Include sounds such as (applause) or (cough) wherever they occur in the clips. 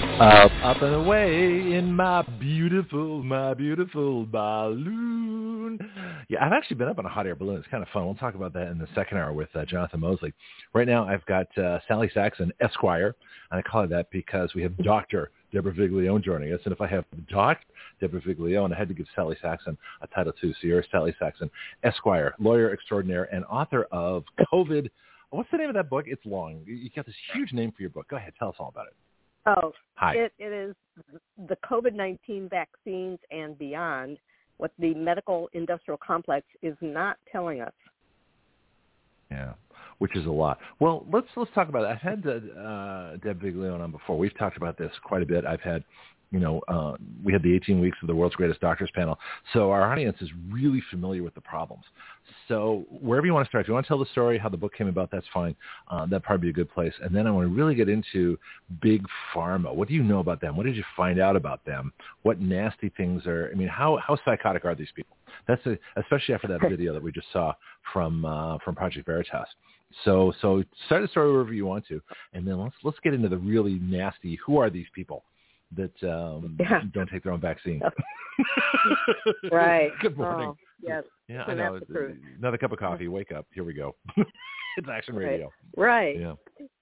Up, up and away in my beautiful, my beautiful balloon. Yeah, I've actually been up on a hot air balloon. It's kind of fun. We'll talk about that in the second hour with uh, Jonathon Moseley. Right now, I've got uh, Sally Saxon, Esquire, and I call her that because we have Dr. Deborah Viglione joining us. And if I have Dr. Deborah Viglione, I had to give Sally Saxon a title too. So you're Sally Saxon, Esquire, lawyer extraordinaire, and author of COVID. What's the name of that book? It's long. You got this huge name for your book. Go ahead, tell us all about it. Oh, Hi. it, it is the COVID-19 vaccines and beyond, what the medical industrial complex is not telling us. Yeah, which is a lot. Well, let's let's talk about it. I've had uh, Deb Viglione on before. We've talked about this quite a bit. I've had, you know, uh, we had the 18 weeks of the world's greatest doctors panel, so our audience is really familiar with the problems. So wherever you want to start, if you want to tell the story how the book came about, that's fine. Uh, that'd probably be a good place. And then I want to really get into big pharma. What do you know about them? What did you find out about them? What nasty things are? I mean, how how psychotic are these people? That's a, especially after that (laughs) video that we just saw from uh, from Project Veritas. So so start the story wherever you want to, and then let's let's get into the really nasty. Who are these people that um, Yeah. don't take their own vaccine? (laughs) Right. Good morning. Oh, yes. Yeah, I know. truth. Another cup of coffee. Wake up. Here we go. (laughs) it's action Right. radio. Right. Yeah.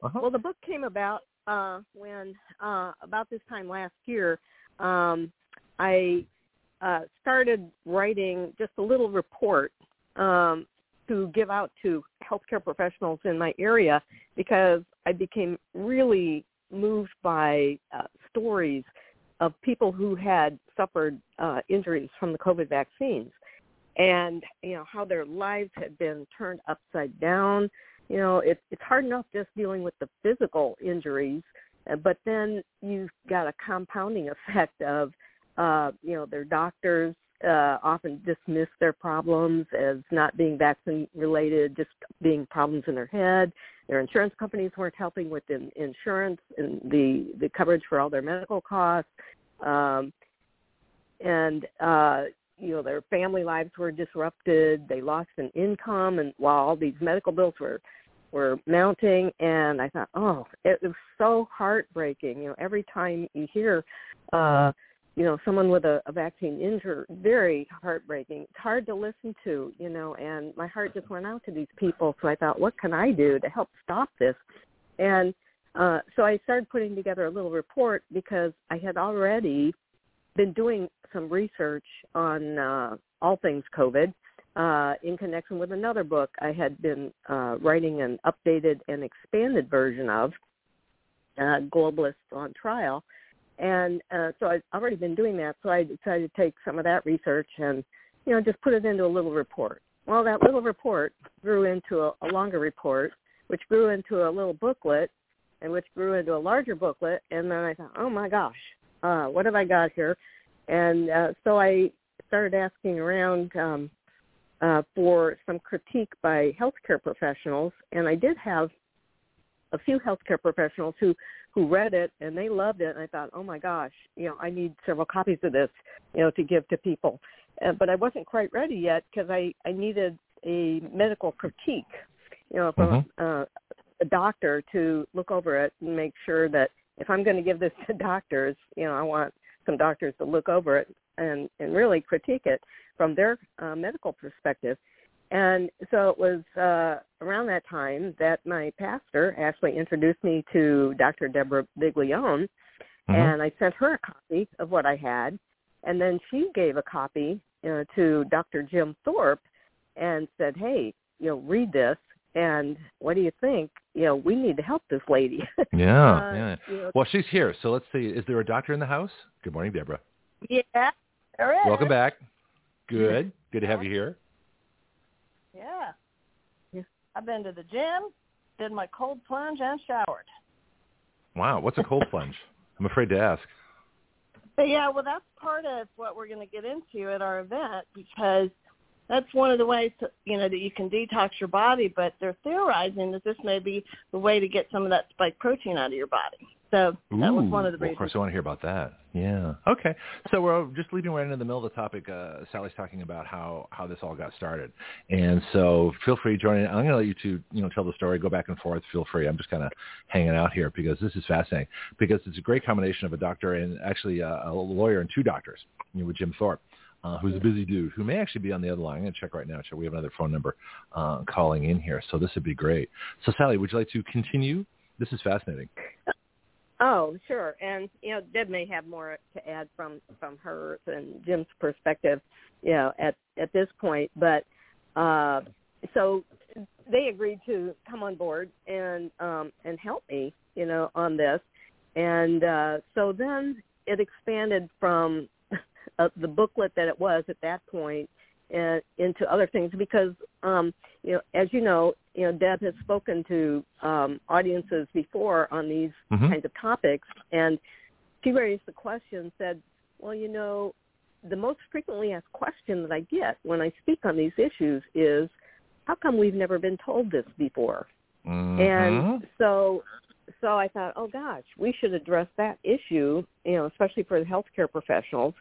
Uh-huh. Well, the book came about uh, when uh, about this time last year. Um, I uh, started writing just a little report um, to give out to healthcare professionals in my area because I became really moved by uh, stories of people who had suffered uh, injuries from the COVID vaccines and you know how their lives had been turned upside down. You know it's it's hard enough just dealing with the physical injuries uh, but then you've got a compounding (laughs) effect of uh you know their doctors uh often dismiss their problems as not being vaccine related just being problems in their head. Their insurance companies weren't helping with in, insurance and the the coverage for all their medical costs. Um and uh you know their family lives were disrupted. They lost an income and while all these medical bills were were mounting. And i thought oh it was so heartbreaking. You know every time you hear uh you know someone with a, a vaccine injury very heartbreaking it's hard to listen to you know and my heart just went out to these people so i thought what can i do to help stop this and uh so i started putting together a little report because i had already been doing some research on uh, all things COVID uh, in connection with another book I had been uh, writing an updated and expanded version of, uh, Globalists on Trial. And uh, so I've already been doing that, so I decided to take some of that research and, you know, just put it into a little report. Well, that little report grew into a, a longer report, which grew into a little booklet, and which grew into a larger booklet. And then I thought, oh my gosh, uh, what have I got here? And uh, so I started asking around um, uh, for some critique by healthcare professionals, and I did have a few healthcare professionals who who read it and they loved it. And I thought, oh my gosh, you know, I need several copies of this, you know, to give to people. Uh, but I wasn't quite ready yet because I I needed a medical critique, you know, from uh, a doctor to look over it and make sure that if I'm going to give this (laughs) to doctors, you know, I want some doctors to look over it and and really critique it from their uh, medical perspective. And so it was uh, around that time that my pastor actually introduced me to Dr. Deborah Viglione, and I sent her a copy of what I had, and then she gave a copy uh, to Dr. Jim Thorp and said, "Hey, you know, read this, and what do you think? You know, we need to help this lady." (laughs) Yeah, Uh, yeah. you know, Well, she's here, so let's see. Is there a doctor in the house? Good morning, Deborah. Yeah, there is. Welcome back. Good. Good to have you here. Yeah. Yeah. I've been to the gym, did my cold plunge, and showered. Wow, what's a cold (laughs) plunge? I'm afraid to ask. But yeah, well, that's part of what we're going to get into at our event because that's one of the ways to, you know that you can detox your body. But they're theorizing that this may be the way to get some of that spike protein out of your body. So that was one of the well, reasons. Of course, I want to hear about that. Yeah. Okay. So we're just leading right into the middle of the topic. Uh, Sally's talking about how how this all got started, and so feel free to join in. I'm going to let you two, you know, tell the story, go back and forth. Feel free. I'm just kind of hanging out here because this is fascinating. Because it's a great combination of a doctor and actually a, a lawyer and two doctors. You know, with Jim Thorp. Uh, who's a busy dude who may actually be on the other line. I'm going to check right now. Check. We have another phone number uh, calling in here, so this would be great. So, Sally, would you like to continue? This is fascinating. Oh, sure. And you know, Deb may have more to add from from hers and Jim's perspective, you know, at at this point. But uh, so they agreed to come on board and um, and help me, you know, on this. And uh, so then it expanded from uh, (laughs) the booklet that it was at that point and into other things because um you know as you know you know deb has spoken to um audiences before on these Mhm. kinds of topics and she raised the question said well you know the most frequently asked question that i get when i speak on these issues is how come we've never been told this before Mhm. and so so I thought, oh gosh, we should address that issue, you know, especially for the healthcare professionals.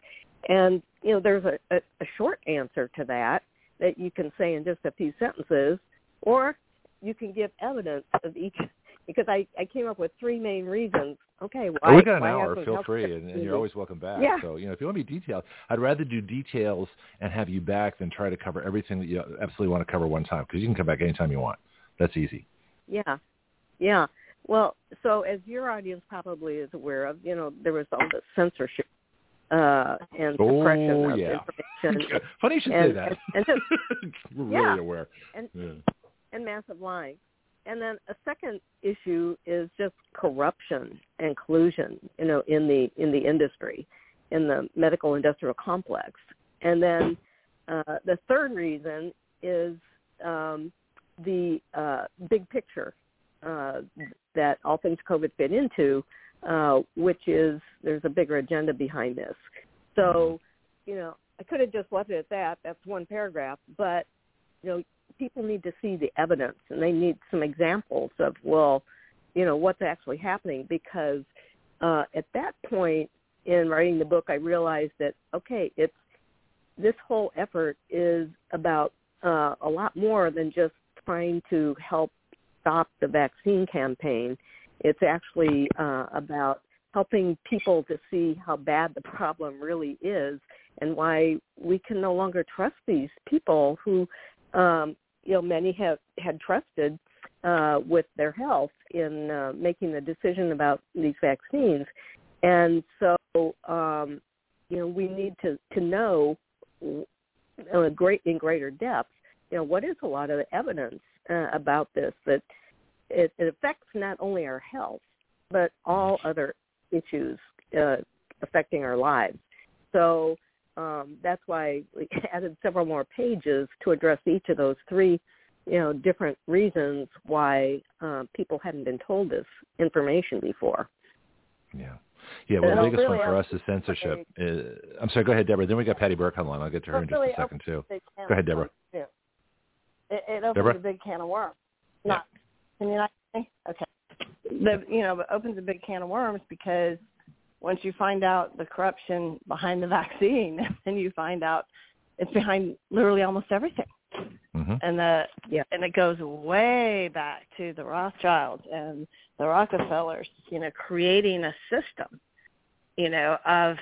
And you know, there's a, a, a short answer to that that you can say in just a few sentences, or you can give evidence of each. Because I, I came up with three main reasons. Okay, oh, why? Well, we got an hour. Feel free, and, and you're always welcome back. Yeah. So you know, if you want to be detailed, I'd rather do details and have you back than try to cover everything that you absolutely want to cover one time because you can come back anytime you want. That's easy. Yeah, yeah. Well, so as your audience probably is aware of, you know, there was all the censorship uh, and Oh, suppression of yeah. information (laughs) Funny you should say that. and, and just (laughs) We're really Yeah. aware. and Yeah. and massive lying. And then a second issue is just corruption and collusion, you know, in the in the industry, in the medical industrial complex. And then uh, the third reason is um, the uh, big picture uh, that all things COVID fit into, uh, which is there's a bigger agenda behind this. So, you know, I could have just left it at that. That's one paragraph, but you know, people need to see the evidence and they need some examples of well you know what's actually happening because uh at that point in writing the book i realized that okay it's this whole effort is about uh a lot more than just trying to help stop the vaccine campaign it's actually uh about helping people to see how bad the problem really is and why we can no longer trust these people who um, you know many have had trusted uh, with their health in uh, making the decision about these vaccines, and so um, you know we need to to know uh, great in greater depth. You know what is a lot of evidence uh, about this that it, it affects not only our health but all other issues uh, affecting our lives. So um, that's why we (laughs) added several more pages to address each of those three, you know, different reasons why uh, people hadn't been told this information before. Yeah. Yeah, well, And the biggest really one for us is censorship. Uh, I'm sorry, go ahead, Deborah. Then we got Patty Burke on line. I'll get to her in just Really a second, too. Go ahead, Deborah. worms. It, it opens Deborah? a big can of worms. Yeah. Not, can you not hear me? Okay. The, you know, it opens a big can of worms because once you find out the corruption behind the (laughs) vaccine, then you find out it's behind literally almost everything. hmm and the Yeah. and it goes way back to the Rothschilds and the Rockefellers, you know, creating a system, you know, of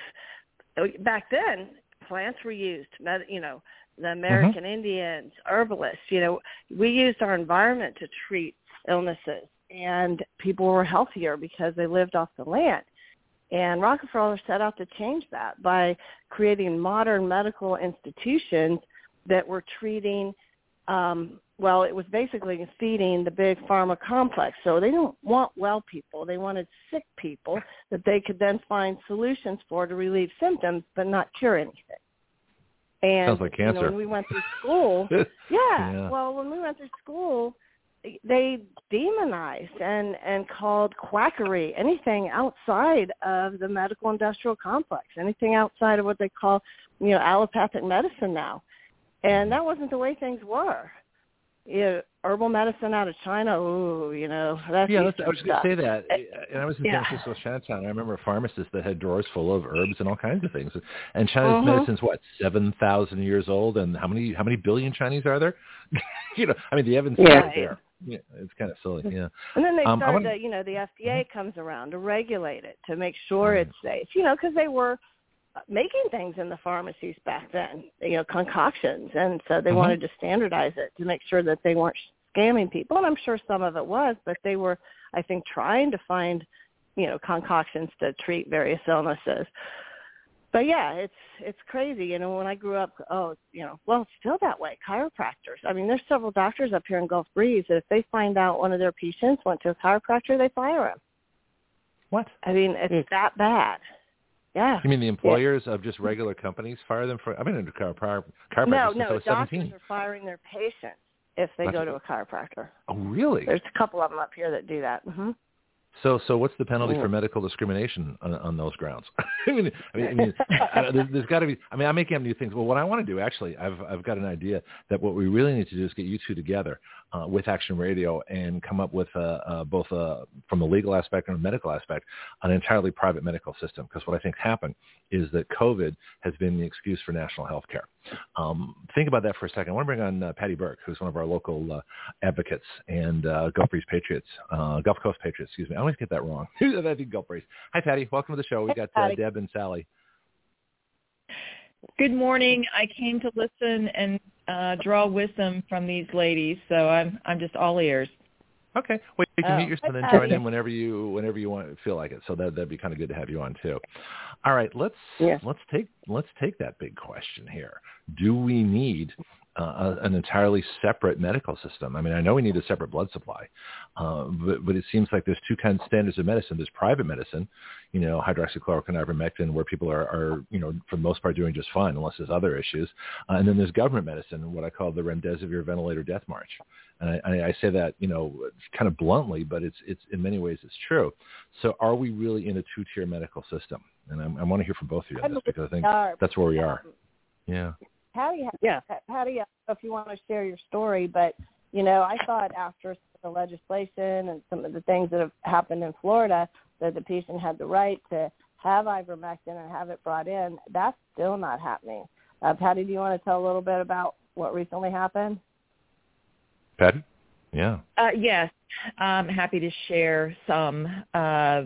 back then plants were used, you know, the American Indians, herbalists, you know, we used our environment to treat illnesses and people were healthier because they lived off the land. And Rockefeller set out to change that by creating modern medical institutions that were treating um well it was basically feeding the big pharma complex so they didn't want well people they wanted sick people that they could then find solutions for to relieve symptoms but not cure anything and Sounds like you know cancer. when we went through school (laughs) yeah, Yeah. well when we went through school they demonized and and called quackery anything outside of the medical industrial complex, anything outside of what they call you know allopathic medicine now, and that wasn't the way things were. You know, herbal medicine out of China, ooh, you know, that's yeah. That's, I was going to say that, and I was in Yeah. San Francisco, Chinatown. I remember a pharmacist that had drawers full of herbs and all kinds of things. And China's Mhm. medicine's what seven thousand years old, and how many how many billion Chinese are there? (laughs) you know, I mean, the evidence Yeah. right there. Yeah, it's kind of silly. Yeah. And then they Um, started, wanna- to, you know, the FDA comes around to regulate it to make sure Right. it's safe. You know, because they were uh, making things in the pharmacies back then, you know, concoctions, and so they Mhm. wanted to standardize it to make sure that they weren't scamming people. And I'm sure some of it was, but they were, I think, trying to find, you know, concoctions to treat various illnesses. But yeah, it's it's crazy. You know, when I grew up, oh, you know, well, it's still that way. Chiropractors. I mean, there's several doctors up here in Gulf Breeze that if they find out one of their patients went to a chiropractor, they fire him. What? I mean, it's that bad. Yeah. You mean the employers of just regular companies fire them for? I've been into chiropr- chiropractic No, since I no, was doctors seventeen. are firing their patients if they That's- go to a chiropractor. Oh, really? There's a couple of them up here that do that. hmm So, so what's the penalty for Mm. medical discrimination on, on those grounds? (laughs) I mean, I mean, I mean (laughs) uh, there's, there's got to be. I mean, I'm making up new things. Well, what I want to do, actually, I've I've got an idea that what we really need to do is get you two together uh, with Action Radio and come up with uh, uh, both uh, from a legal aspect and a medical aspect an entirely private medical system. Because what I think happened is that COVID has been the excuse for national health care. Um, think about that for a second. I want to bring on uh, Patty Burke, who's one of our local uh, advocates and uh, Gulf Breeze Patriots, uh, Gulf Coast Patriots. Excuse me, I always get that wrong. (laughs) I think Gulf Breeze. Hi, Patty. Welcome to the show. We got uh, Deb and Sally. Good morning. I came to listen and uh, draw wisdom from these ladies, so I'm I'm just all ears. Okay. Well, you can Oh. mute yourself and join in whenever you whenever you want feel like it. So that that'd be kind of good to have you on too. All right, let's Yeah. let's take let's take that big question here. Do we need uh, an entirely separate medical system? I mean, I know we need a separate blood supply, uh, but but it seems like there's two kinds of standards of medicine. There's private medicine, you know, hydroxychloroquine, ivermectin, where people are, are you know for the most part doing just fine unless there's other issues, uh, and then there's government medicine, what I call the remdesivir ventilator death march. And I, I say that, you know, kind of bluntly, but it's it's in many ways it's true. So are we really in a two-tier medical system? And I'm, I want to hear from both of you on this because I think that's where we are. Um, Yeah. Patty, Yeah. Patty, I don't know if you want to share your story, but you know, I thought after the legislation and some of the things that have happened in Florida, that the patient had the right to have ivermectin and have it brought in. That's still not happening. Uh, Patty, do you want to tell a little bit about what recently happened? Patty? Yeah. Uh, yes, I'm happy to share some. Uh,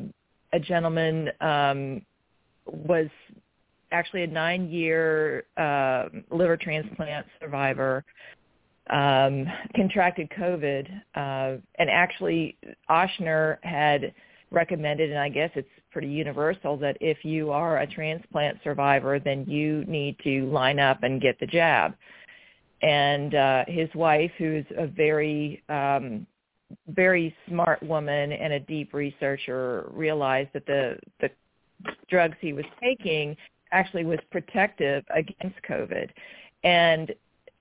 a gentleman um, was actually a nine-year uh, liver transplant survivor. Um, contracted COVID, uh, and actually Ochsner had recommended, and I guess it's pretty universal, that if you are a transplant survivor, then you need to line up and get the jab. And uh, his wife, who's a very um, very smart woman and a deep researcher realized that the the drugs he was taking actually was protective against COVID. And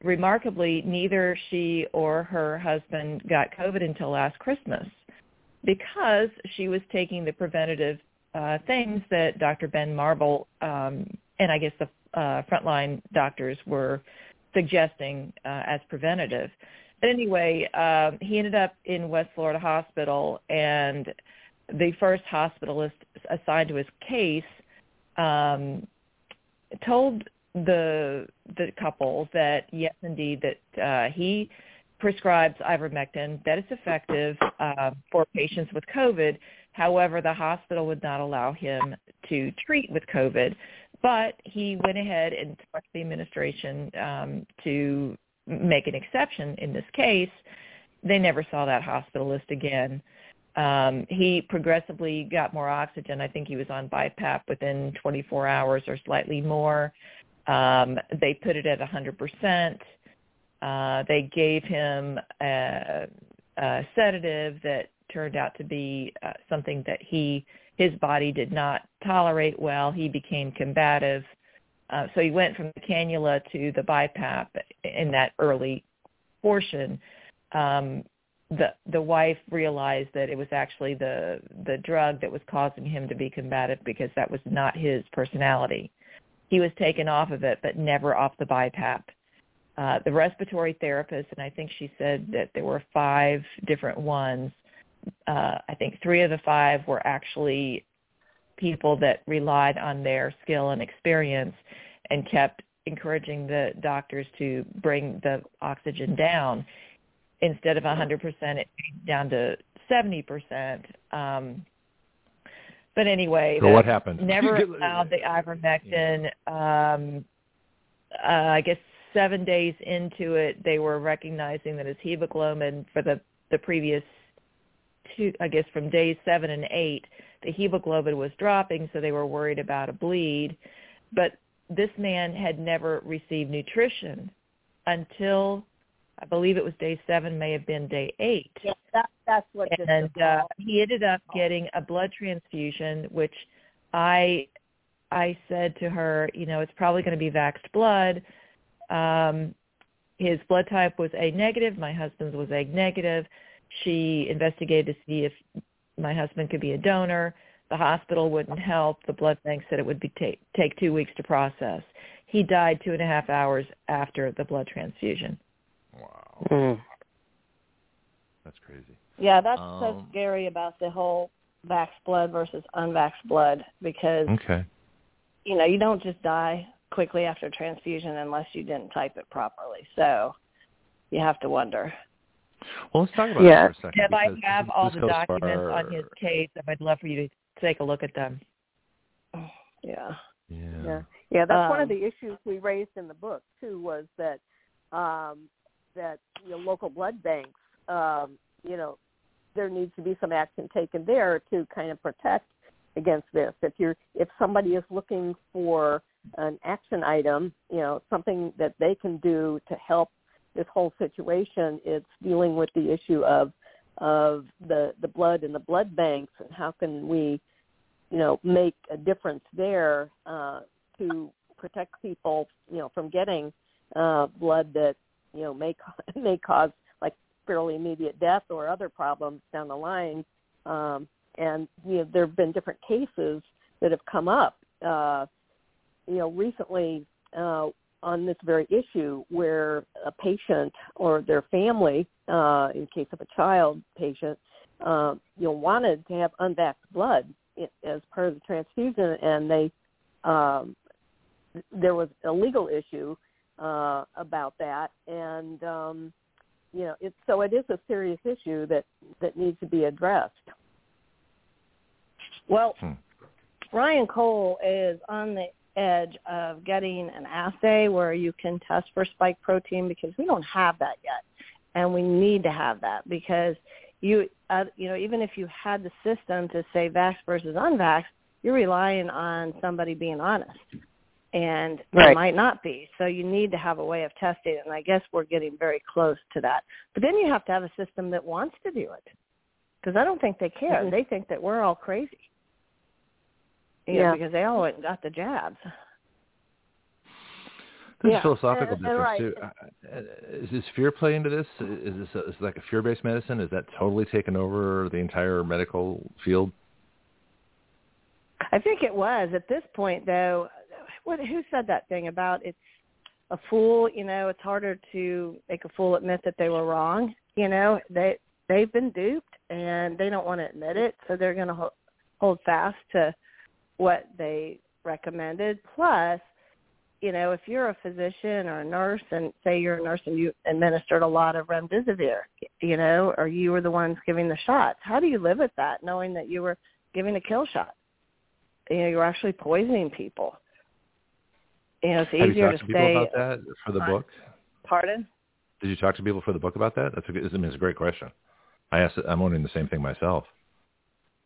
remarkably, neither she or her husband got COVID until last Christmas because she was taking the preventative uh, things that Dr. Ben Marble um, and I guess the uh, frontline doctors were suggesting uh, as preventative. But anyway, um, he ended up in West Florida Hospital, and the first hospitalist assigned to his case um, told the the couple that yes, indeed, that uh, he prescribes ivermectin, that it's effective uh, for patients with COVID. However, the hospital would not allow him to treat with COVID, but he went ahead and talked to the administration um, to make an exception in this case. They never saw that hospitalist again. Um, he progressively got more oxygen. I think he was on BiPAP within 24 hours or slightly more. Um, they put it at 100%. Uh, they gave him a, a sedative that turned out to be uh, something that he his body did not tolerate well. He became combative. Uh, so he went from the cannula to the BiPAP in that early portion. Um, the the wife realized that it was actually the the drug that was causing him to be combative because that was not his personality. He was taken off of it, but never off the BiPAP. Uh, the respiratory therapist, and I think she said that there were five different ones. Uh, I think three of the five were actually people that relied on their skill and experience and kept encouraging the doctors to bring the oxygen down instead of 100%, it down to 70%. Um, but anyway, so what happened? Never allowed the ivermectin. Um, uh, I guess seven days into it, they were recognizing that his hemoglobin for the the previous two, I guess from days seven and eight, the hemoglobin was dropping, so they were worried about a bleed. But this man had never received nutrition until I believe it was day seven, may have been day eight. Yeah, that, that's what. And uh, he ended up getting a blood transfusion, which I I said to her, you know, it's probably going to be vaxxed blood. Um, his blood type was A negative. My husband's was A negative. She investigated to see if my husband could be a donor. The hospital wouldn't help. The blood bank said it would be take take two weeks to process. He died two and a half hours after the blood transfusion. Wow. Mm. That's crazy. Yeah, that's um, so scary about the whole vax blood versus unvax blood because okay. you know, you don't just die quickly after transfusion unless you didn't type it properly. So you have to wonder. Well, let's talk about yeah. that for a second. Deb, I have all the documents far- on his case. and I'd love for you to take a look at them. (sighs) Yeah. Yeah. Yeah, yeah. That's one of Um, the issues we raised in the book too. Was that um, that you know, local blood banks, um, you know, there needs to be some action taken there to kind of protect against this. If you're if somebody is looking for an action item, you know, something that they can do to help this whole situation, it's dealing with the issue of of the the blood in the blood banks and how can we you know make a difference there uh, to protect people you know from getting uh, blood that you know may (laughs) may cause like fairly immediate death or other problems down the line. Um, and you know there have been different cases that have come up. Uh, you know recently uh, on this very issue where a patient or their family, uh, in case of a child patient, uh, you know wanted to have unvaxxed blood as part of the transfusion, and they um, there was a legal issue uh, about that, and um, you know, it's so it is a serious issue that that needs to be addressed. Well, Hmm. Ryan Cole is on the edge of getting an assay where you can test for spike protein because we don't have that yet, and we need to have that because you uh, you know even if you had the system to say vax versus unvax, you're relying on somebody being honest, and Right. it might not be. So you need to have a way of testing, it, and I guess we're getting very close to that. But then you have to have a system that wants to do it because I don't think they care. Mhm. They think that we're all crazy. You know, Yeah. because they all went and got the jabs. There's Yeah, a philosophical and- difference right. too. Is this fear play into this? Is this a, is like a fear-based medicine? Is that totally taken over the entire medical field? I think it was at this point, though. What? Who said that thing about it's a fool? You know, it's harder to make a fool admit that they were wrong. You know, they they've been duped and they don't want to admit it, so they're going to ho- hold fast to what they recommended. Plus, you know, if you're a physician or a nurse, and say you're a nurse and you administered a lot of remdesivir, you know, or you were the ones giving the shots, how do you live with that, knowing that you were giving a kill shot? You know, you're actually poisoning people. You know, it's Have you easier talked to to people about that for the uh, book? Pardon? Did you talk to people for the book about that? That's a good, I mean, it's a great question. I asked. I'm wondering the same thing myself.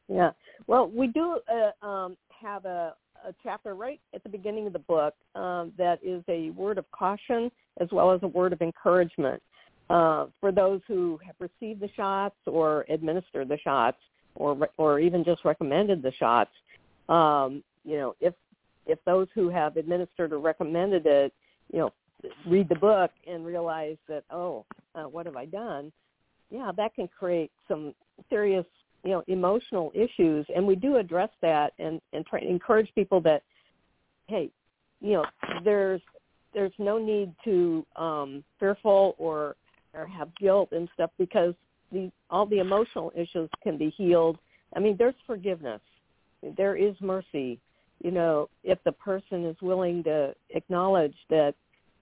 Yeah. Well, we do uh, um, have a, a chapter right at the beginning of the book um, that is a word of caution as well as a word of encouragement uh, for those who have received the shots or administered the shots or or even just recommended the shots. Um, you know, if if those who have administered or recommended it, you know, read the book and realize that oh, uh, what have I done? yeah, that can create some serious, you know, emotional issues, and we do address that and and try to encourage people that, hey, you know, there's there's no need to um fearful or or have guilt and stuff because the all the emotional issues can be healed. I mean, there's forgiveness. There is mercy. You know, if the person is willing to acknowledge that,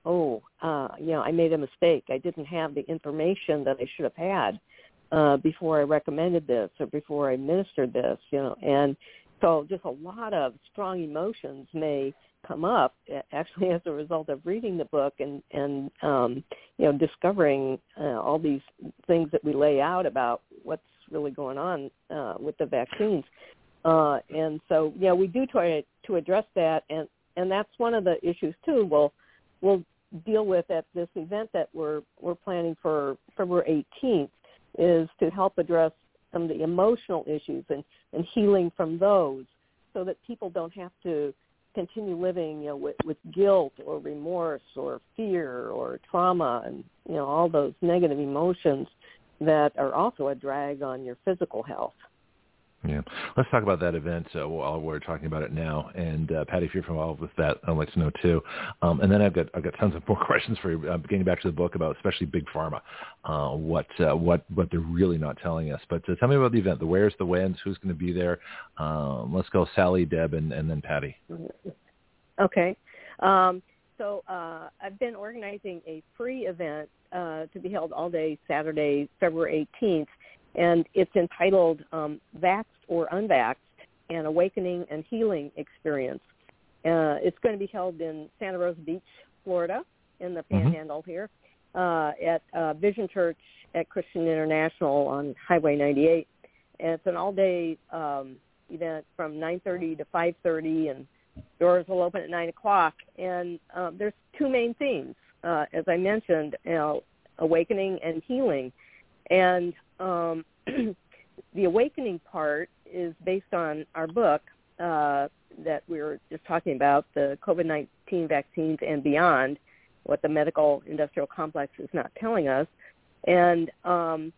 oh, uh, you know, I made a mistake. I didn't have the information that I should have had uh, before I recommended this or before I administered this. You know, and so just a lot of strong emotions may come up actually (laughs) as a result of reading the book and and um you know discovering uh, all these things that we lay out about what's really going on uh with the vaccines uh and so yeah we do try to address that and and that's one of the issues too we'll we'll deal with at this event that we're we're planning for February 18th is to help address some of the emotional issues and and healing from those so that people don't have to continue living you know with, with guilt or remorse or fear or trauma and you know all those negative emotions that are also a drag on your physical health yeah. Let's talk about that event uh, while we're talking about it now. And uh, Patty, if you're involved with that, I'd like to know too. Um, and then I've got I've got tons of (laughs) more questions for you. Uh, getting back to the book about especially big pharma, uh, what uh, what what they're really not telling us. But uh, tell me about the event, the where's, the whens, who's going to be there. Um, let's go, Sally, Deb, and, and then Patty. (laughs) Okay. Um, so uh, I've been organizing a free event uh, to be held all day Saturday, February 18th, and it's entitled um, Vaxxed or Unvaxxed, an Awakening and Healing Experience. Uh, it's going to be held in Santa Rosa Beach, Florida, in the Mm-hmm. Panhandle here, uh, at uh, Vision Church at Christian International on Highway 98. And it's an all-day um, event from 9:30 to 5:30, and doors will open at nine o'clock. And uh, there's two main themes, uh, as I mentioned, you know, awakening and healing. And um, (clears throat) the awakening part is based on our book uh, that we were just talking about, the COVID-19 vaccines and beyond, what the medical industrial complex is not telling us. And because um,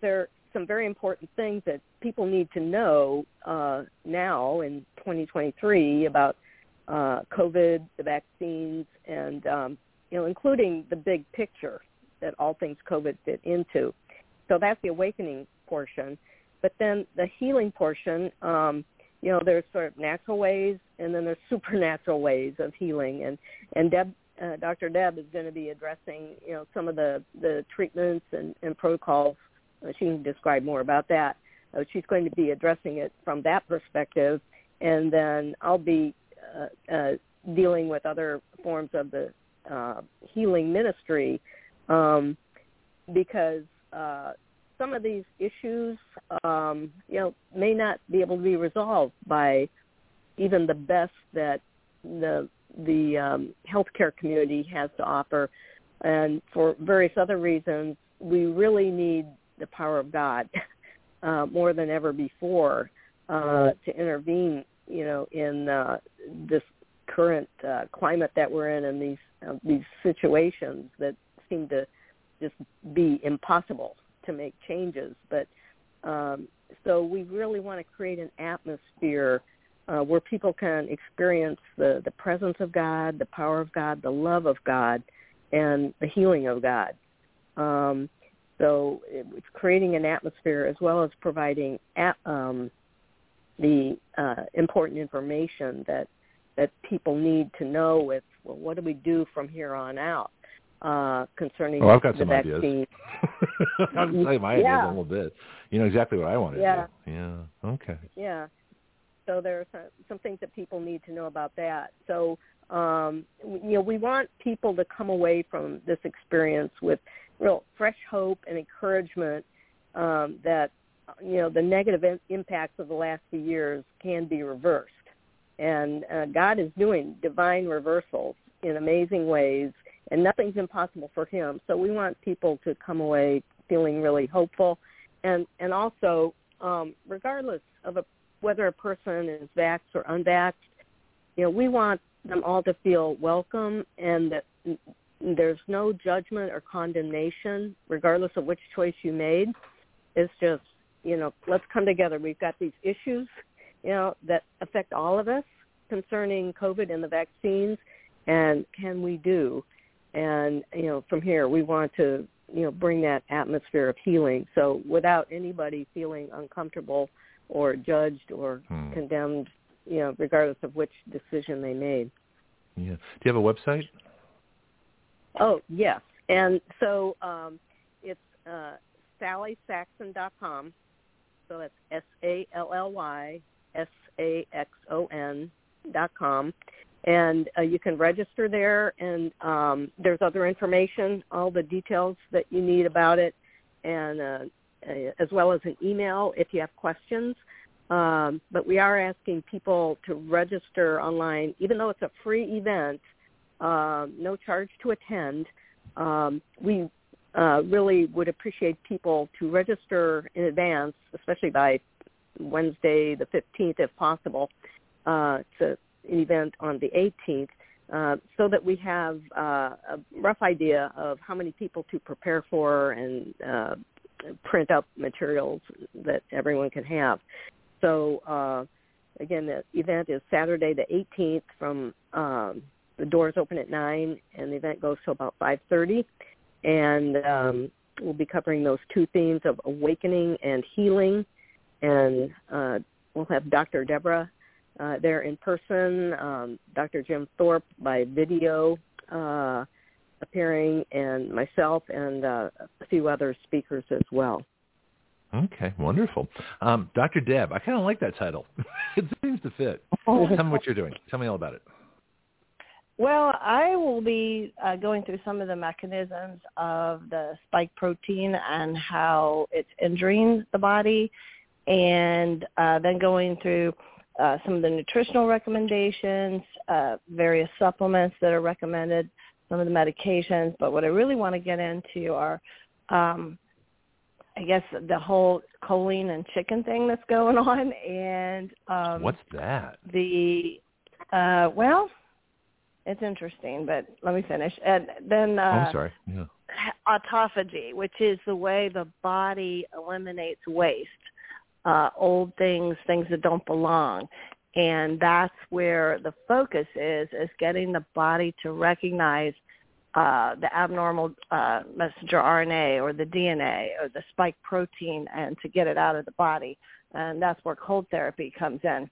there are some very important things that people need to know uh, now in 2023 about uh, COVID, the vaccines, and um, you know, including the big picture that all things COVID fit into. So that's the awakening portion. But then the healing portion, um, you know, there's sort of natural ways, and then there's (laughs) supernatural ways of healing. And and Deb, uh, Dr. Deb is going to be addressing, you know, some of the the treatments and, and protocols. Uh, she can describe more about that. Uh, she's going to be addressing it from that perspective, and then I'll be uh, uh, dealing with other forms of the uh, healing ministry um, because uh, some of these issues, um, you know, may not be able to be resolved by even the best that the the um, healthcare community has to offer, and for various other reasons, we really need the power of God (laughs) uh, more than ever before uh, to intervene. You know, in uh, this current uh, climate that we're in, and these uh, these situations that seem to just be impossible to make changes. But um, so we really want to create an atmosphere uh, where people can experience the, the presence of God, the power of God, the love of God, and the healing of God. Um, so it's creating an atmosphere as well as providing at, um, the uh, important information that that people need to know with well, what do we do from here on out uh, concerning oh, I've got the some vaccine. ideas. (laughs) I'll tell you my Yeah. ideas in a little bit. You know exactly what I want to Yeah. do. Yeah. Okay. Yeah. So there's some, some things that people need to know about that. So um, you know, we want people to come away from this experience with real fresh hope and encouragement um, that you know the negative in- impacts of the last few years can be reversed, and uh, God is doing divine reversals in amazing ways, and nothing's impossible for Him. So we want people to come away feeling really hopeful, and and also um, regardless of a, whether a person is vaxxed or unvaxxed, you know, we want them all to feel welcome and that there's no judgment or condemnation, regardless of which choice you made. It's just, you know, let's come together. We've got these issues, you know, that affect all of us concerning COVID and the vaccines, and can we do? And you know, from here, we want to, you know, bring that atmosphere of healing. So without anybody feeling uncomfortable or judged or Hmm. condemned, you know, regardless of which decision they made. Yeah. Do you have a website? Oh yes, and so um, it's uh, SallySaxon.com. So that's S A L L Y S A X O N dot com, and uh, you can register there. And um, there's other information, all the details that you need about it, and uh, as well as an email if you have questions. Um, but we are asking people to register online, even though it's a free event uh, no charge to attend. Um, we uh, really would appreciate people to register in advance, especially by Wednesday the 15th if possible. Uh, a, an event on the 18th. Uh, so that we have uh, a rough idea of how many people to prepare for and uh, print up materials that everyone can have. So uh, again, the event is Saturday the 18th from um, the doors open at nine, and the event goes till about five thirty. And um, we'll be covering those two themes of awakening and healing. And uh, we'll have Dr. Deborah uh, there in person, um, Dr. Jim Thorp by video uh, appearing, and myself and uh, a few other speakers as well. Okay, wonderful. Um, Dr. Deb, I kind of like that title. (laughs) it seems to fit. Tell me what you're doing. Tell me all about it. Well, I will be uh, going through some of the mechanisms of the spike protein and how it's injuring the body, and uh, then going through uh, some of the nutritional recommendations, uh, various supplements that are recommended, some of the medications. But what I really want to get into are, um, I guess, the whole choline and chicken thing that's going (laughs) on, and um, What's that? the uh, well it's interesting, but let me finish. And then oh, uh, I'm sorry. Yeah. autophagy, which is the way the body eliminates waste, uh, old things, things that don't belong. And that's where the focus is, is getting the body to recognize uh, the abnormal uh, messenger RNA or the DNA or the spike protein and to get it out of the body. And that's where cold therapy comes in.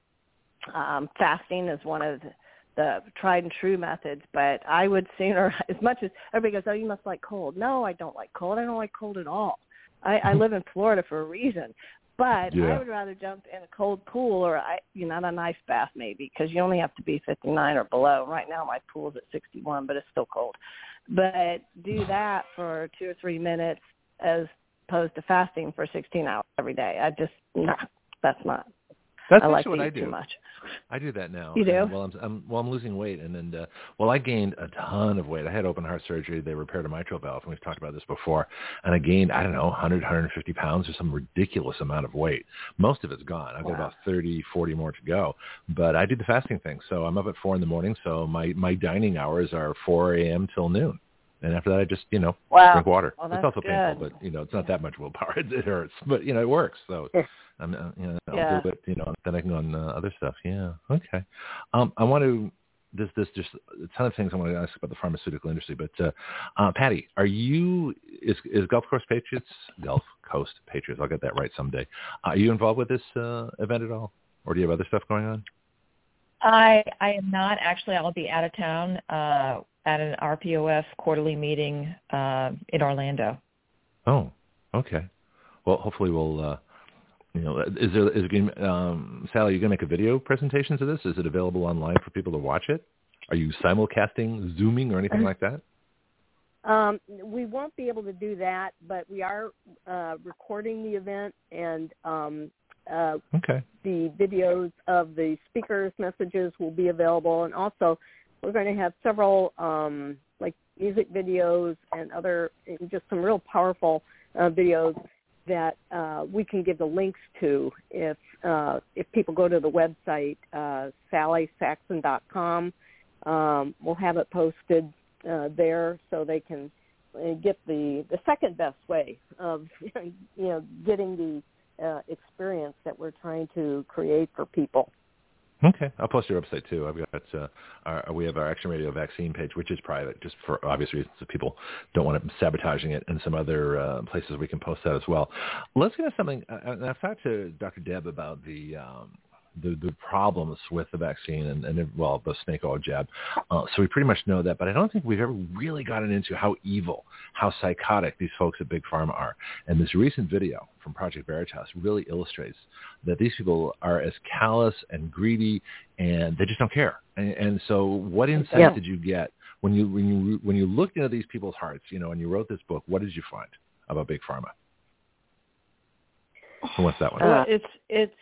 Um, fasting is one of the, the tried and true methods, but I would sooner, (laughs) as much as everybody goes, oh, you must like cold. No, I don't like cold. I don't like cold at all. I, I (laughs) live in Florida for a reason, but Yeah. I would rather jump in a cold pool or I, you know, not a nice bath maybe because you only have to be 59 or below. Right now my pool's at 61, but it's still cold. But do (sighs) that for two or three minutes as opposed to fasting for 16 hours every day. I just, nah, that's not. That's I like what I do. too much. I do that now. You do? Well, I'm, I'm well, I'm losing weight, and then uh, well, I gained a ton of weight. I had open heart surgery. They repaired a mitral valve, and we've talked about this before. And I gained I don't know 100, 150 pounds or some ridiculous amount of weight. Most of it's gone. I've got about 30, 40 more to go. But I do the fasting thing, so I'm up at four in the morning. So my my dining hours are 4 a.m. till noon. And after that, I just, you know, Wow. drink water. Well, it's also painful, but you know, it's not that much willpower. (laughs) It, it hurts, but you know, it works. So I'm, uh, you know, I'll Yeah. do it. You know, then I can go on uh, other stuff. Yeah. Okay. Um, I want to. This, this, just a ton of things I want to ask about the pharmaceutical industry. But uh, uh, Patty, are you is is Gulf Coast Patriots Gulf Coast Patriots? I'll get that right someday. are you involved with this uh, event at all, or do you have other stuff going on? I I am not actually. I'll be out of town uh, at an RPOF quarterly meeting uh, in Orlando. Oh, okay. Well, hopefully we'll. Uh, you know, is there is going um, Sally? Are You going to make a video presentation to this? Is it available online for people to watch it? Are you simulcasting, zooming, or anything like that? Um, we won't be able to do that, but we are uh, recording the event and um, uh, Okay. the videos of the speakers' messages will be available, and also we're going to have several um, like music videos and other just some real powerful uh, videos that uh, we can give the links to if uh, if people go to the website uh, sallysaxon.com. Um, we'll have it posted uh, there so they can uh, get the the second best way of (laughs) you know getting the uh, experience that we're trying to create for people. Okay, I'll post your website too. I've got uh, our, we have our Action Radio vaccine page, which is private, just for obvious reasons. If people don't want it sabotaging it, and some other uh, places we can post that as well. Let's get into something. Uh, I've talked to Dr. Deb about the um, the, the problems with the vaccine and, and well, the snake oil jab. Uh, so we pretty much know that, but I don't think we've ever really gotten into how evil, how psychotic these folks at Big Pharma are. And this recent video from Project Veritas really illustrates that these people are as callous and greedy, and they just don't care. And, and so, what insight yeah. did you get when you when you when you looked into these people's hearts? You know, and you wrote this book. What did you find about Big Pharma? Who wants that one? Uh, it's it's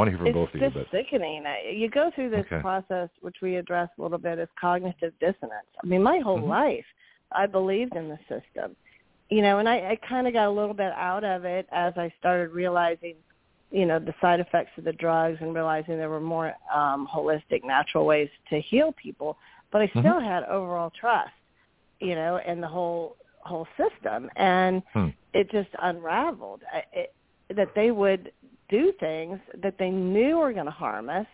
I want to hear from it's both of you. It's just sickening. You go through this okay. process, which we address a little bit, as cognitive dissonance. I mean, my whole mm-hmm. life, I believed in the system, you know, and I, I kind of got a little bit out of it as I started realizing, you know, the side effects of the drugs and realizing there were more um, holistic, natural ways to heal people. But I still mm-hmm. had overall trust, you know, in the whole whole system, and hmm. it just unraveled. I, it, that they would do things that they knew were going to harm us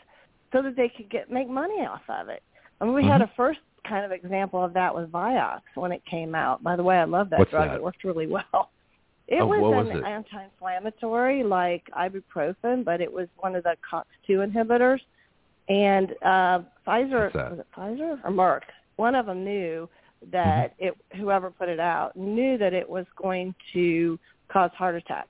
so that they could get make money off of it. I mean, we mm-hmm. had a first kind of example of that with Vioxx when it came out. By the way, I love that What's drug. That? It worked really well. (laughs) It oh, was was an it? anti-inflammatory like ibuprofen, but it was one of the COX-2 inhibitors. And uh, Pfizer, was it Pfizer or Merck? One of them knew that mm-hmm. it, whoever put it out knew that it was going to cause heart attacks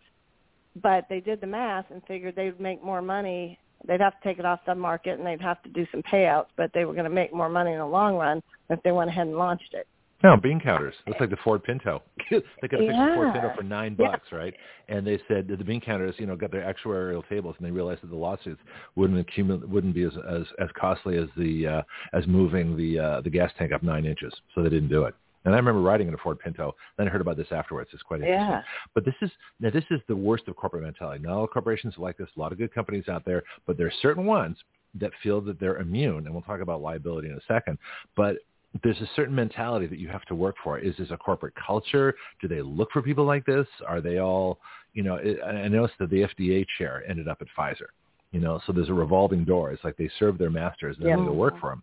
but they did the math and figured they would make more money. They'd have to take it off the market and they'd have to do some payouts, but they were going to make more money in the long run if they went ahead and launched it. No, bean counters. Looks like the Ford Pinto. (laughs) they could have fixed the Ford Pinto for nine Yeah. bucks, right? And they said that the bean counters, you know, got their actuarial tables, and they realized that the lawsuits wouldn't accumulate, wouldn't be as as, as costly as the uh, as moving the uh, the gas tank up nine inches. So they didn't do it. And I remember riding in a Ford Pinto. Then I heard about this afterwards. It's quite interesting. Yeah. But this is now this is the worst of corporate mentality. Not all corporations are like this. A lot of good companies out there, but there are certain ones that feel that they're immune. And we'll talk about liability in a second. But there's a certain mentality that you have to work for. Is this a corporate culture? Do they look for people like this? Are they all, you know, I noticed that the FDA chair ended up at Pfizer. You know, so there's a revolving door. It's like they serve their masters and then Yeah. they go work for them.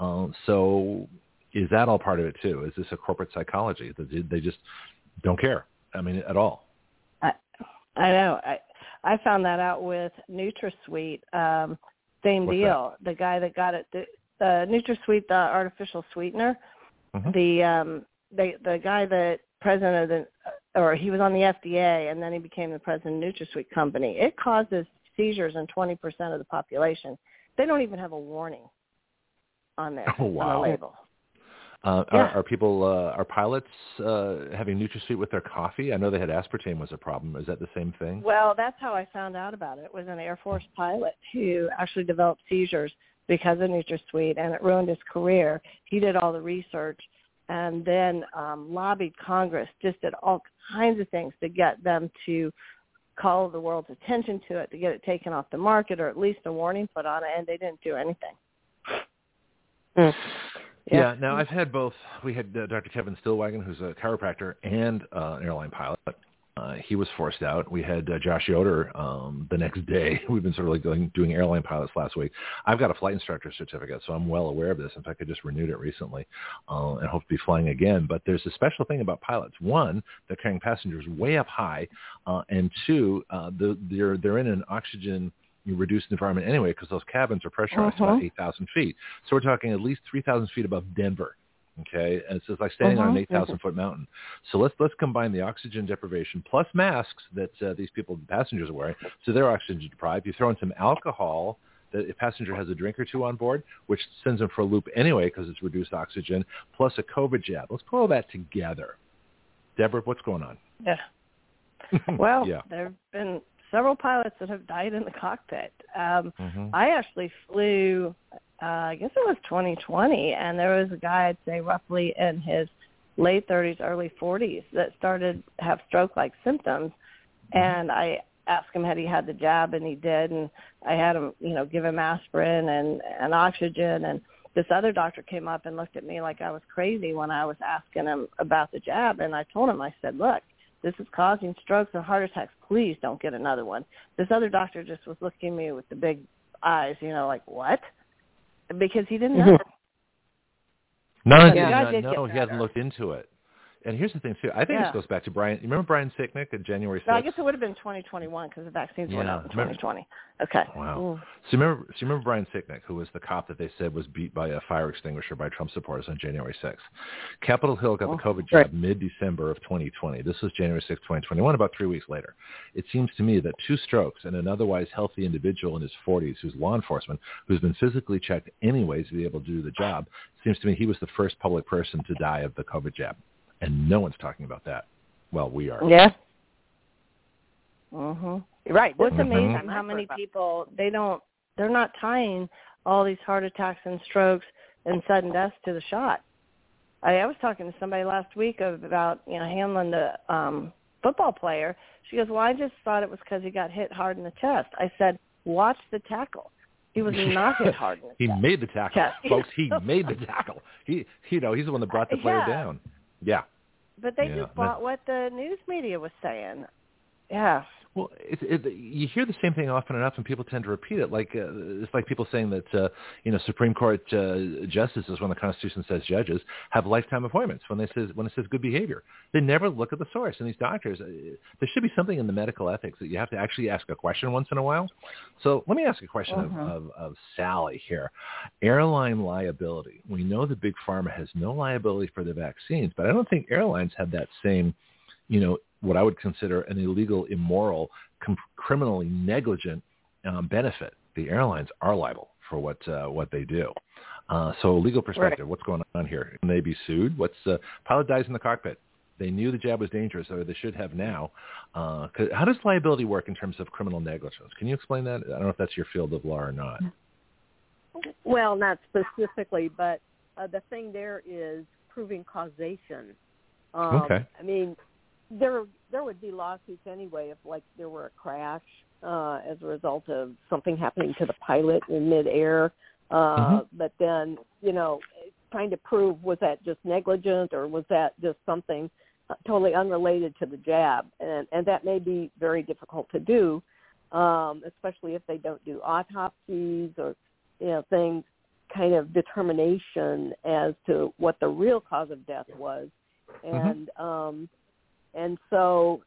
Um, so is that all part of it too? Is this a corporate psychology that they- just don't care? I mean, at all. I, I know. I I found that out with NutraSweet. Um, same What's deal. The guy that got it, the, the NutraSweet, the artificial sweetener. Mhm. The um, the the guy that president of the, or he was on the FDA, and then he became the president of NutraSweet company. It causes seizures in 20% of the population. They don't even have a warning on there (laughs) Oh, on the label. Uh, Yeah. are, are people, uh, are pilots uh, having NutraSweet with their coffee? I know they had aspartame was a problem. Is that the same thing? Well, that's how I found out about it. It was an Air Force pilot who actually developed seizures because of NutraSweet, and it ruined his career. He did all the research and then um, lobbied Congress, just did all kinds of things to get them to call the world's attention to it, to get it taken off the market, or at least a warning put on it, and they didn't do anything. Mm. Yeah. Now I've had both. We had uh, Dr. Kevin Stillwagon, who's a chiropractor and uh, an airline pilot. Uh, he was forced out. We had uh, Josh Yoder um, the next day. (laughs) We've been sort of like going, doing airline pilots last week. I've got a flight instructor certificate, so I'm well aware of this. In fact, I just renewed it recently uh, and hope to be flying again. But there's a special thing about pilots. One, they're carrying passengers way up high, uh, and two, uh, the, they're they're in an oxygen reduced environment anyway because those cabins are pressurized about Uh-huh. 8,000 feet. So we're talking at least 3,000 feet above Denver. Okay, and it's just like standing on an Mhm, 8,000 foot mountain. So let's let's combine the oxygen deprivation plus masks that uh, these people, the passengers, are wearing, so they're oxygen deprived. You throw in some alcohol that a passenger has a drink or two on board, which sends them for a loop anyway because it's reduced oxygen, plus a COVID jab. Let's put all that together. Deborah, what's going on? Yeah. (laughs) Well, yeah. there have been several pilots that have died in the cockpit. Um, Mhm. I actually flew, uh, I guess it was 2020, and there was a guy, I'd say roughly in his late 30s, early 40s, that started have stroke-like symptoms. And I asked him had he had the jab, and he did. And I had him, you know, give him aspirin and, and oxygen, and this other doctor came up and looked at me like I was crazy when I was asking him about the jab, and I told him, I said, look, this is causing strokes and heart attacks. Please don't get another one. This other doctor just was looking at me with the big eyes, you know, like what? Because he didn't mm-hmm. know. No, But no, the guy no, did no, he hasn't looked into it. And here's the thing too. I think Yeah. this goes back to Brian. You remember Brian Sicknick at January 6th? No, I guess it would have been 2021 because the vaccines went Yeah, out in 2020. Okay. Wow. Mm. So you remember, so you remember Brian Sicknick, who was the cop that they said was beat by a fire extinguisher by Trump supporters on January 6th. Capitol Hill got Oh, the COVID right. jab mid-December of 2020. This was January 6th, 2021, about three weeks later. It seems to me that two strokes and an otherwise healthy individual in his 40s who's law enforcement, who's been physically checked anyways to be able to do the job, seems to me he was the first public person to die of the COVID jab. And no one's talking about that. Well, we are. Yeah. Mhm. Right. What's Mhm. amazing how many people they don't they're not tying all these heart attacks and strokes and sudden deaths to the shot. I, I was talking to somebody last week about you know handling the um football player. She goes, "Well, I just thought it was because he got hit hard in the chest." I said, "Watch the tackle. He was not hit hard in the (laughs) he chest." made the tackle, (laughs) Chest. folks. He made the tackle. He, you know, he's the one that brought the (laughs) player Yeah. down. Yeah. But they Yeah, just bought what the news media was saying. Yeah. Well, it, it, you hear the same thing often enough, and people tend to repeat it. Like uh, it's like people saying that uh, you know Supreme Court uh, justices, when the Constitution says judges, have lifetime appointments. When they says when it says good behavior, they never look at the source. And these doctors, uh, there should be something in the medical ethics that you have to actually ask a question once in a while. So let me ask a question Mhm. of, of, of Sally here. Airline liability. We know that big pharma has no liability for the vaccines, but I don't think airlines have that same you know, what I would consider an illegal, immoral, com- criminally negligent um, benefit. The airlines are liable for what uh, what they do. Uh, so, legal perspective, what's going on here? Can they be sued? What's uh, pilot dies in the cockpit? They knew the jab was dangerous, or they should have now. Uh, how does liability work in terms of criminal negligence? Can you explain that? I don't know if that's your field of law or not. Well, not specifically, but uh, the thing there is proving causation. Um, Okay. I mean, there there would be lawsuits anyway if like there were a crash uh, as a result of something happening to the pilot in midair. Uh, Mhm. But then, you know, trying to prove was that just negligent or was that just something totally unrelated to the jab, and and that may be very difficult to do, um, especially if they don't do autopsies or you know things kind of determination as to what the real cause of death was and um and so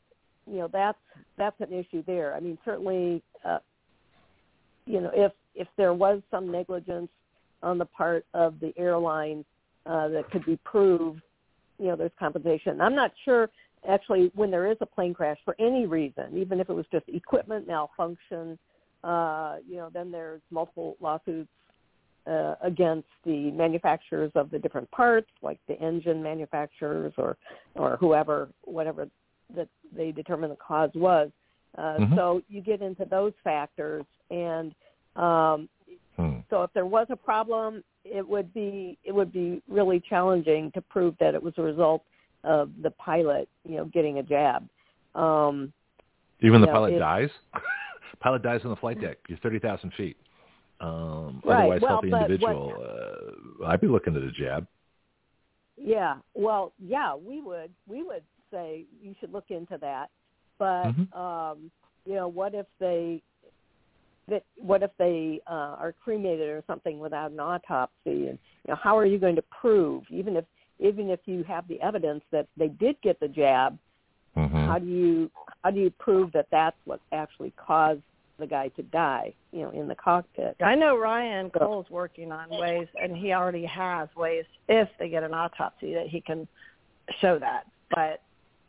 you know that's that's an issue there. I mean certainly uh you know if if there was some negligence on the part of the airline uh that could be proved you know there's compensation. I'm not sure actually when there is a plane crash for any reason even if it was just equipment malfunction uh you know then there's multiple lawsuits uh, against the manufacturers of the different parts, like the engine manufacturers or or whoever, whatever that they determine the cause was. Uh, Mhm. So you get into those factors, and um, Hmm. so if there was a problem, it would be it would be really challenging to prove that it was a result of the pilot, you know, getting a jab. Um, Even the Yeah, pilot it- dies. (laughs) pilot dies on the flight deck. You're thirty thousand feet. Um, Right. Otherwise, Well, healthy but what- individual. Uh, I'd be looking at a jab. Yeah. Well, yeah, we would we would say you should look into that. But Mhm. um, you know, what if they that what if they uh, are cremated or something without an autopsy and you know, how are you going to prove even if even if you have the evidence that they did get the jab, Mhm. how do you how do you prove that that's what actually caused the guy to die, you know, in the cockpit? I know Ryan Cole's working on ways, and he already has ways if they get an autopsy that he can show that. But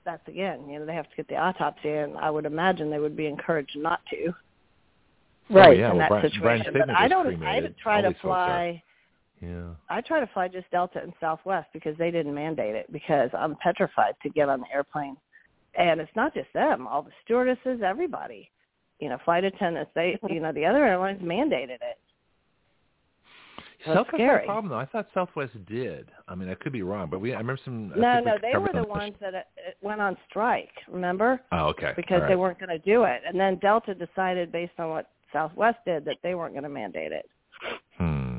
that's again, you know, they have to get the autopsy, and I would imagine they would be encouraged not to Oh, Right. yeah. in well, that Brian, situation. Brian but I don't. I cremated. try All to these folks are. fly. Yeah. I try to fly just Delta and Southwest because they didn't mandate it because I'm petrified to get on the airplane. And it's not just them, all the stewardesses, everybody. You know, flight attendants, they you know, the other airlines mandated it. Well, Southwest had a problem though. I thought Southwest did. I mean, I could be wrong, but we I remember some. No, we no, they were the ones that uh, went on strike, remember? Oh, okay. Because All they weren't going to do it. And then Delta decided based on what Southwest did that they weren't going to mandate it. Hmm.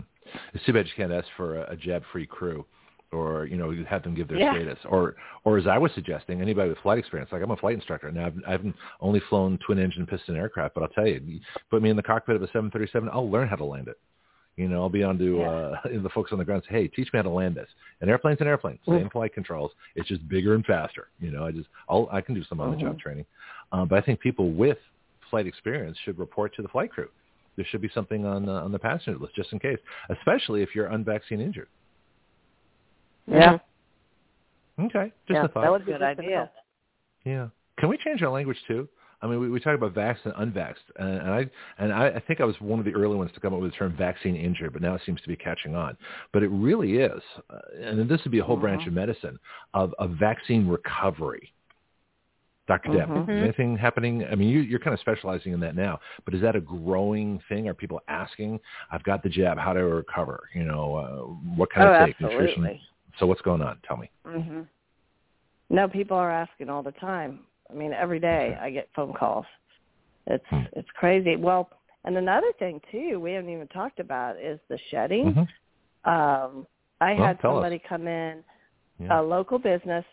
It's too bad you can't ask for a, a jab-free crew or you know you have them give their Yeah. status. Or or as I was suggesting anybody with flight experience like I'm a flight instructor and I've I've only flown twin engine piston aircraft but I'll tell you you put me in the cockpit of a 737 I'll learn how to land it. You know I'll be on to Yeah. uh (laughs) the folks on the ground say hey teach me how to land this. An airplane's an airplane same flight controls. It's just bigger and faster. You know I just I'll I can do some on the job training. Um, but I think people with flight experience should report to the flight crew. There should be something on uh, on the passenger list just in case especially if you're unvaccinated injured Yeah. Okay, just Yeah, a thought. that would be Good good idea. Yeah. Can we change our language too? I mean, we, we talk about vaxxed and unvaxxed, and, and I and I, I think I was one of the early ones to come up with the term vaccine injured, but now it seems to be catching on. But it really is, uh, and this would be a whole branch of medicine of, of vaccine recovery. Dr. Deb, Mhm. is anything happening? I mean, you, you're kind of specializing in that now, but is that a growing thing? Are people asking, "I've got the jab, how do I recover? You know, uh, what kind oh, I take? Nutrition." So what's going on? Tell me. hmm No, people are asking all the time. I mean, every day I get phone calls. It's Hmm. it's crazy. Well, and another thing too, we haven't even talked about is the shedding. Mhm. Um, I Well, had tell us. somebody come in, Yeah. a local business.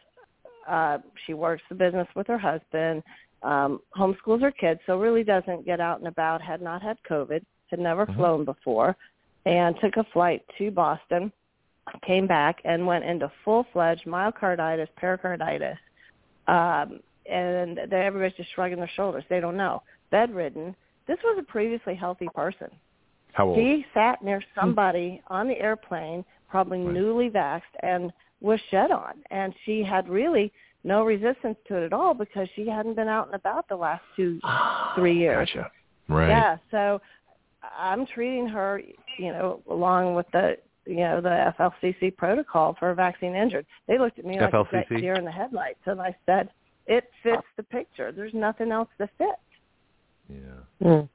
Uh, she works the business with her husband, um, homeschools her kids, so really doesn't get out and about. Had not had COVID, had never Mhm. flown before, and took a flight to Boston. Came back and went into full-fledged myocarditis, pericarditis, um, and they, everybody's just shrugging their shoulders. They don't know. Bedridden. This was a previously healthy person. How old? He sat near somebody on the airplane, probably Right. newly vaxxed, and was shed on. And she had really no resistance to it at all because she hadn't been out and about the last two, (gasps) three years. Gotcha. Right. Yeah, so I'm treating her, you know, along with the, you know, the FLCC protocol for vaccine injured. They looked at me like a FLCC? deer in the headlights, and I said, it fits the picture. There's nothing else that fits. Yeah. Mm.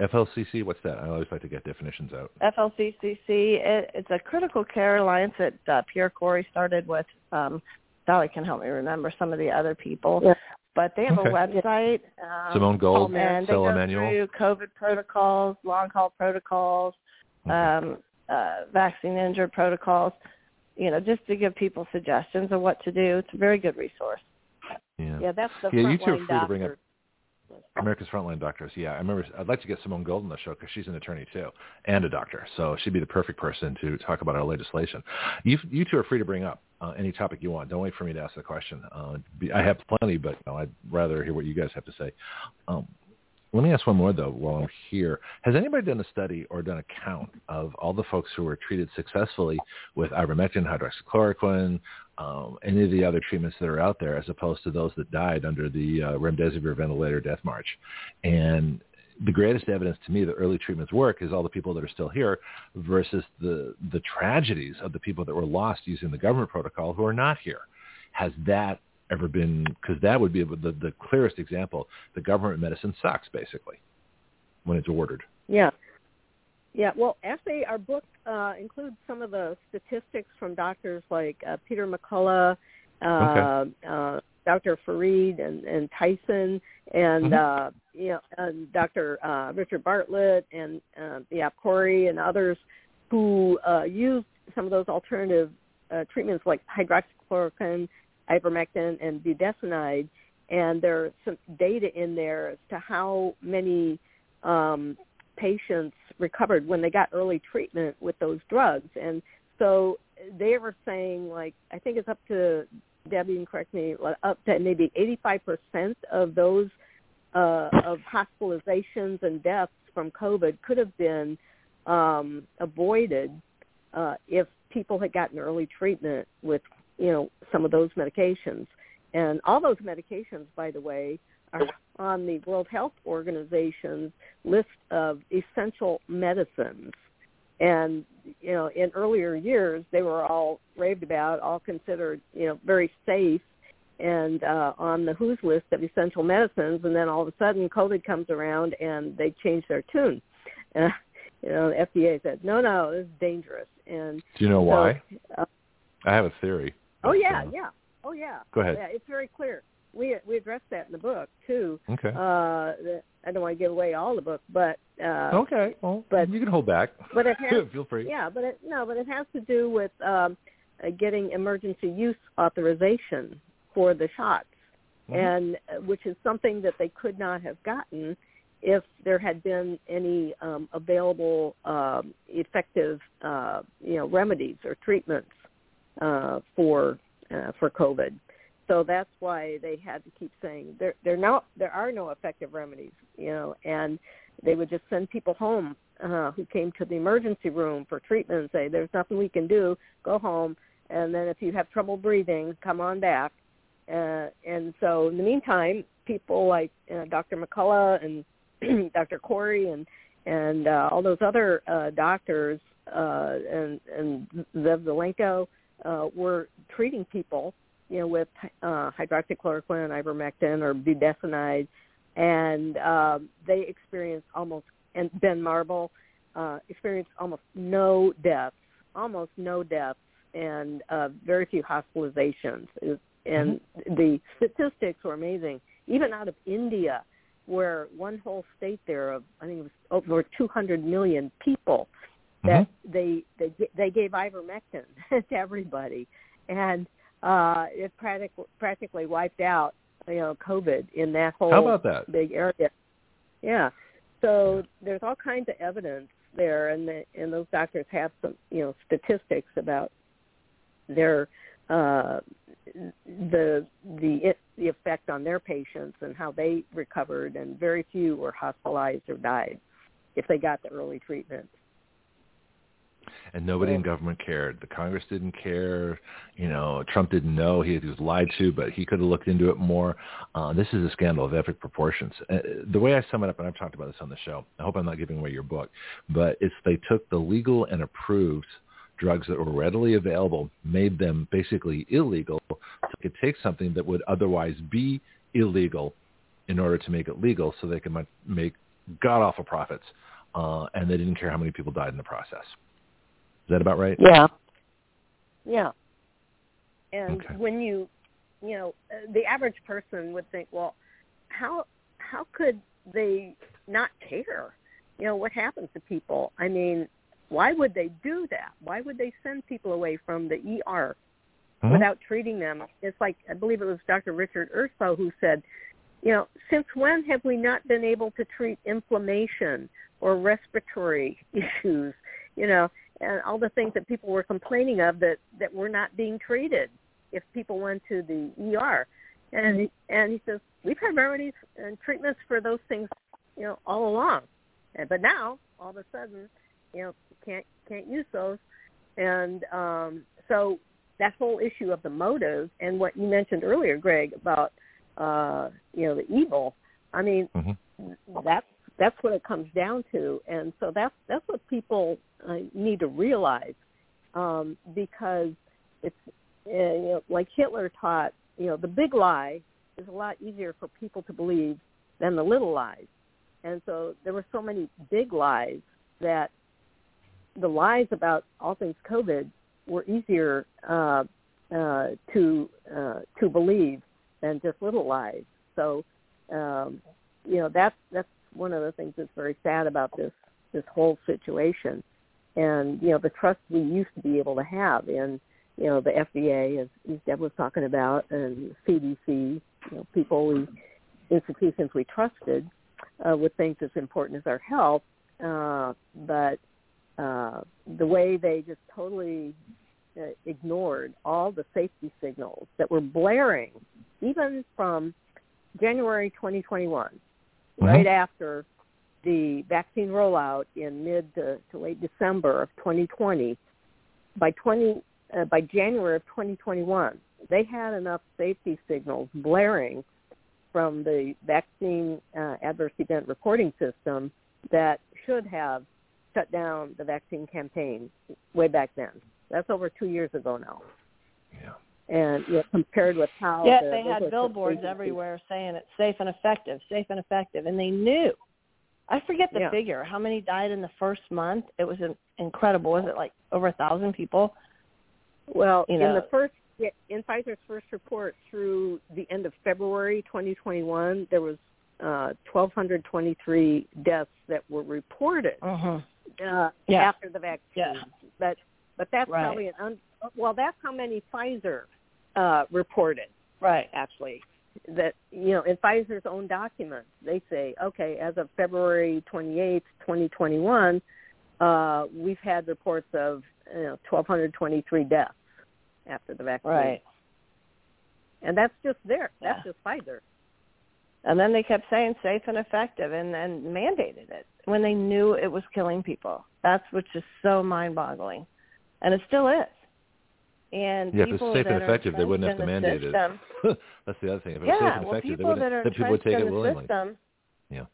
FLCC, what's that? I always like to get definitions out. FLCCC, it, it's a critical care alliance that uh, Pierre Kory started with. Um, Sally can help me remember some of the other people. Yeah. But they have Okay. a website. Um, Simone Gold, and they Stella go Immanuel. COVID protocols, long haul protocols, Okay. um, uh, vaccine injured protocols. You know, just to give people suggestions of what to do. It's a very good resource. yeah. Yeah, that's the Yeah, you two are free to bring up- America's Frontline Doctors. Yeah, I remember. I'd like to get Simone Gold on the show because she's an attorney too and a doctor, so she'd be the perfect person to talk about our legislation. You, you two are free to bring up uh, any topic you want. Don't wait for me to ask the question. Uh, be, I have plenty, but no, I'd rather hear what you guys have to say. Um, let me ask one more though while I'm here. Has anybody done a study or done a count of all the folks who were treated successfully with ivermectin, hydroxychloroquine, um, any of the other treatments that are out there, as opposed to those that died under the uh, remdesivir ventilator death march? And the greatest evidence to me that early treatments work is all the people that are still here versus the the tragedies of the people that were lost using the government protocol who are not here. Has that ever been? Because that would be the, the clearest example. The government medicine sucks basically when it's ordered. Yeah. Yeah, well, actually, our book uh, includes some of the statistics from doctors like uh, Peter McCullough, uh, uh, Dr. Fareed, and, and Tyson, and uh, you know, and Dr. Uh, Richard Bartlett, and uh, yeah, Kory, and others who uh, used some of those alternative uh, treatments like hydroxychloroquine, ivermectin, and budesonide, and there's some data in there as to how many um, patients recovered when they got early treatment with those drugs. And so they were saying, like, I think it's up to, Debbie, and correct me, up to maybe 85% of those uh, of hospitalizations and deaths from COVID could have been um, avoided uh, if people had gotten early treatment with, you know, some of those medications. And all those medications, by the way, are on the World Health Organization's list of essential medicines. And, you know, in earlier years, they were all raved about, all considered, you know, very safe and uh, on the WHO's list of essential medicines. And then all of a sudden, COVID comes around and they change their tune. (laughs) Uh, you know, the FDA said, no, no, this is dangerous. And Do you know so, why? uh, I have a theory. Oh, but, yeah, uh, yeah. Oh, yeah. Go ahead. Yeah, it's very clear. We we addressed that in the book too. Okay. Uh, I don't want to give away all the book, but uh, okay. Well, but you can hold back. But it (laughs) has, feel free. Yeah, but it, no, but it has to do with um, uh, getting emergency use authorization for the shots, mm-hmm. and uh, which is something that they could not have gotten if there had been any um, available um, effective, uh, you know, remedies or treatments uh, for uh, for COVID. So that's why they had to keep saying there there no there are no effective remedies, you know, and they would just send people home uh, who came to the emergency room for treatment and say there's nothing we can do, go home, and then if you have trouble breathing, come on back. Uh, and so in the meantime, people like uh, Dr. McCullough and (clears throat) Dr. Kory and and uh, all those other uh, doctors uh, and and Zev Zelenko uh, were treating people, you know, with uh, hydroxychloroquine, ivermectin, or budesonide, and um, they experienced almost and Ben Marble uh, experienced almost no deaths, almost no deaths, and uh, very few hospitalizations. And mm-hmm. the statistics were amazing. Even out of India, where one whole state there of I think it was over 200 million people that mm-hmm. they they they gave ivermectin (laughs) to everybody, and uh, it practically practically wiped out you know COVID in that whole How about that? big area. Yeah, so there's all kinds of evidence there, and the, and those doctors have some you know statistics about their uh, the the the effect on their patients and how they recovered, and very few were hospitalized or died if they got the early treatment. And nobody in government cared. The Congress didn't care. You know, Trump didn't know. He, he was lied to, but he could have looked into it more. Uh, this is a scandal of epic proportions. Uh, the way I sum it up, and I've talked about this on the show. I hope I'm not giving away your book, but it's they took the legal and approved drugs that were readily available, made them basically illegal. So they could take something that would otherwise be illegal in order to make it legal so they could make god-awful profits. Uh, and they didn't care how many people died in the process. Is that about right? Yeah. Yeah. And okay. when you, you know, the average person would think, well, how how could they not care? You know, what happens to people? I mean, why would they do that? Why would they send people away from the ER mm-hmm. without treating them? It's like I believe it was Dr. Richard Urso who said, you know, since when have we not been able to treat inflammation or respiratory (laughs) issues? You know, and all the things that people were complaining of that that were not being treated if people went to the ER. And he, and he says we've had remedies and treatments for those things, you know, all along. And, but now all of a sudden, you know, can't can't use those, and um, so that whole issue of the motive and what you mentioned earlier, Greg, about uh, you know the evil. I mean, mm-hmm. that's that's what it comes down to, and so that's that's what people uh, need to realize um, because it's uh, you know, like Hitler taught. You know, the big lie is a lot easier for people to believe than the little lies, and so there were so many big lies that the lies about all things COVID were easier uh, uh, to uh, to believe than just little lies. So, um, you know, that's that's one of the things that's very sad about this this whole situation, and you know, the trust we used to be able to have in you know the FDA, as, as Deb was talking about, and CDC, you know, people we institutions we trusted uh, with things as important as our health, uh, but uh, the way they just totally uh, ignored all the safety signals that were blaring, even from January 2021, mm-hmm. right after the vaccine rollout in mid to, to late December of 2020. By 20 uh, by January of 2021, they had enough safety signals blaring from the vaccine uh, adverse event reporting system that should have shut down the vaccine campaign way back then. That's over two years ago now. Yeah. And you know, compared with how yeah, the they had billboards everywhere saying it's safe and effective, safe and effective, and they knew. I forget the yeah. figure. How many died in the first month? It was incredible. Was it like over a thousand people? Well, you know, in the first in Pfizer's first report through the end of February 2021, there was uh, 1,223 deaths that were reported Mhm. uh, Yeah. after the vaccine. Yeah. But but that's Right. probably an un- well, that's how many Pfizer uh, reported Right. actually. That you know, in Pfizer's own documents, they say, okay, as of February 28th, 2021, uh, we've had reports of you know 1,223 deaths after the vaccine, Right. and that's just there. That's Yeah. just Pfizer. And then they kept saying safe and effective and, and mandated it when they knew it was killing people. That's which is so mind boggling. And it still is. And Yeah, if it's safe and effective, they wouldn't have to mandate the it. (laughs) That's the other thing. If it's yeah, safe and well, effective, people that are then people would take it willingly. system, Yeah.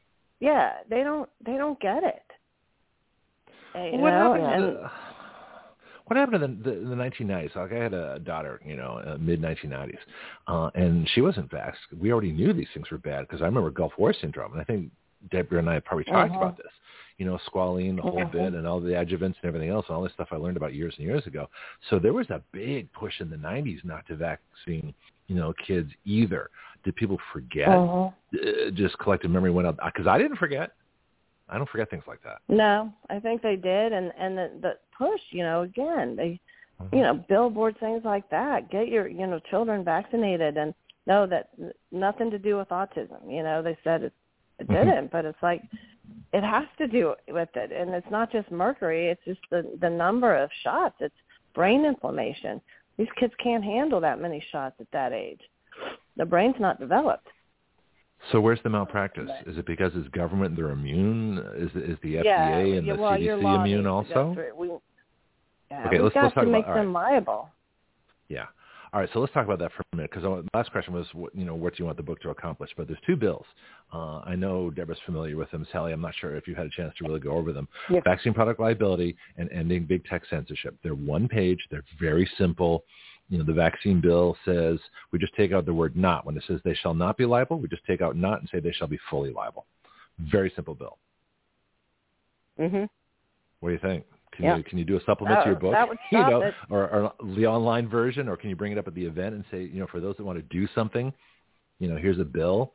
yeah, they don't they don't get it. Uh, what know, happened? and, the, what happened in the, the, the 1990s? Like I had a daughter, you know, uh, mid 1990s, uh, and she wasn't vaxxed. We already knew these things were bad because I remember Gulf War syndrome, and I think Deborah and I have probably talked Uh-huh. about this. You know, squalene, the whole Uh-huh. bit, and all the adjuvants and everything else, and all this stuff I learned about years and years ago. So there was a big push in the 90s not to vaccine, you know, kids either. Did people forget? uh-huh. Uh, just collective memory went up because I didn't forget. I don't forget things like that. No, I think they did, and and the, the push, you know, again, they, Mhm. you know, billboard things like that. Get your, you know, children vaccinated, and no, that nothing to do with autism. You know, they said it, it Mhm. didn't, but it's like it has to do with it, and it's not just mercury. It's just the the number of shots. It's brain inflammation. These kids can't handle that many shots at that age. The brain's not developed. So where's the malpractice? Is it because it's government and they're immune? Is is the FDA yeah, and yeah, the well, CDC immune also? We, yeah, Okay, let's- let's talk to about- make all them liable. Yeah. All right, so let's talk about that for a minute because the last question was, what- you know, what do you want the book to accomplish? But there's two bills. Uh, I know Deborah's familiar with them. Sally, I'm not sure if you had a chance to really go over them. Vaccine product liability and ending big tech censorship. They're one page. They're very simple. You know, the vaccine bill says we just take out the word not. When it says they shall not be liable, we just take out not and say they shall be fully liable. Very simple bill. Mhm. What do you think? Can Yeah. you can you do a supplement That- to oh, your book? that would (laughs) you know, it. or, or the online version, or can you bring it up at the event and say, you know, for those that want to do something, you know, here's a bill.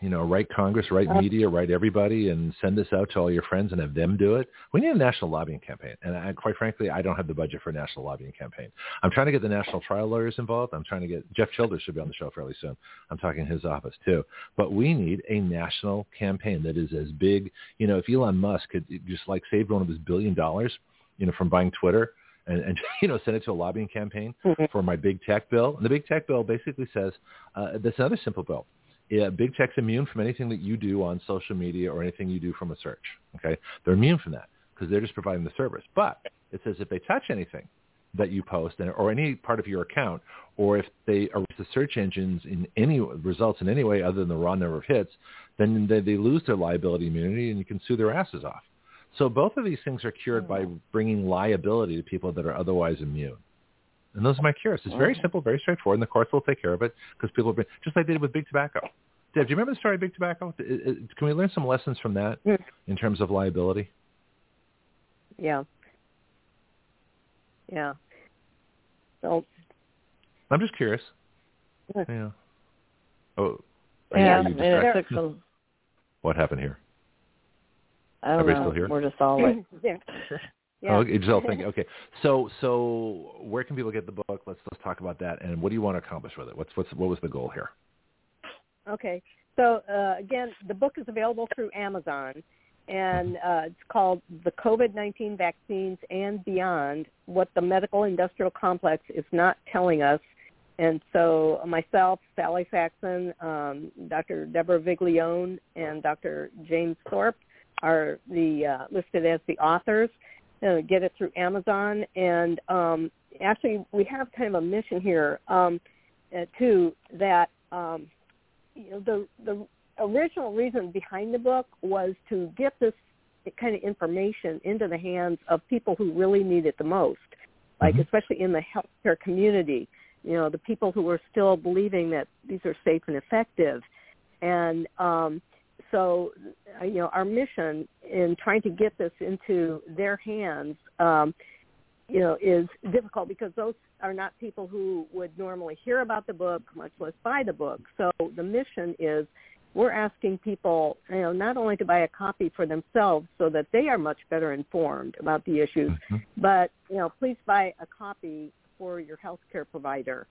You know, write Congress, write Uh, media, write everybody, and send this out to all your friends and have them do it. We need a national lobbying campaign, and I, quite frankly, I don't have the budget for a national lobbying campaign. I'm trying to get the national trial lawyers involved. I'm trying to get Jeff Childers should be on the show fairly soon. I'm talking his office too. But we need a national campaign that is as big. You know, if Elon Musk could just like save one of his billion dollars, you know, from buying Twitter and, and (laughs) you know send it to a lobbying campaign Mhm. for my big tech bill. And the big tech bill basically says uh, that's another simple bill. Yeah, big tech's immune from anything that you do on social media or anything you do from a search. Okay, they're immune from that because they're just providing the service. But it says if they touch anything that you post and, or any part of your account, or if they erase the search engines in any results in any way other than the raw number of hits, then they, they lose their liability immunity and you can sue their asses off. So both of these things are cured by hmm. bringing liability to people that are otherwise immune. And those are my cures. It's very simple, very straightforward, and the courts will take care of it because people have been, just like they did with big tobacco. Deb, do you remember the story of big tobacco? I- I- Can we learn some lessons from that Mm. in terms of liability? Yeah. Yeah. So I'm just curious. Yeah. Yeah. Oh, are you- Yeah, are you and distracted? it took some. What happened here? I don't Everybody know. still here? We're just all like, (laughs) (laughs) yeah. Yeah. Oh, thank you. Okay, so so where can people get the book? Let's let's talk about that. And what do you want to accomplish with it? What's what's what was the goal here? Okay. So uh, again, the book is available through Amazon, and uh, it's called "The COVID-19 Vaccines and Beyond: What the Medical Industrial Complex is Not Telling Us." And so myself, Sally Saxon, um, Dr. Deborah Viglione, and Dr. James Thorp are the uh, listed as the authors. Uh, get it through Amazon, and um, actually we have kind of a mission here um, uh, too that um, you know, the the original reason behind the book was to get this kind of information into the hands of people who really need it the most, like Mhm. especially in the healthcare community. You know, the people who are still believing that these are safe and effective, and um, so uh, you know, our mission in trying to get this into their hands. Um, you know, is difficult because those are not people who would normally hear about the book, much less buy the book. So the mission is we're asking people, you know, not only to buy a copy for themselves so that they are much better informed about the issues, Mm-hmm. but you know, please buy a copy for your healthcare provider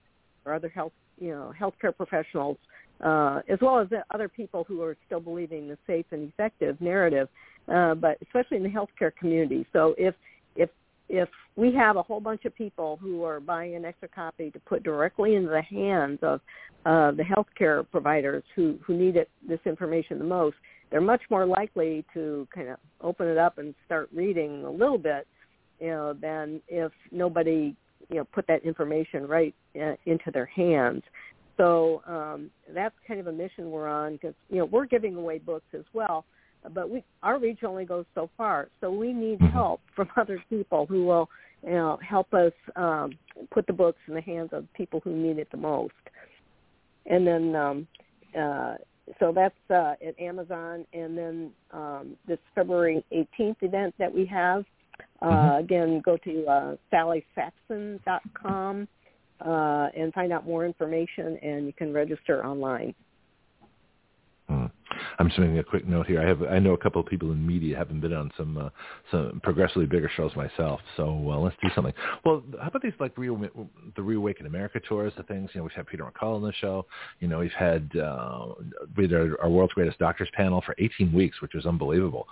or other health, you know, healthcare professionals, uh, as well as the other people who are still believing the safe and effective narrative, uh, but especially in the healthcare community. So if if if we have a whole bunch of people who are buying an extra copy to put directly into the hands of uh, the healthcare providers who, who need it, this information the most, they're much more likely to kind of open it up and start reading a little bit, you know, than if nobody, you know, put that information right uh, into their hands. So um, that's kind of a mission we're on because, you know, we're giving away books as well, but we our reach only goes so far. So we need Mhm. help from (laughs) other people who will, you know, help us um, put the books in the hands of people who need it the most. And then, um, uh, so that's uh, at Amazon. And then um, this February 18th event that we have, uh, Mhm. again, go to uh, sallysaxon.com uh, and find out more information, and you can register online. Hmm. I'm just making a quick note here. I have I know a couple of people in media haven't been on some uh, some progressively bigger shows myself. So well, let's do something. Well, how about these like Re- the Reawaken America tours, the things you know we've had Peter McCullough on the show. You know we've had uh, we had our, our world's greatest doctors panel for 18 weeks, which was unbelievable.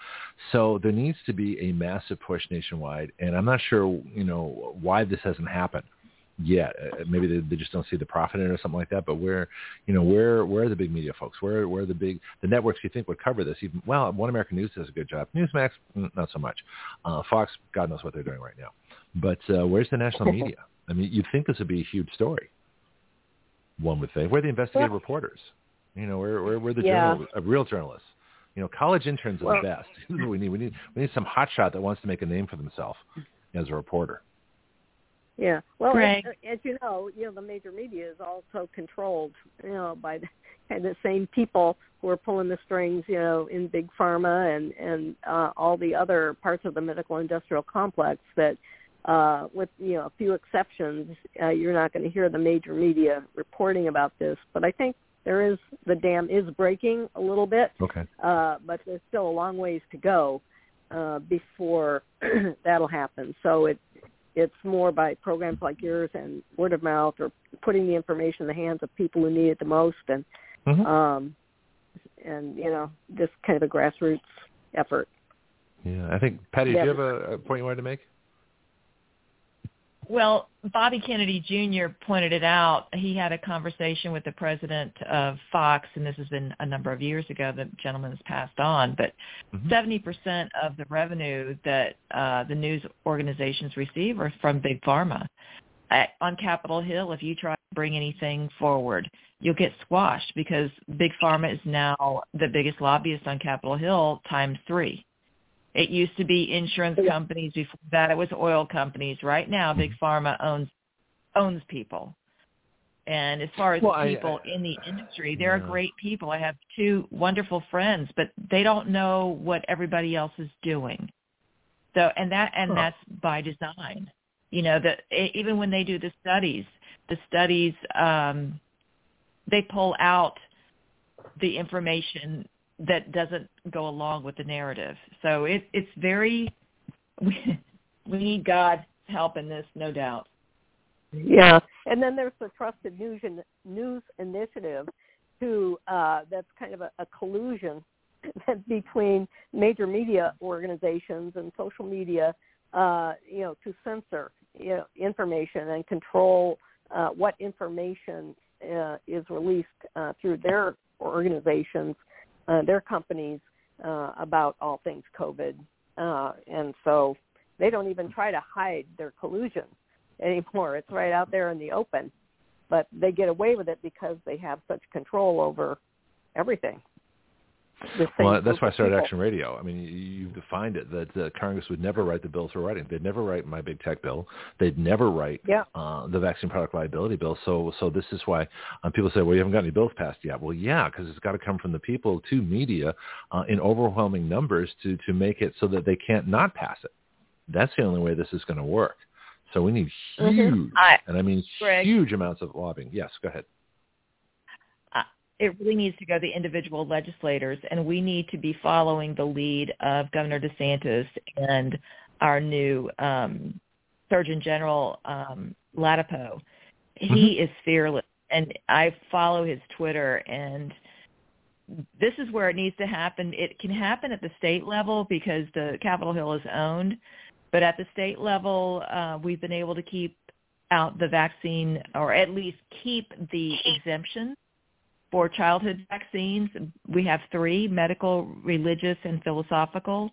So there needs to be a massive push nationwide, and I'm not sure you know why this hasn't happened yet. Uh, maybe they, they just don't see the profit in it or something like that. But where, you know, where where are the big media folks? Where where are the big the networks you think would cover this? Even well, One American News does a good job. Newsmax, mm, not so much. Uh, Fox, God knows what they're doing right now. But uh, where's the national (laughs) media? I mean, you'd think this would be a huge story. One would think. Where are the investigative Well- reporters? You know, where where where the Yeah. journal, uh, real journalists? You know, college interns are Well- the best. (laughs) we need we need we need some hotshot that wants to make a name for themselves as a reporter. Yeah. Well, Greg. as, as you know, you know the major media is also controlled, you know, by the, (laughs) by the same people who are pulling the strings, you know, in big pharma and and uh, all the other parts of the medical industrial complex. That, uh, with you know a few exceptions, uh, you're not going to hear the major media reporting about this. But I think there is the dam is breaking a little bit, Okay. uh, but there's still a long ways to go uh, before (clears throat) that'll happen. So it it's more by programs like yours and word of mouth or putting the information in the hands of people who need it the most and Mhm. um and you know just kind of a grassroots effort Yeah, I think Patty, Yeah. do you have a, a point you wanted to make? Well, Bobby Kennedy Jr. pointed it out. He had a conversation with the president of Fox, and this has been a number of years ago. The gentleman has passed on, but Mhm. 70% of the revenue that uh, the news organizations receive are from big pharma. At, on Capitol Hill, if you try to bring anything forward, you'll get squashed because big pharma is now the biggest lobbyist on Capitol Hill times three. It used to be insurance Yeah. companies. Before that, it was oil companies. Right now, big pharma owns owns people. And as far as Well, people I- in the industry, there are Yeah. great people. I have two wonderful friends, but they don't know what everybody else is doing. So, and that and Huh. that's by design. You know, that even when they do the studies, the studies um, they pull out the information that doesn't go along with the narrative. So it, it's very we, need God's help in this, no doubt. yeah and then there's the trusted news news initiative who uh that's kind of a, a collusion (laughs) between major media organizations and social media uh you know to censor you know, information and control uh, what information uh, is released uh, through their organizations, uh, their companies uh, about all things COVID. Uh, and so they don't even try to hide their collusion (laughs) anymore. It's right out there in the open. But they get away with it because they have such control over everything. The same Well, that's why I started people. Action Radio. I mean, you- you've defined it that uh, Congress would never write the bills we're writing. They'd never write my big tech bill. They'd never write Yeah. uh, the vaccine product liability bill. So, so this is why um, people say, "Well, you haven't got any bills passed yet." Well, yeah, because it's got to come from the people to media uh, in overwhelming numbers to to make it so that they can't not pass it. That's the only way this is going to work. So we need huge, Mhm. I and I mean Greg. huge amounts of lobbying. Yes, go ahead. It really needs to go to the individual legislators, and we need to be following the lead of Governor DeSantis and our new um, Surgeon General um, Ladapo. He mm-hmm. is fearless, and I follow his Twitter, and this is where it needs to happen. It can happen at the state level because the Capitol Hill is owned, but at the state level, uh, we've been able to keep out the vaccine, or at least keep the exemption for childhood vaccines. We have three: medical, religious, and philosophical.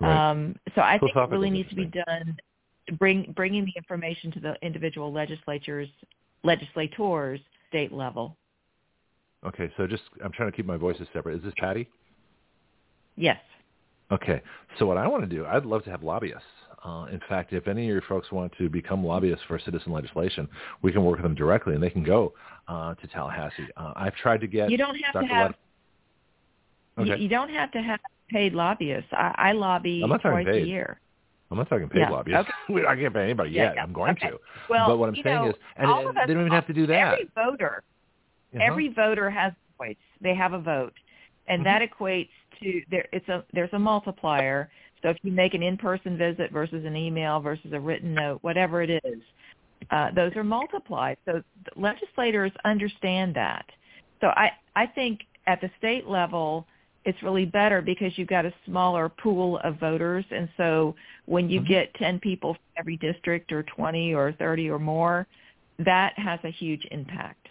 Right. Um, so I think it really needs to be done bring bringing the information to the individual legislatures legislators state level. Okay, so just I'm trying to keep my voices separate. Is this Patty? Yes. Okay, so what I want to do, I'd love to have lobbyists. Uh, in fact, if any of your folks want to become lobbyists for citizen legislation, we can work with them directly, and they can go uh, to Tallahassee. Uh, I've tried to get. You don't have Dr. to have. okay. you, you, don't have to have paid lobbyists. I, I lobby twice paid. a year. I'm not talking paid yeah. lobbyists. Okay. (laughs) I can't pay anybody yeah, yet. yeah. I'm going okay. to. Well, but what I'm saying know, is, and it, they don't even have to do that. Every voter, uh-huh. every voter has a voice. They have a vote, and mm-hmm. that equates to there. It's a there's a multiplier. So if you make an in-person visit versus an email versus a written note, whatever it is, uh, those are multiplied. So legislators understand that. So I I think at the state level it's really better because you've got a smaller pool of voters and so when you mm-hmm. get 10 people from every district or 20 or 30 or more that has a huge impact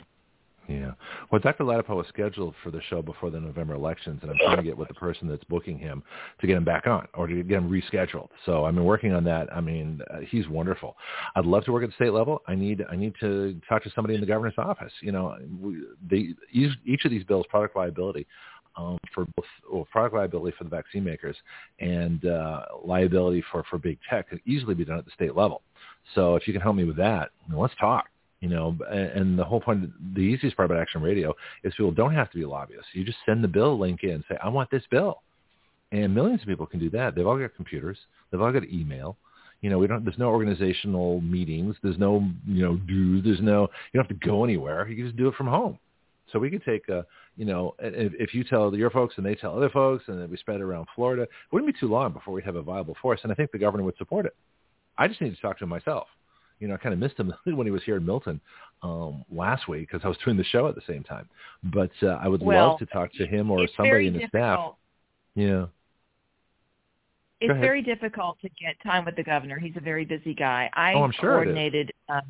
yeah. Well, Dr. Ladapo was scheduled for the show before the November elections, and I'm trying to get with the person that's booking him to get him back on or to get him rescheduled. So I've been working on that. I mean, uh, he's wonderful. I'd love to work at the state level. I need I need to talk to somebody in the governor's office. You know, we, they, each, each of these bills, product liability, um, for both well, product liability for the vaccine makers and uh, liability for, for big tech could easily be done at the state level. So if you can help me with that, let's talk. You know, and the whole point, the easiest part about Action Radio is people don't have to be lobbyists. You just send the bill link in, say, I want this bill. And millions of people can do that. They've all got computers. They've all got email. You know, we don't. There's no organizational meetings. There's no, you know, dues. There's no. You don't have to go anywhere. You can just do it from home. So we could take, uh, you know, if, if you tell your folks and they tell other folks, and then we spread it around Florida, it wouldn't be too long before we have a viable force. And I think the governor would support it. I just need to talk to him myself. You know, I kind of missed him (laughs) when he was here in Milton um, last week because I was doing the show at the same time. But uh, I would well, love to talk to him or somebody in the staff. Yeah. It's very difficult to get time with the governor. He's a very busy guy. I oh, I'm sure coordinated um,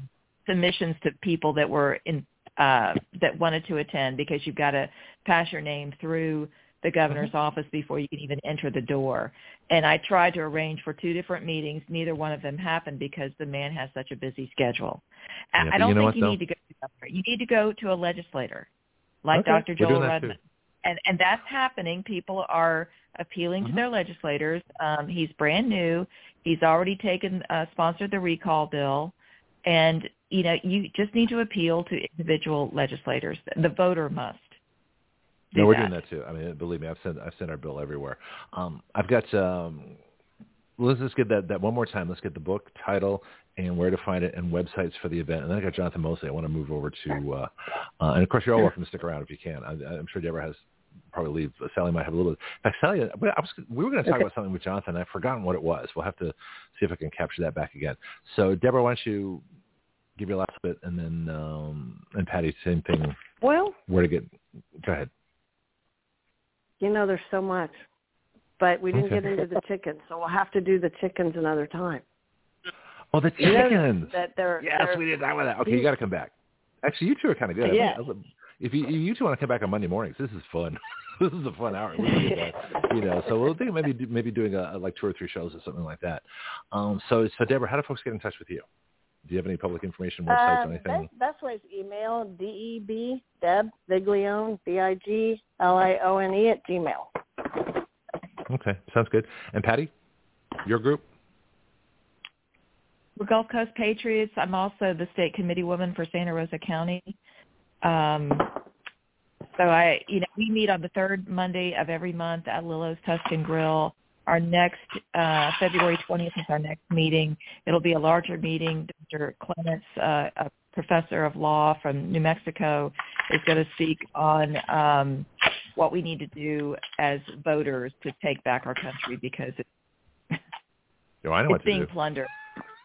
submissions to people that were in uh, that wanted to attend because you've got to pass your name through the governor's mm-hmm. office before you can even enter the door. And I tried to arrange for two different meetings. Neither one of them happened because the man has such a busy schedule. Yeah, I don't you know think what, you though? need to go to the governor. You need to go to a legislator like okay. Dr. Joel Rudman. And and that's happening. People are appealing mm-hmm. to their legislators. Um, he's brand new. He's already taken uh, sponsored the recall bill, and you know, you just need to appeal to individual legislators. The voter must. No, we're that. doing that too. I mean, believe me, I've sent I've sent our bill everywhere. Um, I've got. Um, let's just get that that one more time. Let's get the book title and where to find it and websites for the event. And then I got Jonathon Moseley. I want to move over to, uh, uh, and of course you're all welcome to stick around if you can. I, I'm sure Deborah has probably leave. Sally might have a little bit. In fact, Sally, I was, we were going to talk Okay. about something with Jonathon. I've forgotten what it was. We'll have to see if I can capture that back again. So, Deborah, why don't you give your last bit, and then um, and Patty, same thing. Well, Where to get? Go ahead. You know, there's so much, but we didn't Okay. get into the chickens, so we'll have to do the chickens another time. Oh, the You know chickens. That they're, Yes, they're we did that with that. Okay, you got to come back. Actually, you two are kind of good. Yeah. I mean, If you you two want to come back on Monday mornings, this is fun. (laughs) this is a fun hour. We can do that, you know, so we'll think maybe maybe doing a, like two or three shows or something like that. Um, so so Deborah, how do folks get in touch with you? Do you have any public information, websites, Um, anything? best, best way is email D E B Deb Viglione B I G L I O N E at Gmail. Okay, sounds good. And Patty, your group? We're Gulf Coast Patriots. I'm also the state committee woman for Santa Rosa County. Um, so I, you know, we meet on the third Monday of every month at Lillo's Tuscan Grill. Our next uh, February 20th is our next meeting. It'll be a larger meeting. Dr. Clements, uh, a professor of law from New Mexico, is going to speak on um, what we need to do as voters to take back our country because it's, (laughs) oh, I know it's being do. plundered.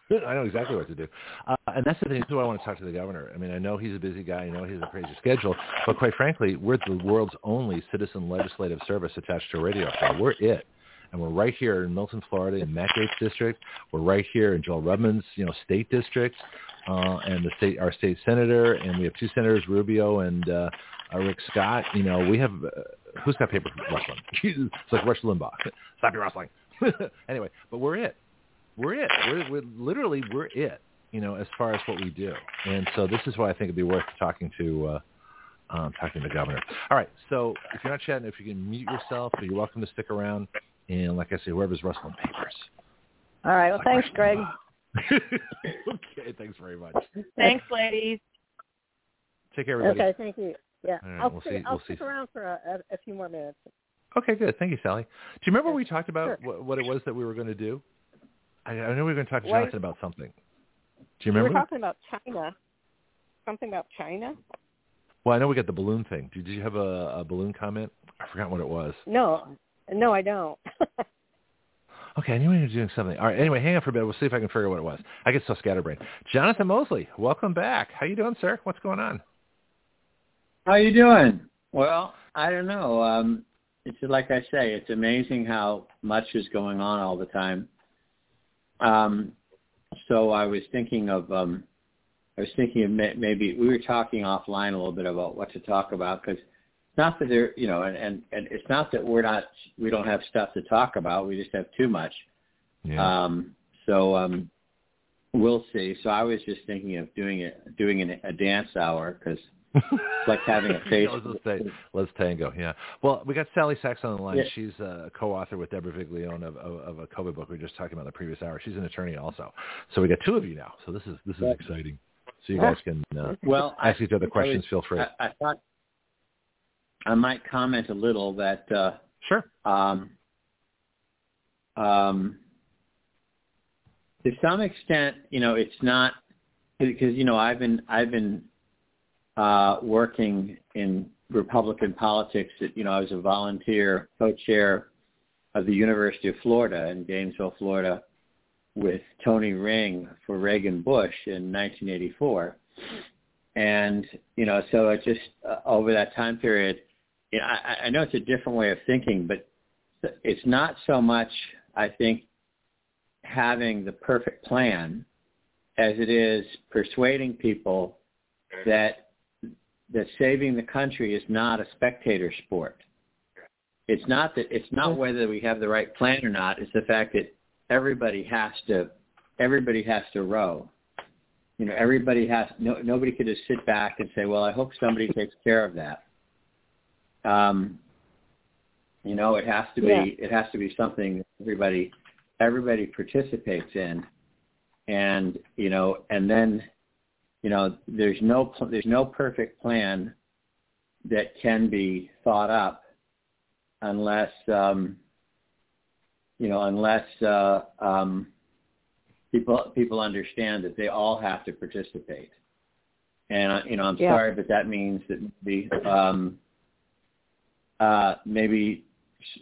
(laughs) I know exactly what to do. Uh, and that's the thing, too, I want to talk to the governor. I mean, I know he's a busy guy. I know he has a crazy schedule. But quite frankly, we're the world's only citizen legislative service attached to a radio show. We're it. And we're right here in Milton, Florida, in Matt Gaetz district. We're right here in Joel Rudman's, you know, state district, uh, and the state, our state senator, and we have two senators, Rubio and uh, Rick Scott. You know, we have uh, who's got paper rustling? (laughs) it's like Rush Limbaugh. Stop your rustling. (laughs) anyway, but we're it we're it. We're, we're literally we're it. You know, as far as what we do, and so this is why I think it'd be worth talking to uh, um, talking to the governor. All right, so if you're not chatting, if you can mute yourself, you're welcome to stick around. And like I say, whoever's rustling papers. All right. Well, thanks, Greg. (laughs) okay. Thanks very much. Thanks, ladies. Take care, everybody. Okay. Thank you. Yeah. Right, I'll, we'll stay, see, I'll we'll stick see. around for a, a, few more minutes. Okay, good. Thank you, Sally. Do you remember we talked about Sure. what, what it was that we were going to do? I, I know we were going to talk to What? Jonathon about something. Do you remember? We were talking about China. Something about China? well, I know we got the balloon thing. Did you have a, a balloon comment? I forgot what it was. No. No, I don't. (laughs) Okay, I knew we were doing something. All right. Anyway, hang on for a bit. We'll see if I can figure out what it was. I get so scatterbrained. Jonathon Moseley, welcome back. How you doing, sir? What's going on? How you doing? Well, I don't know. Um, it's like I say, it's amazing how much is going on all the time. Um, so I was thinking of, um, I was thinking of may- maybe we were talking offline a little bit about what to talk about because it's not that there, you know, and, and and it's not that we're not, we don't have stuff to talk about. We just have too much. Um, so um, we'll see. So I was just thinking of doing it, doing an, a dance hour because it's like having a (laughs) face. let's, say, let's tango. Yeah. Well, we got Sally Sachs on the line. Yeah. She's a co-author with Deborah Viglione of, of, of a COVID book we were just talking about in the previous hour. She's an attorney also. So we got two of you now. So this is this is Yeah. exciting. So you guys can uh, Well, I, ask each other questions. Feel free. I, I thought I might comment a little that uh, sure. um, um, to some extent, you know, it's not because you know I've been I've been uh, working in Republican politics. That you know I was a volunteer co-chair of the University of Florida in Gainesville, Florida, with Tony Ring for Reagan Bush in 1984, and you know so it just uh, over that time period, you know, I, I know it's a different way of thinking, but it's not so much I think having the perfect plan as it is persuading people that that saving the country is not a spectator sport. It's not that it's not mm-hmm. whether we have the right plan or not. It's the fact that everybody has to everybody has to row. You know, everybody has no nobody could just sit back and say, "Well, I hope somebody takes care of that." Um, you know, it has to be Yeah. it has to be something everybody everybody participates in, and you know, and then you know, there's no there's no perfect plan that can be thought up unless um, you know unless uh, um, people people understand that they all have to participate. And uh, you know, I'm Yeah. sorry, but that means that the um, uh, maybe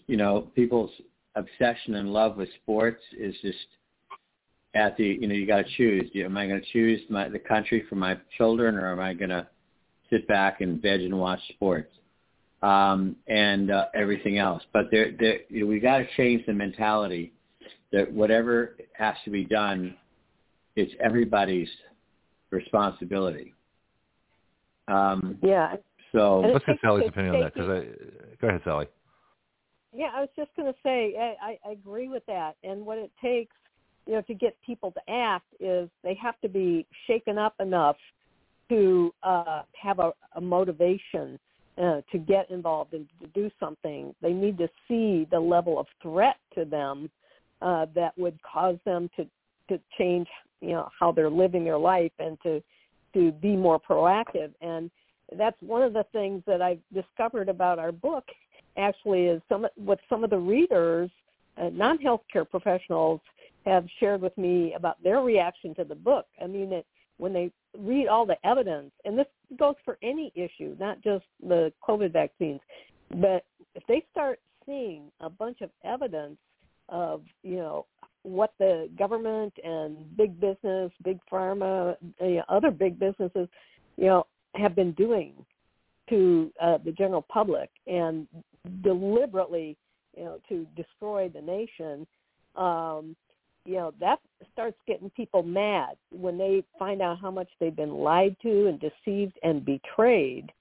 you know people's obsession and love with sports is just at the you know you got to choose. You- Am I going to choose my the country for my children, or am I going to sit back and veg and watch sports um, and uh, everything else? But there, there you know, we got to change the mentality that whatever has to be done, it's everybody's responsibility. Um, yeah. So Let's get Sally's opinion on that because I go ahead, Sally. Yeah, I was just going to say I, I I agree with that. And what it takes, you know, to get people to act is they have to be shaken up enough to uh, have a, a motivation uh, to get involved and to do something. They need to see the level of threat to them uh, that would cause them to to change, you know, how they're living their life and to to be more proactive. And that's one of the things that I've discovered about our book actually is some what some of the readers, uh, non-healthcare professionals, have shared with me about their reaction to the book. I mean, it when they read all the evidence, and this goes for any issue, not just the COVID vaccines, but if they start seeing a bunch of evidence of, you know, what the government and big business, big pharma, you know, other big businesses, you know, have been doing to uh, the general public and deliberately, you know, to destroy the nation, um, you know, that starts getting people mad when they find out how much they've been lied to and deceived and betrayed,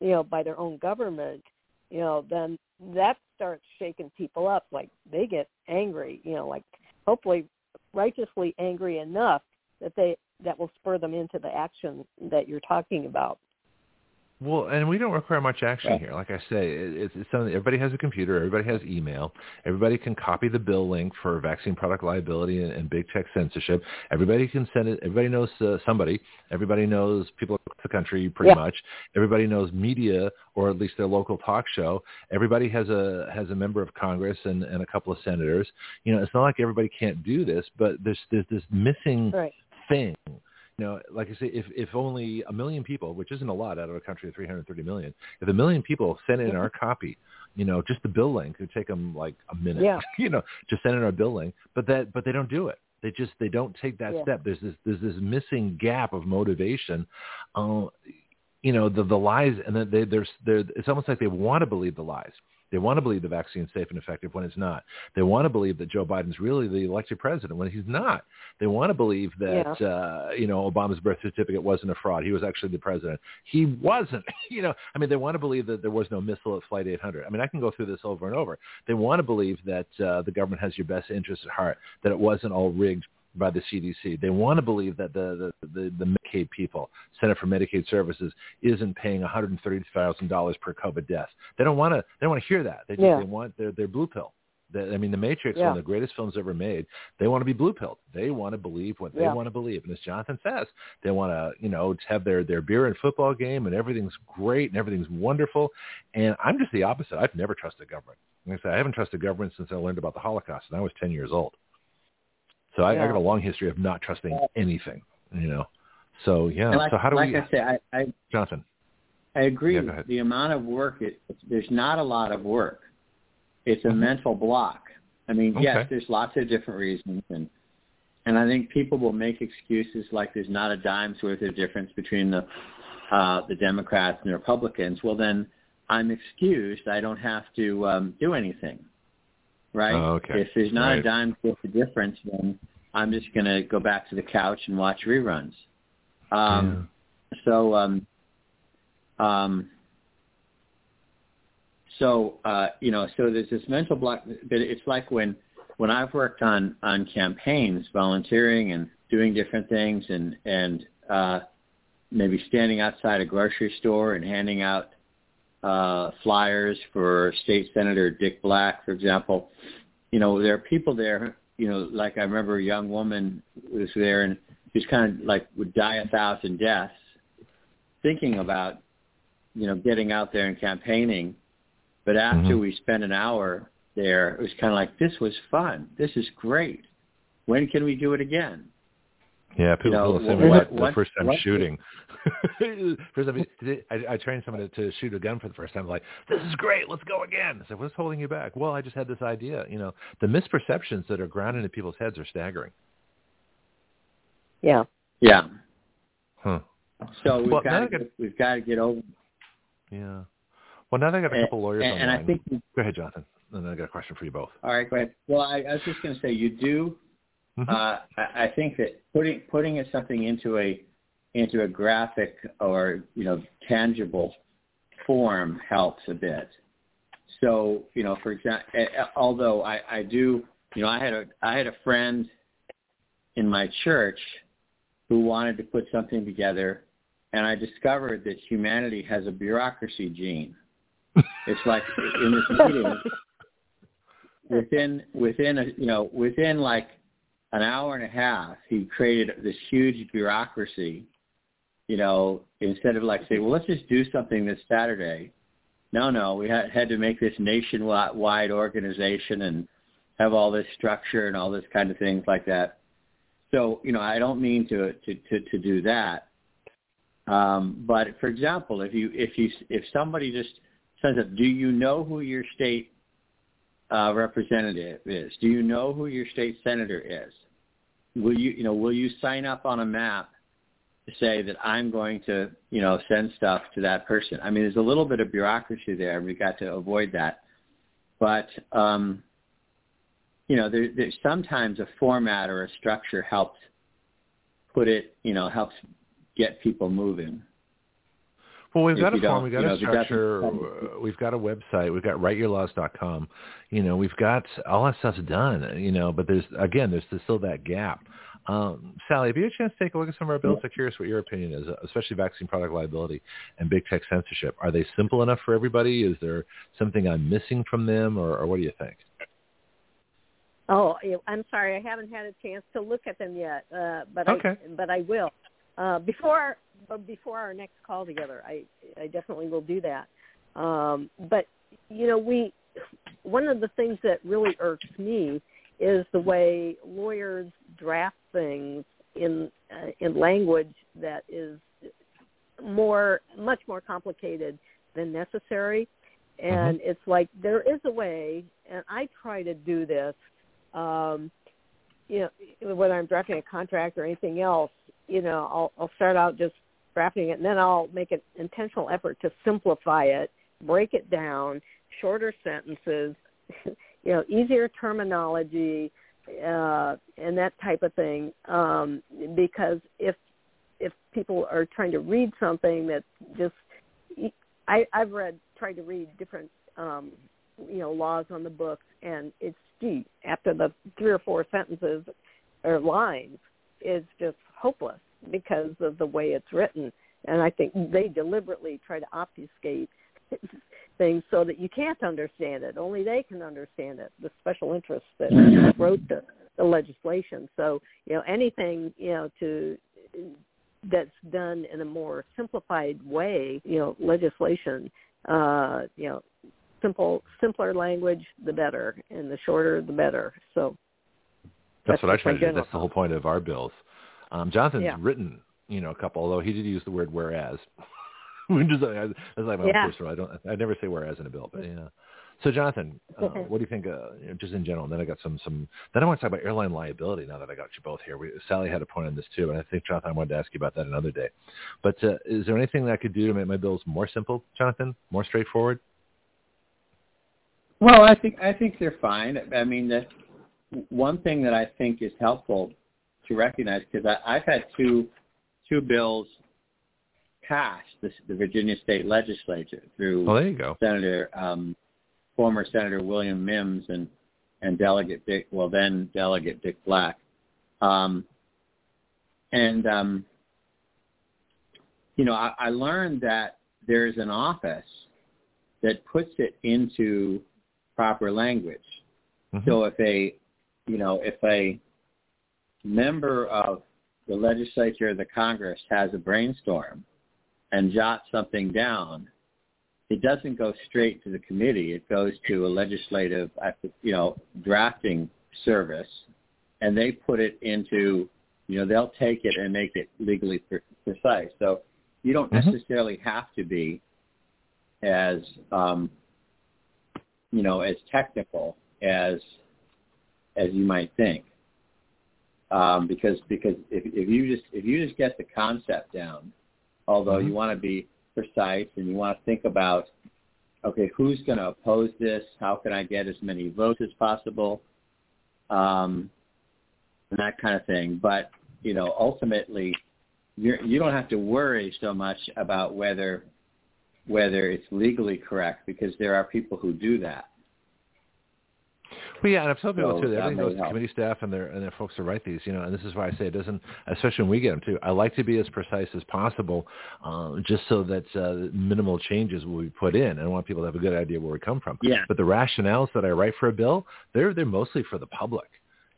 you know, by their own government, you know, then that starts shaking people up. Like they get angry, you know, like hopefully righteously angry enough that they that will spur them into the action that you're talking about. Well, and we don't require much action here. Like I say, it's, it's something. Everybody has a computer. Everybody has email. Everybody can copy the bill link for vaccine product liability and, and big tech censorship. Everybody can send it. Everybody knows uh, somebody. Everybody knows people across the country pretty yeah. much. Everybody knows media, or at least their local talk show. Everybody has a has a member of Congress and, and a couple of senators. You know, it's not like everybody can't do this, but there's there's this missing right. Thing you know, like I say, if if only a million people, which isn't a lot out of a country of 330 million, if a million people sent in our copy, you know, just the bill link would take them like a minute, yeah. (laughs) you know, just send in our bill link. But that, but they don't do it. They just they don't take that yeah. step. There's this there's this missing gap of motivation. Uh, you know, the the lies, and then they, there's there. It's almost like they want to believe the lies. They want to believe the vaccine is safe and effective when it's not. They want to believe that Joe Biden's really the elected president when he's not. They want to believe that yeah. uh, you know Obama's birth certificate wasn't a fraud. He was actually the president. He wasn't. (laughs) you know, I mean, they want to believe that there was no missile at Flight 800. I mean, I can go through this over and over. They want to believe that uh, the government has your best interest at heart. That it wasn't all rigged by the CDC. They want to believe that the, the, the, the Medicaid people, Center for Medicaid Services, isn't paying $130,000 per COVID death. They don't want to. They don't want to hear that. They just yeah. they want their their blue pill. The, I mean, The Matrix, yeah. one of the greatest films ever made. They want to be blue pilled. They want to believe what they yeah. want to believe. And as Jonathon says, they want to, you know, have their their beer and football game, and everything's great and everything's wonderful. And I'm just the opposite. I've never trusted government. Like I said, I haven't trusted government since I learned about the Holocaust, and I was 10 years old. So I, yeah. I got a long history of not trusting anything, you know. So yeah. Like, so how do like we? I say, I, I Jonathon. I agree. Yeah, the amount of work, it, there's not a lot of work. It's a mm-hmm. mental block. I mean, Okay. yes, there's lots of different reasons, and and I think people will make excuses like there's not a dime's worth of difference between the uh, the Democrats and the Republicans. Well, then I'm excused. I don't have to um, do anything, right? Oh, okay. If there's not Right. a dime's worth of difference, then I'm just going to go back to the couch and watch reruns. Um, So, um, um, so uh, you know, so there's this mental block. But it's like when when I've worked on on campaigns, volunteering and doing different things, and and uh, maybe standing outside a grocery store and handing out uh, flyers for State Senator Dick Black, for example. You know, there are people there. You know, like I remember a young woman was there and she's kind of like would die a thousand deaths, thinking about you know getting out there and campaigning. But after Mhm. we spent an hour there, it was kind of like this was fun. This is great. When can we do it again? Yeah, people know, feel the same what- way the first time what- shooting. (laughs) first time, I, I trained someone to, to shoot a gun for the first time. Like, this is great. Let's go again. I said, what's holding you back? Well, I just had this idea. You know, the misperceptions that are grounded in people's heads are staggering. Yeah. Yeah. Huh. So we've Well, got to got- get, we've got to get over. Yeah. Well, now that I got a And- couple lawyers and, on and I line. think Go ahead, Jonathon. And then I got a question for you both. All right, go ahead. Well, I, I was just going to say you do. Mhm. Uh, I, I think that putting putting it something into a into a graphic or you know tangible form helps a bit. So you know, for example, although I, I do, you know, I had a I had a friend in my church who wanted to put something together, and I discovered that humanity has a bureaucracy gene. It's like in this meeting, (laughs) within within a you know within like an hour and a half, he created this huge bureaucracy. You know, instead of like saying, well, let's just do something this Saturday. No, no, we had to make this nationwide organization and have all this structure and all this kind of things like that. So you know, I don't mean to to to, to do that. Um, but for example, if you if you if somebody just says, "Do you know who your state uh, representative is? Do you know who your state senator is? Will you you know will you sign up on a map to say that I'm going to you know send stuff to that person? I mean, there's a little bit of bureaucracy there, we got to avoid that. But um, you know, there, there's sometimes a format or a structure helps put it, you know, helps get people moving. Well, we've got a form, we've got a structure, we've got a website, we've got writeyourlaws.com. You know, we've got all that stuff's done. You know, but there's again, there's still that gap. Um, Sally, have you had a chance to take a look at some of our bills? I'm curious what your opinion is, especially vaccine product liability and big tech censorship. Are they simple enough for everybody? Is there something I'm missing from them, or, or what do you think? Oh, I'm sorry, I haven't had a chance to look at them yet, uh, but okay. I but I will uh, before before our next call together. I I definitely will do that. Um, but you know, we one of the things that really irks me is the way lawyers draft things in uh, in language that is more much more complicated than necessary and mm-hmm. it's like there is a way and i try to do this um, you know, whether I'm drafting a contract or anything else, you know, I'll, I'll start out just drafting it, and then I'll make an intentional effort to simplify it, break it down, shorter sentences, (laughs) you know, easier terminology, uh, and that type of thing. Um, because if if people are trying to read something that just, I, I've read, tried to read different, um, you know, laws on the books, and it's gee, after the three or four sentences or lines is just hopeless because of the way it's written. And I think they deliberately try to obfuscate (laughs) things so that you can't understand it. Only they can understand it, the special interests that wrote the, the legislation. So, you know, anything, you know, to that's done in a more simplified way, you know, legislation, uh, you know, simple simpler language, the better, and the shorter, the better. So that's, that's what I try to do. That's the whole point of our bills. Um, Jonathon's yeah. written, you know, a couple, although he did use the word whereas. (laughs) (laughs) Just, that's like my yeah. own personal. I don't. I never say whereas in a bill, but yeah. So, Jonathon, uh, what do you think? Uh, you know, just in general. And then I got some some. Then I want to talk about airline liability. Now that I got you both here, we, Sally had a point on this too, and I think Jonathon I wanted to ask you about that another day. But uh, is there anything that I could do to make my bills more simple, Jonathon, more straightforward? Well, I think I think they're fine. I mean, the one thing that I think is helpful to recognize because I've had two two bills passed the, the Virginia State Legislature through oh, there you go. Senator um, former Senator William Mims and and Delegate Dick well then Delegate Dick Black, um, and um, you know I, I learned that there's an office that puts it into proper language. Mm-hmm. So if a, you know, if a member of the legislature or the Congress has a brainstorm and jot something down, it doesn't go straight to the committee. It goes to a legislative, you know, drafting service, and they put it into, you know, they'll take it and make it legally pre- precise. So you don't mm-hmm. necessarily have to be as um, you know, as technical as as you might think. Um, because because if, if you just if you just get the concept down, although mm-hmm. you want to be precise and you want to think about, okay, who's going to oppose this? How can I get as many votes as possible? Um, and that kind of thing. But you know, ultimately, you're, you don't have to worry so much about whether whether it's legally correct because there are people who do that. Well, yeah, and I've told people so too. Everything goes to committee staff and their and their folks to write these. You know, and this is why I say it doesn't, especially when we get them too. I like to be as precise as possible, uh, just so that uh, minimal changes will be put in. and I want people to have a good idea where we come from. Yeah. But the rationales that I write for a bill, they're they're mostly for the public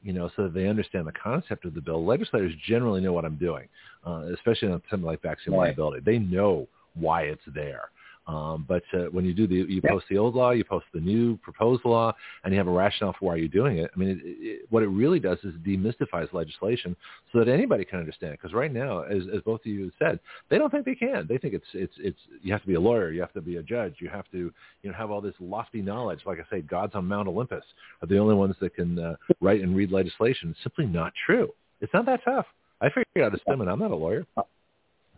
you know, so that they understand the concept of the bill. Legislators generally know what I'm doing, uh, especially on something like vaccine right. liability. They know why it's there. Um, but uh, when you do the, you post the old law, you post the new proposed law, and you have a rationale for why you're doing it. I mean, it, it, what it really does is demystifies legislation so that anybody can understand it. Because right now, as, as both of you said, they don't think they can. They think it's it's it's you have to be a lawyer, you have to be a judge, you have to you know have all this lofty knowledge. Like I say, gods on Mount Olympus are the only ones that can uh, write and read legislation. It's simply not true. It's not that tough. I figured out a stem, and I'm not a lawyer.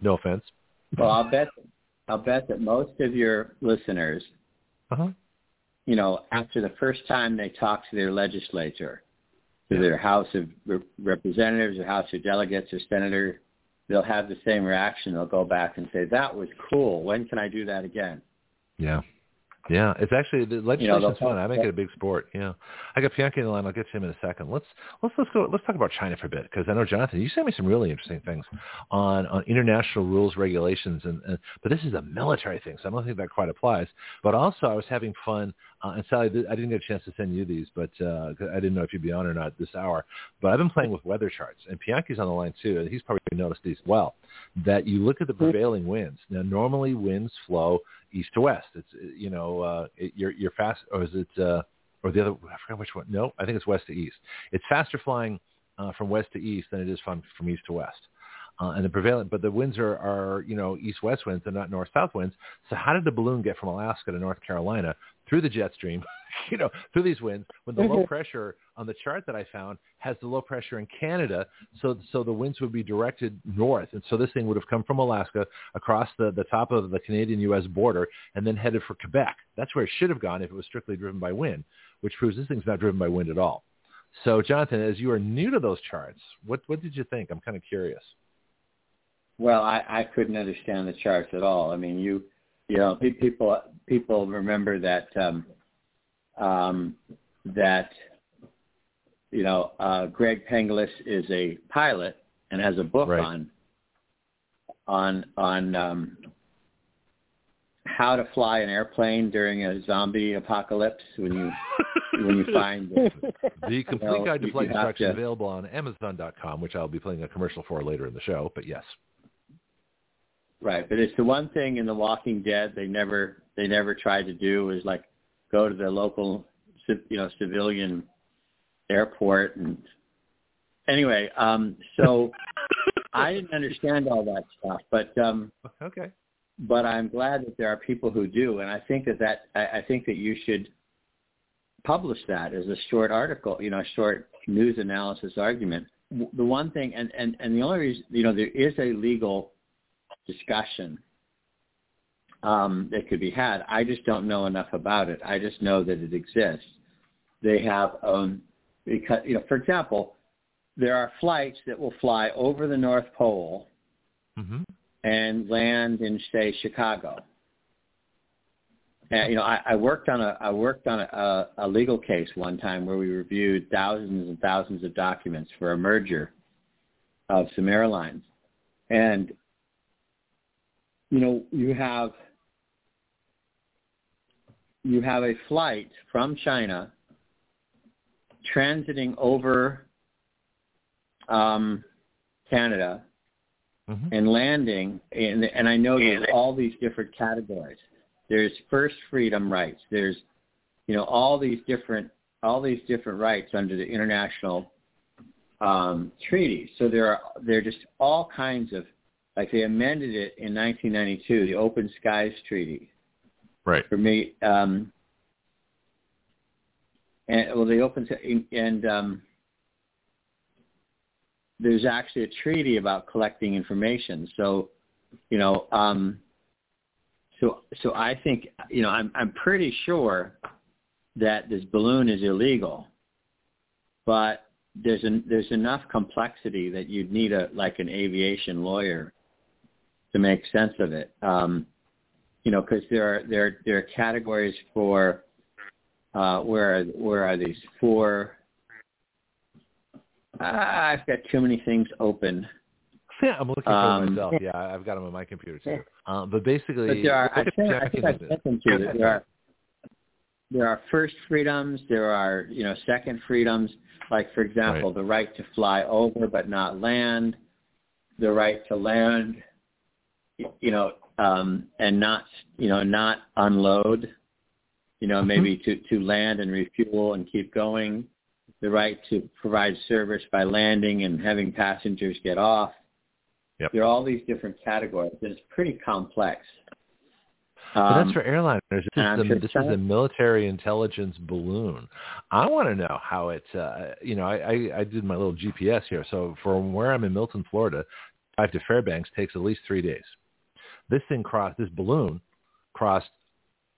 No offense. Well, I'll bet I'll bet that most of your listeners, uh-huh. you know, after the first time they talk to their legislature, to their House of Representatives or House of Delegates or Senator, they'll have the same reaction. They'll go back and say, "That was cool. When can I do that again?" Yeah. Yeah, it's actually the legislation's you know, fun. I make it a big sport. Yeah, I got Pianki in the line. I'll get to him in a second. Let's let's let's go. Let's talk about China for a bit because I know Jonathon, you sent me some really interesting things on on international rules, regulations, and, and but this is a military thing, so I don't think that quite applies. But also, I was having fun. Uh, and Sally, I didn't get a chance to send you these, but uh, I didn't know if you'd be on or not this hour. But I've been playing with weather charts, and Pianki's on the line too, and he's probably noticed these well. That you look at the prevailing winds. Now, normally winds flow east to west. It's you know uh, it, you're you're fast, or is it uh, or the other? I forgot which one. No, I think it's west to east. It's faster flying uh, from west to east than it is from from east to west. Uh, and the prevailing, but the winds are, are, you know, east-west winds and not north-south winds. So how did the balloon get from Alaska to North Carolina through the jet stream, (laughs) you know, through these winds when the low mm-hmm. pressure on the chart that I found has the low pressure in Canada. So, so the winds would be directed north. And so this thing would have come from Alaska across the, the top of the Canadian-U.S. border and then headed for Quebec. That's where it should have gone if it was strictly driven by wind, which proves this thing's not driven by wind at all. So Jonathon, as you are new to those charts, what, what did you think? I'm kind of curious. Well, I, I couldn't understand the charts at all. I mean, you, you know, people people remember that um, um, that you know uh, Greg Penglis is a pilot and has a book right. on on on um, how to fly an airplane during a zombie apocalypse when you when you find the, (laughs) the complete you know, guide to flight instructions available on Amazon.com, which I'll be playing a commercial for later in the show. But yes, right. But it's the one thing in The Walking Dead they never they never tried to do is like go to the local you know civilian airport and anyway um so (laughs) i didn't understand all that stuff but um okay but i'm glad that there are people who do and i think that that i, I think that you should publish that as a short article you know a short news analysis argument the one thing and and and the only reason you know there is a legal discussion um, that could be had. I just don't know enough about it. I just know that it exists. They have, um, because you know, for example, there are flights that will fly over the North Pole mm-hmm. and land in, say, Chicago. And, you know, I, I worked on a I worked on a, a legal case one time where we reviewed thousands and thousands of documents for a merger of some airlines, and you know, you have you have a flight from China transiting over um, Canada mm-hmm. and landing, and, and I know there's all these different categories. There's first freedom rights. There's, you know, all these different all these different rights under the international um, treaties. So there are there are just all kinds of like they amended it in 1992, the Open Skies Treaty, Right. For me, um, and well, they open and um, there's actually a treaty about collecting information. So, you know, um, so so I think you know I'm I'm pretty sure that this balloon is illegal, but there's an there's enough complexity that you'd need a like an aviation lawyer to make sense of it. Um, you know, because there are there there are categories for uh, where are, where are these for? Uh, I've got too many things open. Yeah, I'm looking for um, myself. Yeah, I've got them on my computer too. Um, but basically, but there are, I think, I think I sent them to you. There are there are first freedoms. There are you know second freedoms. Like for example, right. the right to fly over but not land, the right to land you know, um, and not you know not unload, you know maybe to to land and refuel and keep going, the right to provide service by landing and having passengers get off. Yep. There are all these different categories, and it's pretty complex. But that's Um, for airliners. This, is, the, this is military intelligence balloon. I want to know how it. Uh, you know, I, I, I did my little GPS here. So from where I'm in Milton, Florida, drive to Fairbanks takes at least three days. This thing crossed. This balloon crossed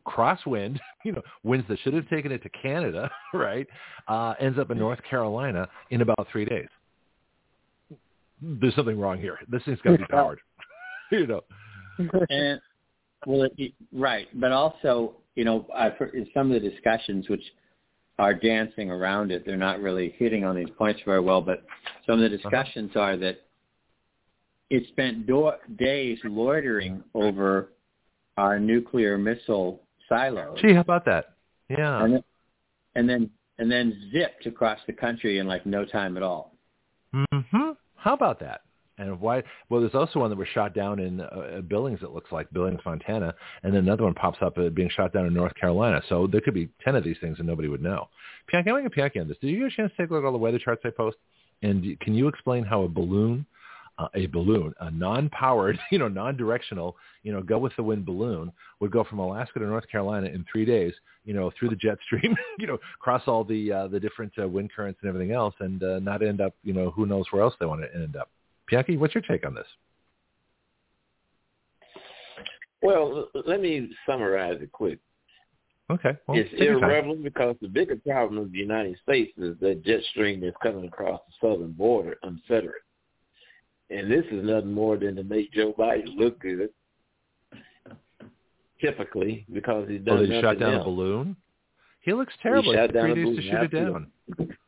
crosswind. (laughs) You know, winds that should have taken it to Canada, (laughs) right? Uh, ends up in North Carolina in about three days. There's something wrong here. This thing's got to be powered. (laughs) you know. and well, it, right, but also, you know, I've heard in some of the discussions which are dancing around it. They're not really hitting on these points very well, but some of the discussions are that it spent do- days loitering over our nuclear missile silos, Gee, how about that? Yeah. and then, and then and then zipped across the country in like no time at all. Mm-hmm. How about that? And why? Well, there's also one that was shot down in uh, Billings. It looks like Billings, Montana, and then another one pops up uh, being shot down in North Carolina. So there could be ten of these things, and nobody would know. Pianki, I'm going to Pianki on this. Did you get a chance to take a look at all the weather charts I post? And can you explain how a balloon, uh, a balloon, a non-powered, (laughs) you know, non-directional, you know, go with the wind balloon would go from Alaska to North Carolina in three days, you know, through the jet stream, (laughs) you know, cross all the uh, the different uh, wind currents and everything else, and uh, not end up, you know, who knows where else they want to end up. Pianki, what's your take on this? Well, let me summarize it quick. Okay, well, it's irrelevant because the bigger problem of the United States is that jet stream is coming across the southern border unfettered. And this is nothing more than to make Joe Biden look good, typically, because he's oh, done Oh, they shot down else. a balloon. He looks terrible. shot It down a days to balloon, shoot it down.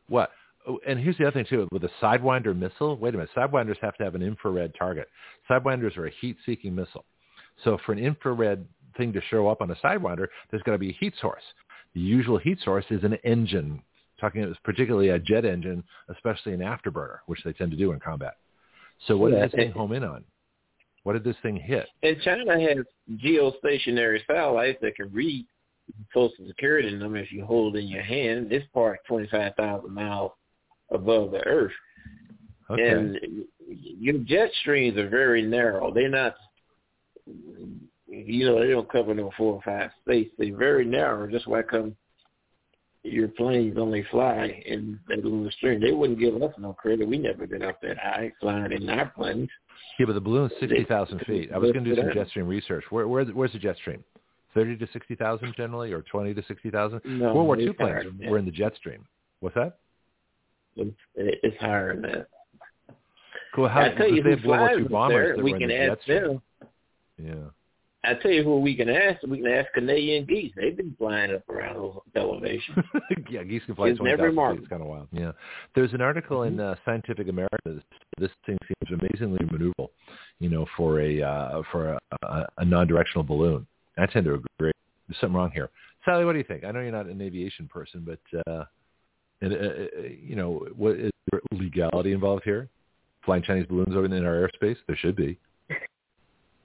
What? Oh, and here's the other thing too. With a Sidewinder missile, wait a minute. Sidewinders have to have an infrared target. Sidewinders are a heat-seeking missile. So for an infrared thing to show up on a Sidewinder, there's got to be a heat source. The usual heat source is an engine. Talking about particularly a jet engine, especially an afterburner, which they tend to do in combat. So what Yeah. did this thing home in on? What did this thing hit? And China has geostationary satellites that can read Social Security number if you hold in your hand. This part 25,000 miles above the Earth. Okay. And your jet streams are very narrow. They're not, you know, they don't cover no four or five states. They're very narrow. Just why come your planes only fly in that little stream. They wouldn't give us no credit. We never been up that high flying in our planes. Yeah, but the balloon's sixty thousand feet. I was going to do some jet stream research. Where, where where's the jet stream? Thirty to sixty thousand generally, or twenty to sixty thousand. No, World War II planes were in the jet stream. What's that? It's, it's higher than that. Cool. How I tell you they who have World War flies II bombers there. that We were in can the jet ask stream. them. Yeah. I tell you who we can ask. We can ask Canadian geese. They've been flying up around those elevations. (laughs) yeah, geese can fly It's twenty never feet. It's kind of wild. Yeah. There's an article in uh, Scientific America. That this thing seems amazingly maneuverable, you know, for a uh, for a, a, a non-directional balloon. I tend to agree. There's something wrong here. Sally, what do you think? I know you're not an aviation person, but uh, it, uh, you know, what is there legality involved here? Flying Chinese balloons over in our airspace? There should be.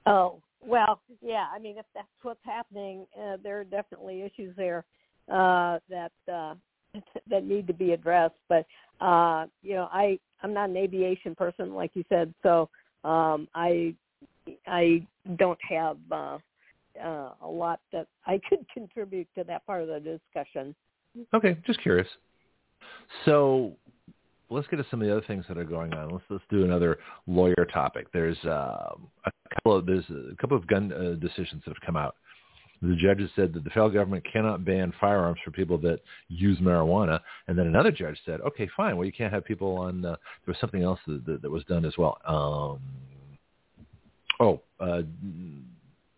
Oh well, yeah. I mean, if that's what's happening, uh, there are definitely issues there uh, that uh, (laughs) that need to be addressed. But uh, you know, I I'm not an aviation person, like you said, so um, I I don't have uh, uh, a lot that (laughs) I could contribute to that part of the discussion. Okay, just curious. So let's get to some of the other things that are going on. Let's let's do another lawyer topic. There's uh, a couple of there's a couple of gun uh, decisions that have come out. The judges said that the federal government cannot ban firearms for people that use marijuana, and then another judge said, "Okay, fine. Well, you can't have people on." Uh, there was something else that, that, that was done as well. Um, oh, uh,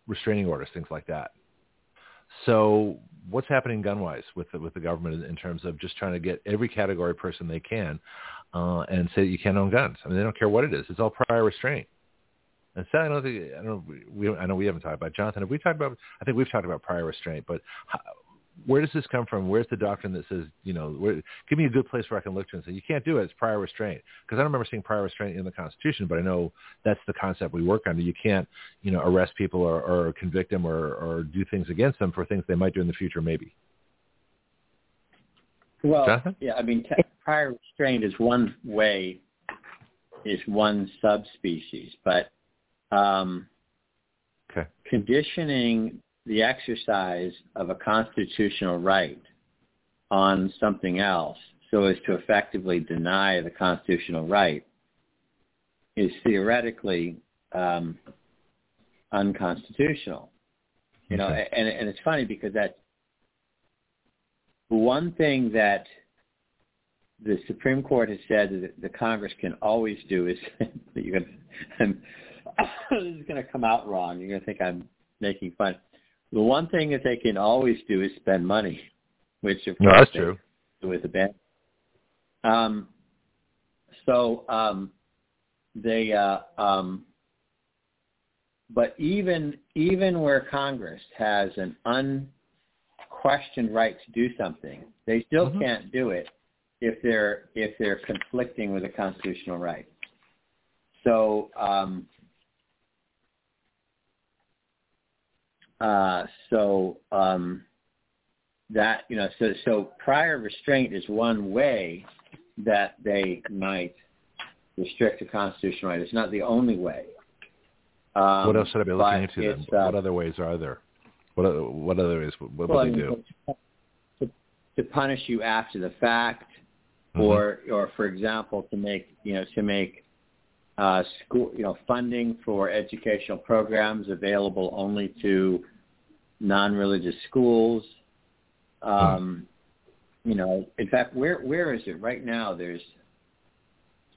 restraining orders, things like that. So what's happening gun-wise with the, with the government in, terms of just trying to get every category person they can uh, and say that you can't own guns? I mean, they don't care what it is. It's all prior restraint. And so I don't think I don't we I know we haven't talked about Jonathon. Have we talked about? I think we've talked about prior restraint. But how, where does this come from? Where's the doctrine that says, you know, where, give me a good place where I can look to and say, you can't do it. It's prior restraint. Because I don't remember seeing prior restraint in the Constitution, but I know that's the concept we work under. You can't, you know, arrest people or, or convict them or, or do things against them for things they might do in the future, maybe. Well, Jonathon? yeah, I mean, t- prior restraint is one way, is one subspecies, but um, Okay. conditioning the exercise of a constitutional right on something else so as to effectively deny the constitutional right is theoretically um, unconstitutional. You know, Okay. and and it's funny because that one thing that the Supreme Court has said that the Congress can always do is (laughs) that you're going (coughs) to, this is going to come out wrong. You're going to think I'm making fun. The one thing that they can always do is spend money, which of No, course that's true. with the band. Um, so um, they, uh, um, but even even where Congress has an unquestioned right to do something, they still Mhm. can't do it if they're if they're conflicting with a constitutional right. So um, uh, so um, that you know so so prior restraint is one way that they might restrict a constitutional right. It's not the only way. Um, what else should I be looking into then? uh, what other ways are there? What other, what other ways? What well, would they do? To, to punish you after the fact, Mhm. or or for example, to make you know to make uh, school you know funding for educational programs available only to non-religious schools. Um, You know, in fact, where where is it right now? There's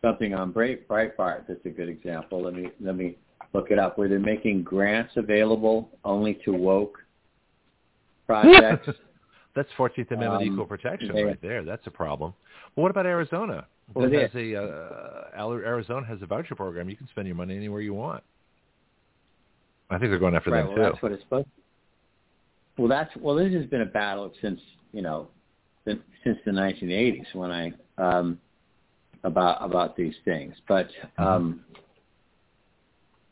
something on Bright Breitbart that's a good example. Let me let me look it up. Where they're making grants available only to woke projects. (laughs) That's 14th Amendment Um, equal protection they- right there. That's a problem. Well, what about Arizona? Well, It has a uh, Arizona has a voucher program. You can spend your money anywhere you want. I think they're going after right. them Well, too. that's what it's supposed. To. Well, that's well. This has been a battle since you know, the, since the 1980s when I um, about about these things. But Mm-hmm. um,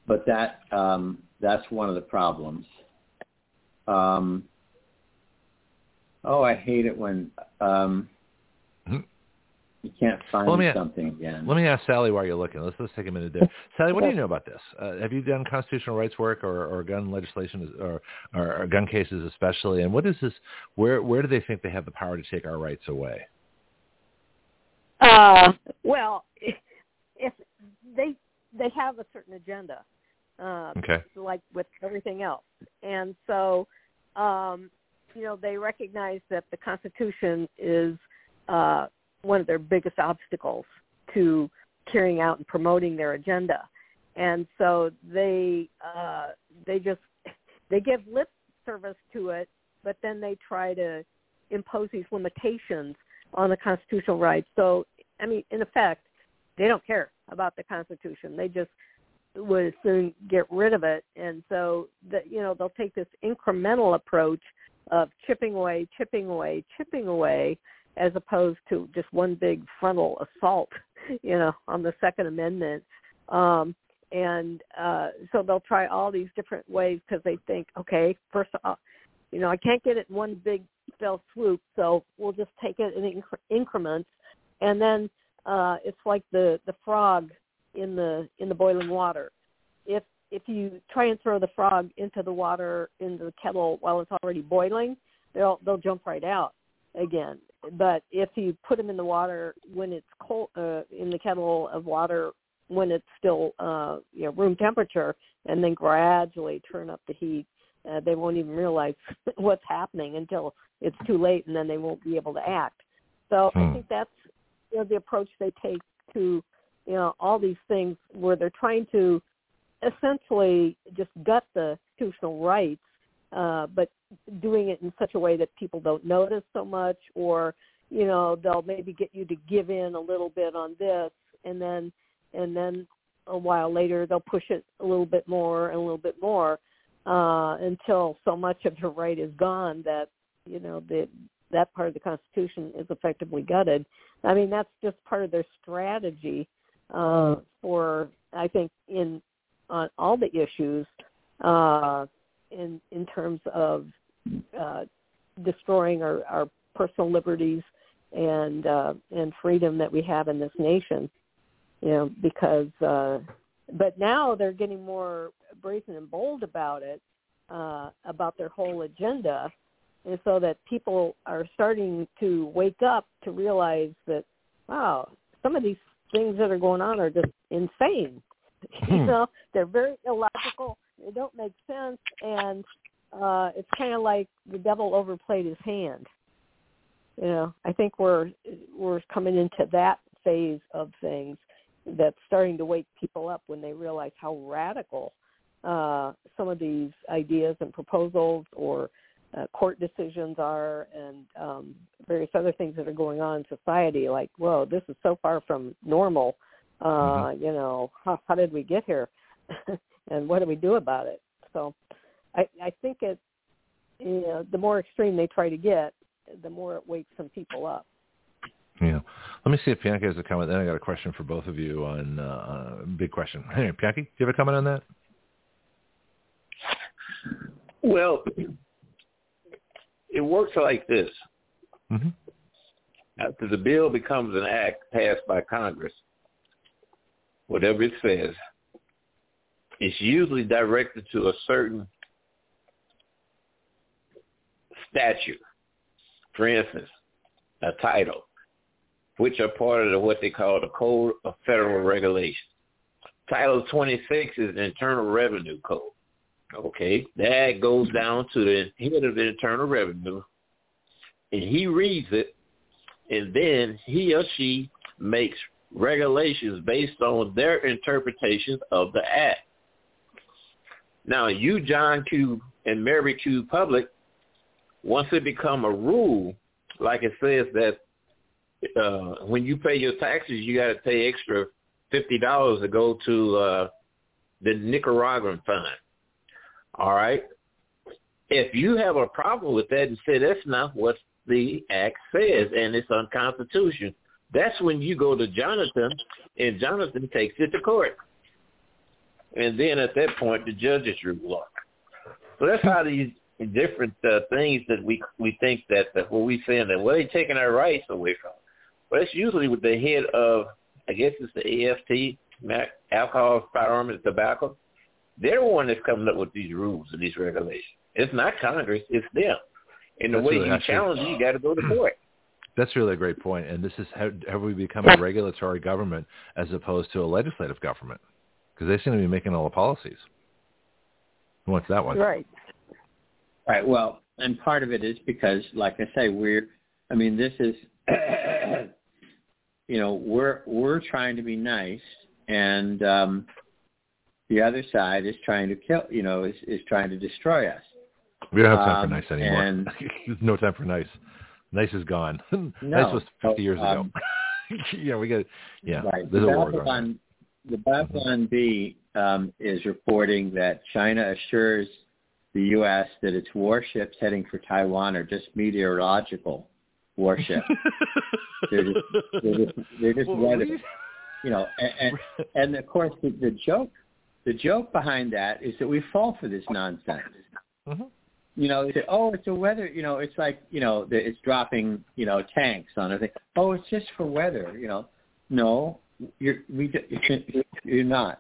but that um, that's one of the problems. Um, oh, I hate it when um, can't find Well, let me- something again. Let me ask Sally while you're looking. Let's let's take a minute there. (laughs) Sally, what do you know about this? Uh, have you done constitutional rights work or, or gun legislation or, or, or gun cases especially? And what is this? Where where do they think they have the power to take our rights away? Uh, well, if, if they they have a certain agenda, uh, Okay. like with everything else, and so um, you know they recognize that the Constitution is uh, one of their biggest obstacles to carrying out and promoting their agenda, and so they uh, they just they give lip service to it, but then they try to impose these limitations on the constitutional rights. So, I mean, in effect, they don't care about the Constitution. They just would soon get rid of it. And so, that you know, they'll take this incremental approach of chipping away, chipping away, chipping away, as opposed to just one big frontal assault, (laughs) you know, on the Second Amendment. Um, and uh, so they'll try all these different ways because they think, okay, first, uh, you know, I can't get it in one big fell swoop, so we'll just take it in incre- increments, and then uh, it's like the the frog in the in the boiling water. If if you try and throw the frog into the water into the kettle while it's already boiling, they'll they'll jump right out again. But if you put them in the water when it's cold uh, in the kettle of water when it's still uh, you know room temperature, and then gradually turn up the heat, uh, they won't even realize (laughs) what's happening until it's too late, and then they won't be able to act. So Hmm. I think that's you know, the approach they take to you know all these things where they're trying to essentially just gut the constitutional rights, uh, but doing it in such a way that people don't notice so much, or you know they'll maybe get you to give in a little bit on this, and then and then a while later they'll push it a little bit more and a little bit more uh, until so much of your right is gone that you know that that part of the Constitution is effectively gutted. I mean, that's just part of their strategy uh, for I think in on all the issues uh, in in terms of uh, destroying our, our personal liberties and uh, and freedom that we have in this nation. You know, because uh, but now they're getting more brazen and bold about it, uh, about their whole agenda, and so that people are starting to wake up to realize that wow, some of these things that are going on are just insane. (laughs) you Hmm. know, they're very illogical. They don't make sense, and uh, it's kind of like the devil overplayed his hand. You know, I think we're we're coming into that phase of things that's starting to wake people up when they realize how radical uh, some of these ideas and proposals or uh, court decisions are, and um, various other things that are going on in society. Like, whoa, this is so far from normal. Uh, Mhm. You know, how, how did we get here, (laughs) and what do we do about it? So, I, I think it, you know, the more extreme they try to get, the more it wakes some people up. Yeah. Let me see if Bianca has a comment. Then I got a question for both of you on uh, a big question. Hey, Bianca, do you have a comment on that? Well, it works like this. Mm-hmm. After the bill becomes an act passed by Congress, whatever it says, it's usually directed to a certain statute. For instance, a title, which are part of what they call the Code of Federal Regulations. Title 26 is the Internal Revenue Code. Okay, that goes down to the head of the Internal Revenue, and he reads it, and then he or she makes regulations based on their interpretations of the act. Now, you, John Q. and Mary Q. Public, once it become a rule, like it says that uh, when you pay your taxes, you got to pay extra fifty dollars to go to uh, the Nicaraguan fund. All right. If you have a problem with that and say that's not what the act says and it's unconstitutional, that's when you go to Jonathon and Jonathon takes it to court. And then at that point, the judges rule on it. So that's how these different uh, things that we we think that, that what we saying that well they taking our rights away from. Us. But it's usually with the head of I guess it's the AFT, alcohol, firearms, and tobacco. They're the one that's coming up with these rules and these regulations. It's not Congress, it's them. And the That's way really you actually- challenge it, you got to go to court. (clears throat) That's really a great point. And this is how have we become a regulatory government as opposed to a legislative government? Because they seem to be making all the policies. Who wants that one? Right. Right. Well, and part of it is because, like I say, we're. I mean, this is. (coughs) you know, we're we're trying to be nice, and um, the other side is trying to kill. You know, is is trying to destroy us. We don't have time Um, for nice anymore. and- (laughs) no time for nice. Nice is gone. (laughs) nice No. was 50 years ago. Um, (laughs) yeah, we got. Yeah, Right. there's the a war going on. The Babylon Bee um, is reporting that China assures the U.S. that its warships heading for Taiwan are just meteorological warships. (laughs) they're just, they're just, they're just Well, weather. we- You know, and, and, (laughs) and of course the, the joke, the joke behind that is that we fall for this nonsense. Mhm. You know, they say, oh, it's a weather. You know, it's like you know, the- it's dropping you know tanks on everything. Oh, it's just for weather. You know, no, you're we you're not.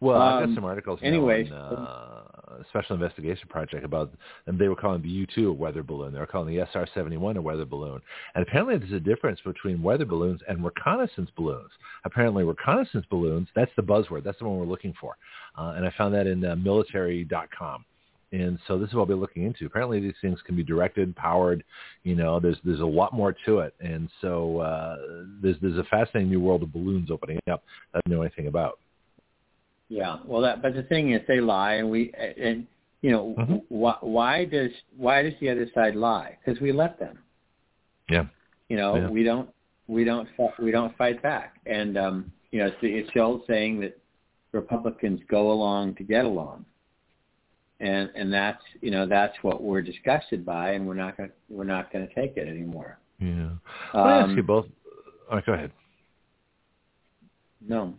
Well, I've got Um, some articles now anyways, on uh, a special investigation project about, and they were calling the U-2 a weather balloon. They were calling the SR-71 a weather balloon. And apparently there's a difference between weather balloons and reconnaissance balloons. Apparently reconnaissance balloons, that's the buzzword. That's the one we're looking for. Uh, and I found that in uh, military.com. And so this is what I'll be looking into. Apparently these things can be directed, powered, you know, there's there's a lot more to it. And so uh, there's there's a fascinating new world of balloons opening up that I don't know anything about. Yeah. Well, that but the thing is, they lie, and we and you know Mhm. why why does why does the other side lie? Because we let them. Yeah. You know, Yeah. we don't we don't we don't fight back, and um, you know, it's the, it's the old saying that Republicans go along to get along. And and that's you know that's what we're disgusted by, and we're not gonna we're not going to take it anymore. Yeah. Me Um, ask you both. Oh, go ahead. No.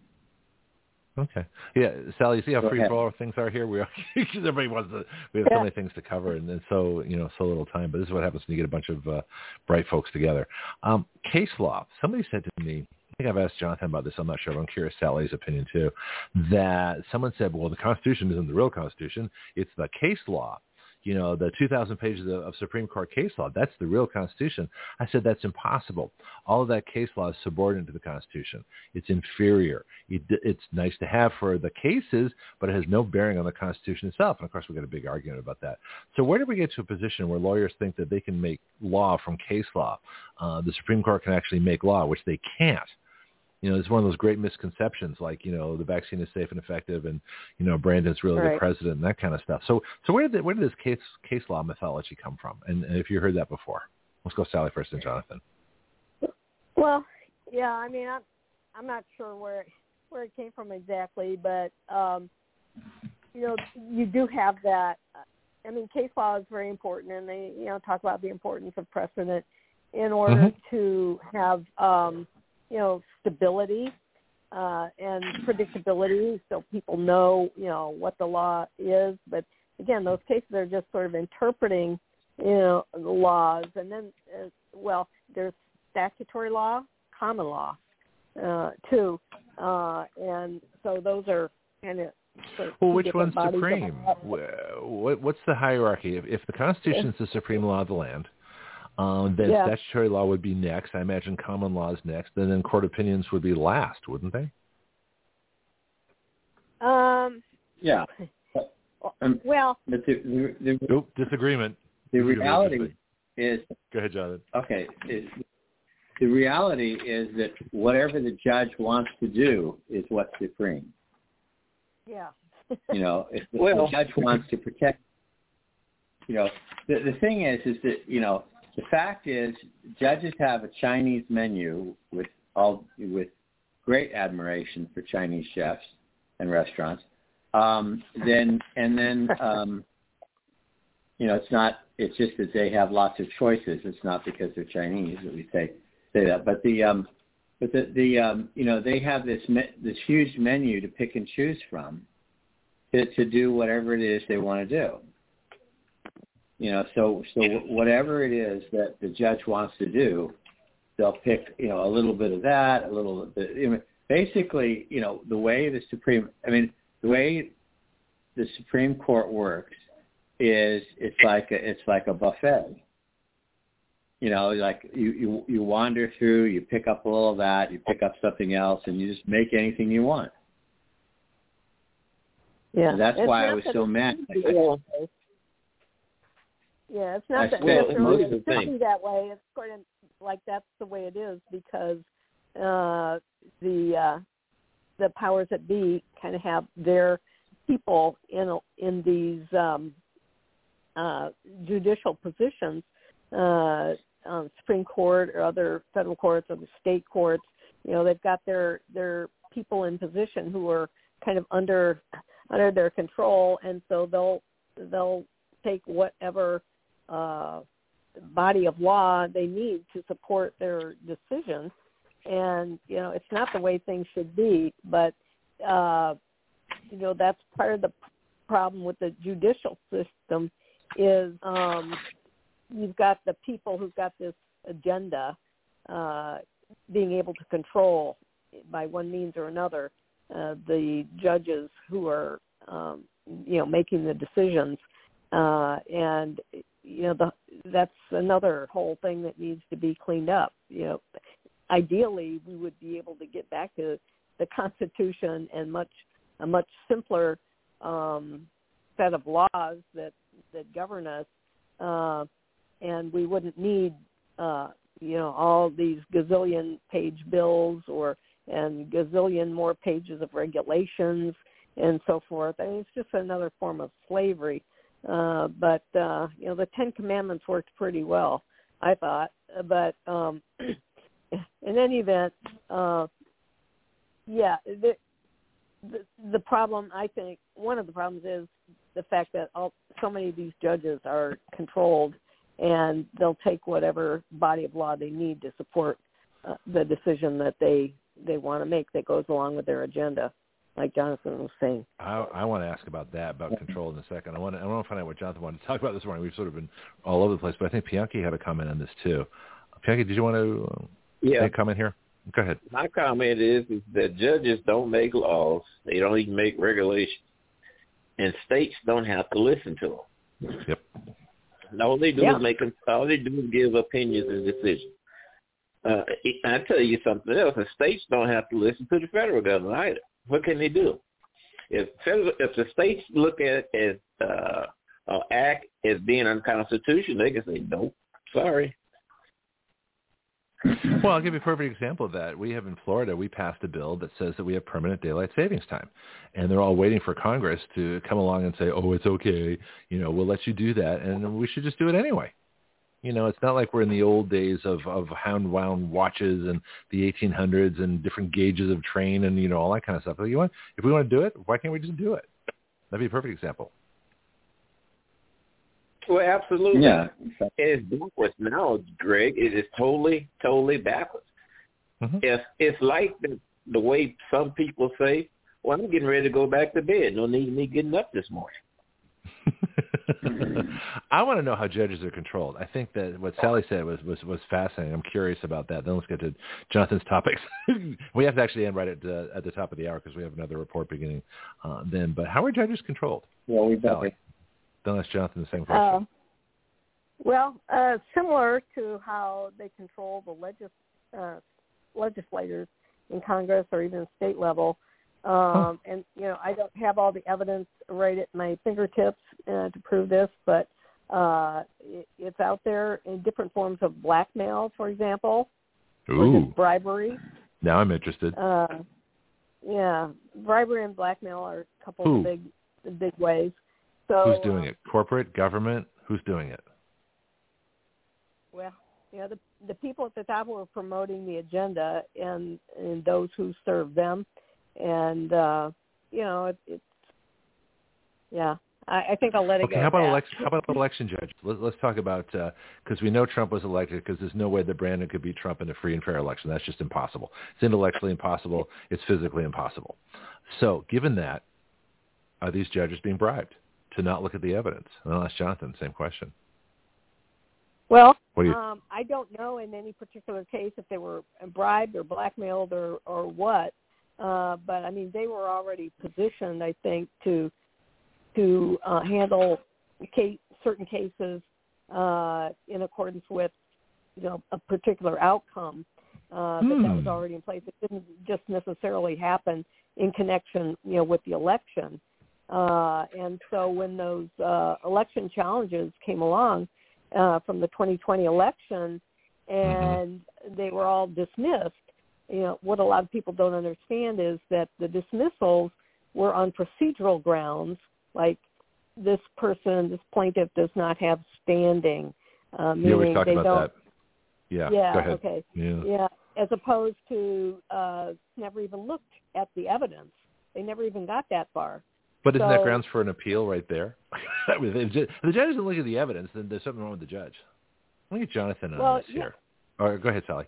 Okay. Yeah, Sally, you see how Go free ahead. for all things are here? We are (laughs) because everybody wants to. We have so many things to cover, and, and so you know, so little time. But this is what happens when you get a bunch of uh, bright folks together. Um, case law. Somebody said to me. I think I've asked Jonathon about this. I'm not sure. But I'm curious Sally's opinion too. That someone said, "Well, the Constitution isn't the real Constitution. It's the case law." You know, the 2,000 pages of, of Supreme Court case law. That's the real Constitution. I said that's impossible. All of that case law is subordinate to the Constitution. It's inferior. It, it's nice to have for the cases, but it has no bearing on the Constitution itself. And of course, we got a big argument about that. So where did we get to a position where lawyers think that they can make law from case law? Uh, the Supreme Court can actually make law, which they can't. You know, it's one of those great misconceptions, like you know, the vaccine is safe and effective, and you know, Brandon's really the president, and that kind of stuff. So, so where did where did this case case law mythology come from? And, and if you heard that before, let's go Sally first and Jonathon. Well, yeah, I mean, I'm I'm not sure where where it came from exactly, but um, you know, you do have that. I mean, case law is very important, and they you know talk about the importance of precedent in order Mhm. to have um, you know stability uh, and predictability, so people know you know what the law is. But again, those cases are just sort of interpreting you know the laws, and then uh, well, there's statutory law, common law, uh, too, uh, and so those are kind of. sort Well, which one's supreme? law. Wh- What, what's the hierarchy? If, if the Constitution is the supreme law of the land, um, then Yeah. statutory law would be next. I imagine common law is next, and then court opinions would be last, wouldn't they? Um, Yeah. Um, (laughs) well, but the the, the, Oop, disagreement. the Disagreement, reality is Go ahead, Jonathon. okay. Is, the reality is that whatever the judge wants to do is what's supreme. yeah. You know, if (laughs) the, Well- the judge wants to protect, you know, the the thing is, is that you know, the fact is, judges have a Chinese menu with all with great admiration for Chinese chefs and restaurants. Um, then and then, um, you know, it's not. It's just that they have lots of choices. It's not because they're Chinese that we say say that. But the um, but the the um, you know, they have this me- this huge menu to pick and choose from to, to do whatever it is they want to do. You know, so so whatever it is that the judge wants to do, they'll pick you know a little bit of that, a little bit. You know, basically, you know, the way the Supreme, I mean, the way the Supreme Court works is it's like a, it's like a buffet. You know, like you, you you wander through, you pick up a little of that, you pick up something else, and you just make anything you want. Yeah, And that's It's why I was so mad. should be that way. Yeah, it's not I that necessarily most of the should thing- be that way. It's sort of like that's the way it is because uh, the uh, the powers that be kind of have their people in in these um, uh, judicial positions, uh, um, Supreme Court or other federal courts or the state courts. You know, they've got their their people in position who are kind of under under their control, and so they'll they'll take whatever uh, body of law they need to support their decisions. And you know, it's not the way things should be, but uh, you know that's part of the problem with the judicial system is um, you've got the people who've got this agenda uh, being able to control by one means or another uh, the judges who are um, you know making the decisions uh, and you know the, that's another whole thing that needs to be cleaned up you know ideally we would be able to get back to the constitution and much a much simpler um, set of laws that that govern us uh, and we wouldn't need uh, you know all these gazillion page bills or and gazillion more pages of regulations and so forth. I mean, it's just another form of slavery. Uh, but uh, you know, the Ten Commandments worked pretty well, I thought. But um, (clears throat) in any event, uh, yeah, the, the the problem I think one of the problems is the fact that all, so many of these judges are controlled, and they'll take whatever body of law they need to support uh, the decision that they they want to make that goes along with their agenda like Jonathon was saying. I, I want to ask about that, about control in a second. I want to, I want to find out what Jonathon wanted to talk about this morning. We've sort of been all over the place, but I think Bianca had a comment on this too. Bianca, did you want to uh, yeah. make a comment here? Go ahead. My comment is, is that judges don't make laws. They don't even make regulations. And states don't have to listen to them. Yep. All they do yeah. is make them, all they do is give opinions and decisions. Uh, I tell you something else. The states don't have to listen to the federal government either. What can they do? If federal, if the states look at it as uh, uh, act as being unconstitutional, they can say nope, sorry. Well, I'll give you a perfect example of that. We have in Florida, we passed a bill that says that we have permanent daylight savings time. And they're all waiting for Congress to come along and say, oh, it's okay. You know, we'll let you do that. And we should just do it anyway. You know, it's not like we're in the old days of, of hound wound watches and the 1800s and different gauges of train and, you know, all that kind of stuff. Like, you want, if we want to do it, why can't we just do it? That'd be a perfect example. Well, absolutely. Yeah. It is backwards now, Greg. It is totally, totally backwards. Mm-hmm. If it's like the, the way some people say, well, I'm getting ready to go back to bed. No need me getting up this morning. (laughs) (laughs) I want to know how judges are controlled. I think that what Sally said was was was fascinating. I'm curious about that. Then let's get to Jonathon's topics. (laughs) we have to actually end right at the, at the top of the hour because we have another report beginning uh, then. But how are judges controlled? Well, we Sally. Then let's Jonathon the same question. Uh, well, uh, similar to how they control the legis- uh, legislators in Congress or even state level. Um, and you know, I don't have all the evidence right at my fingertips uh, to prove this, but uh, it, it's out there in different forms of blackmail, for example, Ooh. bribery. Now I'm interested. Uh, yeah, bribery and blackmail are a couple Who? of big, big ways. So who's doing uh, it? Corporate, government? Who's doing it? Well, you know, the the people at the top who are promoting the agenda and and those who serve them and uh, you know it, it's yeah. I, I think I'll let it okay, go. how about election? How about election judge? Let, let's talk about because uh, we know Trump was elected because there's no way that Brandon could beat Trump in a free and fair election. That's just impossible. It's intellectually impossible. It's physically impossible. So, given that, are these judges being bribed to not look at the evidence? And I'll ask Jonathon the same question. Well, you- um, I don't know in any particular case if they were bribed or blackmailed or or what. Uh, but I mean, they were already positioned, I think, to to uh, handle case, certain cases uh, in accordance with you know a particular outcome. Uh, But that was Hmm. already in place. It didn't just necessarily happen in connection, you know, with the election. Uh, and so when those uh, election challenges came along uh, from the 2020 election, and they were all dismissed, you know, what a lot of people don't understand is that the dismissals were on procedural grounds, like this person, this plaintiff does not have standing, uh, meaning talk they about don't. that. Yeah. Yeah, Go ahead. okay. Yeah. Yeah, as opposed to uh, never even looked at the evidence. They never even got that far. But isn't that grounds for an appeal right there? (laughs) If the judge doesn't look at the evidence, then there's something wrong with the judge. Let me get Jonathon on Well, this yeah. here. Or go ahead, Sally.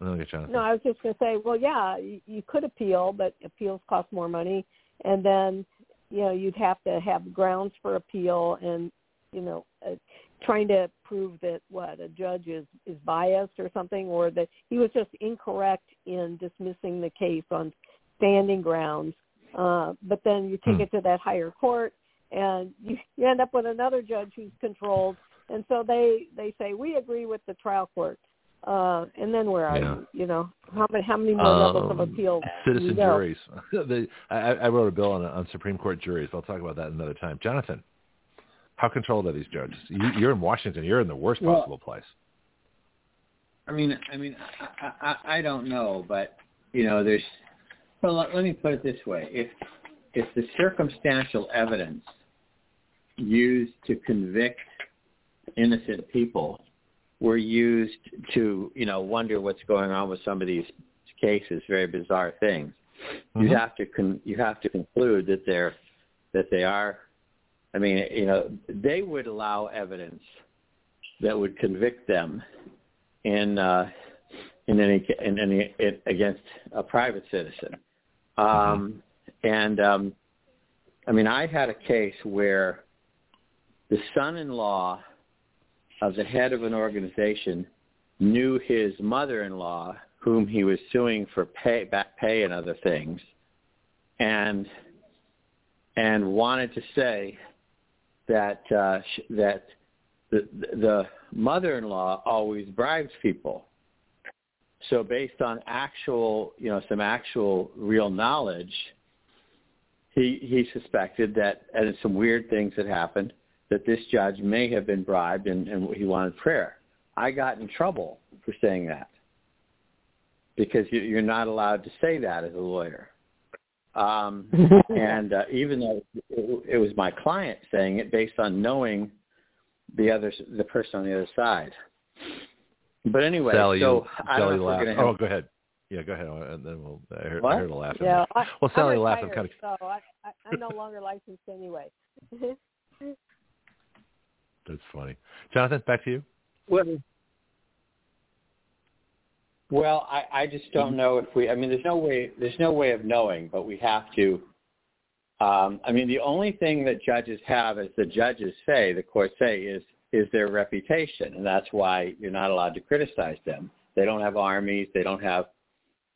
Let me get No, I was just going to say, well, yeah, you, you could appeal, but appeals cost more money, and then you know you'd have to have grounds for appeal, and you know, uh, trying to prove that what a judge is is biased or something, or that he was just incorrect in dismissing the case on standing grounds. Uh, but then you take Hmm. it to that higher court, and you, you end up with another judge who's controlled, and so they they say we agree with the trial court. Uh, and then where are Yeah. you? You know, how many how many more levels of Um, appeal? Citizen you know? juries. (laughs) the, I, I wrote a bill on, on Supreme Court juries. I'll talk about that another time. Jonathon, how controlled are these judges? You, you're in Washington. You're in the worst Well- possible place. I mean, I mean, I, I, I don't know, but you know, there's. Well, let, let me put it this way: if if the circumstantial evidence used to convict innocent people were used to, you know, wonder what's going on with some of these cases, very bizarre things, you Mhm. have to con- you have to conclude that they're that they are I mean, you know, they would allow evidence that would convict them in uh, in any in any it, against a private citizen. Um, and um, I mean, I had a case where the son-in-law of the head of an organization knew his mother-in-law, whom he was suing for pay, back pay and other things, and and wanted to say that uh, that the the mother-in-law always bribes people. So based on actual, you know, some actual real knowledge, he he suspected that and some weird things had happened that this judge may have been bribed and, and he wanted prayer. I got in trouble for saying that because you, you're not allowed to say that as a lawyer. Um, (laughs) and uh, even though it, it was my client saying it based on knowing the other the person on the other side. But anyway, Sally, so I Sally don't know if laugh. we're have, Oh, go ahead. Yeah, go ahead, and then we'll. I heard, What? I heard a laugh. Yeah. I, Well, Sally I'm laughed. I'm kind of. so I, I, I'm no longer licensed anyway. (laughs) Funny. Jonathon, back to you. Well, well, I, I just don't know if we. I mean, there's no way. There's no way of knowing, but we have to. Um, I mean, the only thing that judges have, as the judges say, the courts say, is is their reputation, and that's why you're not allowed to criticize them. They don't have armies. They don't have,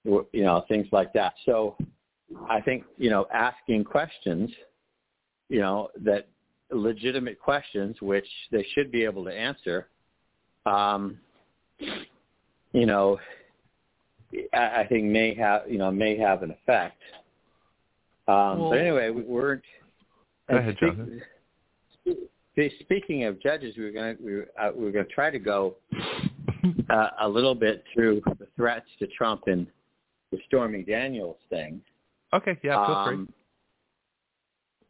you know, things like that. So, I think you know, asking questions, you know, that legitimate questions, which they should be able to answer. Um, you know, I, I think may have you know may have an effect. Um, Well- but anyway, we weren't. Go ahead, speak- Jonathon. spe- Speaking of judges, we were going to we were, uh, we were going to try to go uh, a little bit through the threats to Trump and the Stormy Daniels thing. Okay, yeah, feel free.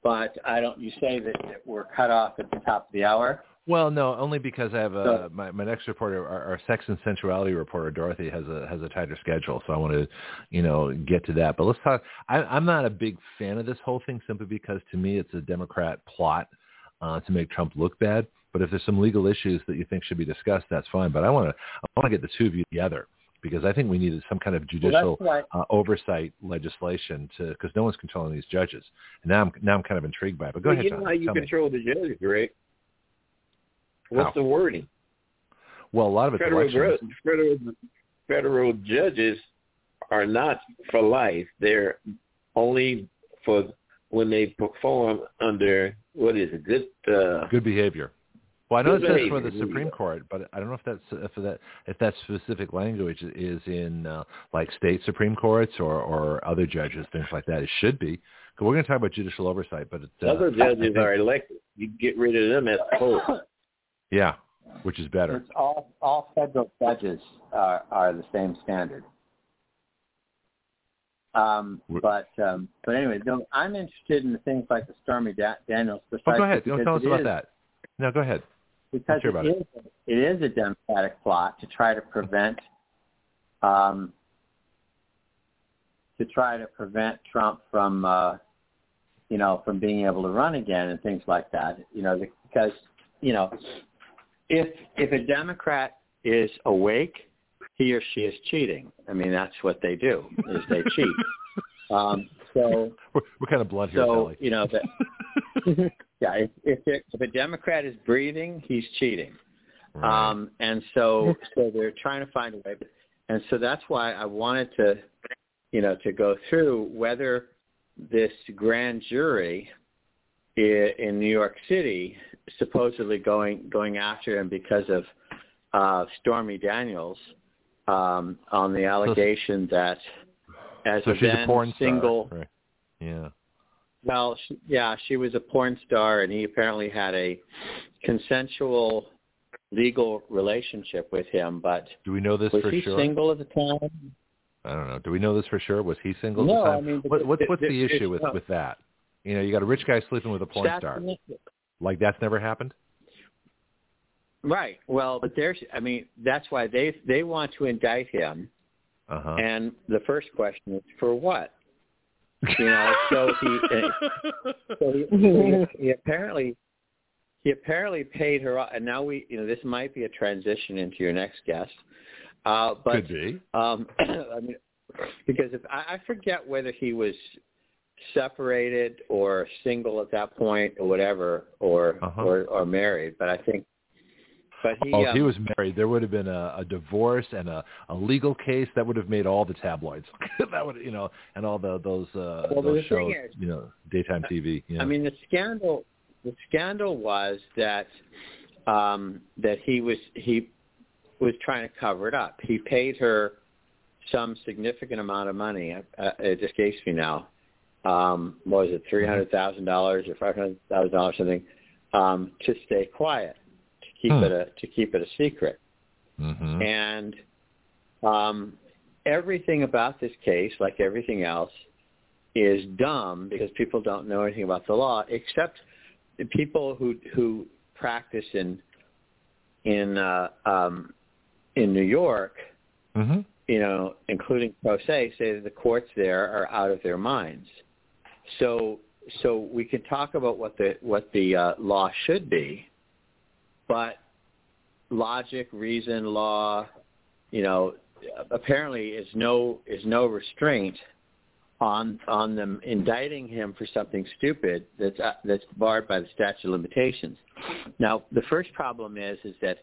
But I don't. You say that, we're cut off at the top of the hour. Well, no, only because I have uh, So- my my next reporter, our, our sex and sensuality reporter, Dorothy, has a has a tighter schedule, so I want to, you know, get to that. But let's talk. I, I'm not a big fan of this whole thing simply because to me it's a Democrat plot uh, to make Trump look bad. But if there's some legal issues that you think should be discussed, that's fine. But I want to I want to get the two of you together because I think we needed some kind of judicial Well, uh, oversight legislation to because no one's controlling these judges. And now I'm now I'm kind of intrigued by it. But go well, ahead, you know Jonathon. how you me. control the judges, Greg? What's How? the wording? Well, a lot of it's Federal, elections. federal federal judges are not for life. They're only for when they perform under what is it? Good. Uh, Good behavior. Well, I know it Good says for the. Supreme Court, but I don't know if that's if that if that specific language is in uh, like state Supreme Courts or or other judges, things like that. It should be. 'Cause we're going to talk about judicial oversight, but it's, uh, other judges think- are elected. You get rid of them as (coughs) poll. yeah, which is better. It's all all federal judges are are the same standard. Um, but um, but anyway, no, I'm interested in things like the Stormy da- Daniels. Oh, precisely go ahead. Don't tell us about is- that. No, go ahead. Because hear it it. is, it is a democratic plot to try to prevent um, to try to prevent Trump from uh, you know from being able to run again and things like that. You know because you know if if a Democrat is awake, he or she is cheating. I mean that's what they do is they cheat. (laughs) Um, so We're, we're kind of here, so Sally. you know that (laughs) yeah if if, it, if a Democrat is breathing, he's cheating. Right. Um, and so, so they're trying to find a way. And so that's why I wanted to, you know, to go through whether this grand jury i- in New York City supposedly going going after him because of uh, Stormy Daniels um, on the allegation that as so a she's a then porn star. single Right. Yeah. Well, she, yeah, she was a porn star, and he apparently had a consensual legal relationship with him. But Do we know this was for he sure? single at the time? I don't know. Do we know this for sure? Was he single No, at the time? I mean, what, what's what's the issue with no- with that? You know, you got a rich guy sleeping with a porn That's star. Like that's never happened. Right. Well, but there's, I mean, that's why they they want to indict him. Uh huh. And the first question is for what? You know, so he, so he, he, (laughs) he apparently he apparently paid her, off, and now we, you know, this might be a transition into your next guest. Uh, but Could be. Um, (clears throat) I mean, because if I, I forget whether he was separated or single at that point or whatever, or Uh-huh. or, or married, but I think, but he, oh, if um, he was married, there would have been a, a divorce and a, a legal case that would have made all the tabloids. (laughs) that would, you know, and all the those uh, Well, those shows, is- you know, daytime TV. Yeah. I mean, the scandal the scandal was that um, that he was he was trying to cover it up. He paid her some significant amount of money. Uh, it escapes me now. Um, what was it, three hundred thousand dollars or five hundred thousand dollars something, um, to stay quiet, keep Hmm. it a to keep it a secret. hmm And um, everything about this case, like everything else, is dumb because people don't know anything about the law, except the people who who practice in in uh, um, in New York. hmm You know, including pro se, say that the courts there are out of their minds. So so we can talk about what the what the uh, law should be, but logic, reason, law, you know, apparently is no is no restraint on on them indicting him for something stupid that's uh, that's barred by the statute of limitations. Now, the first problem is is that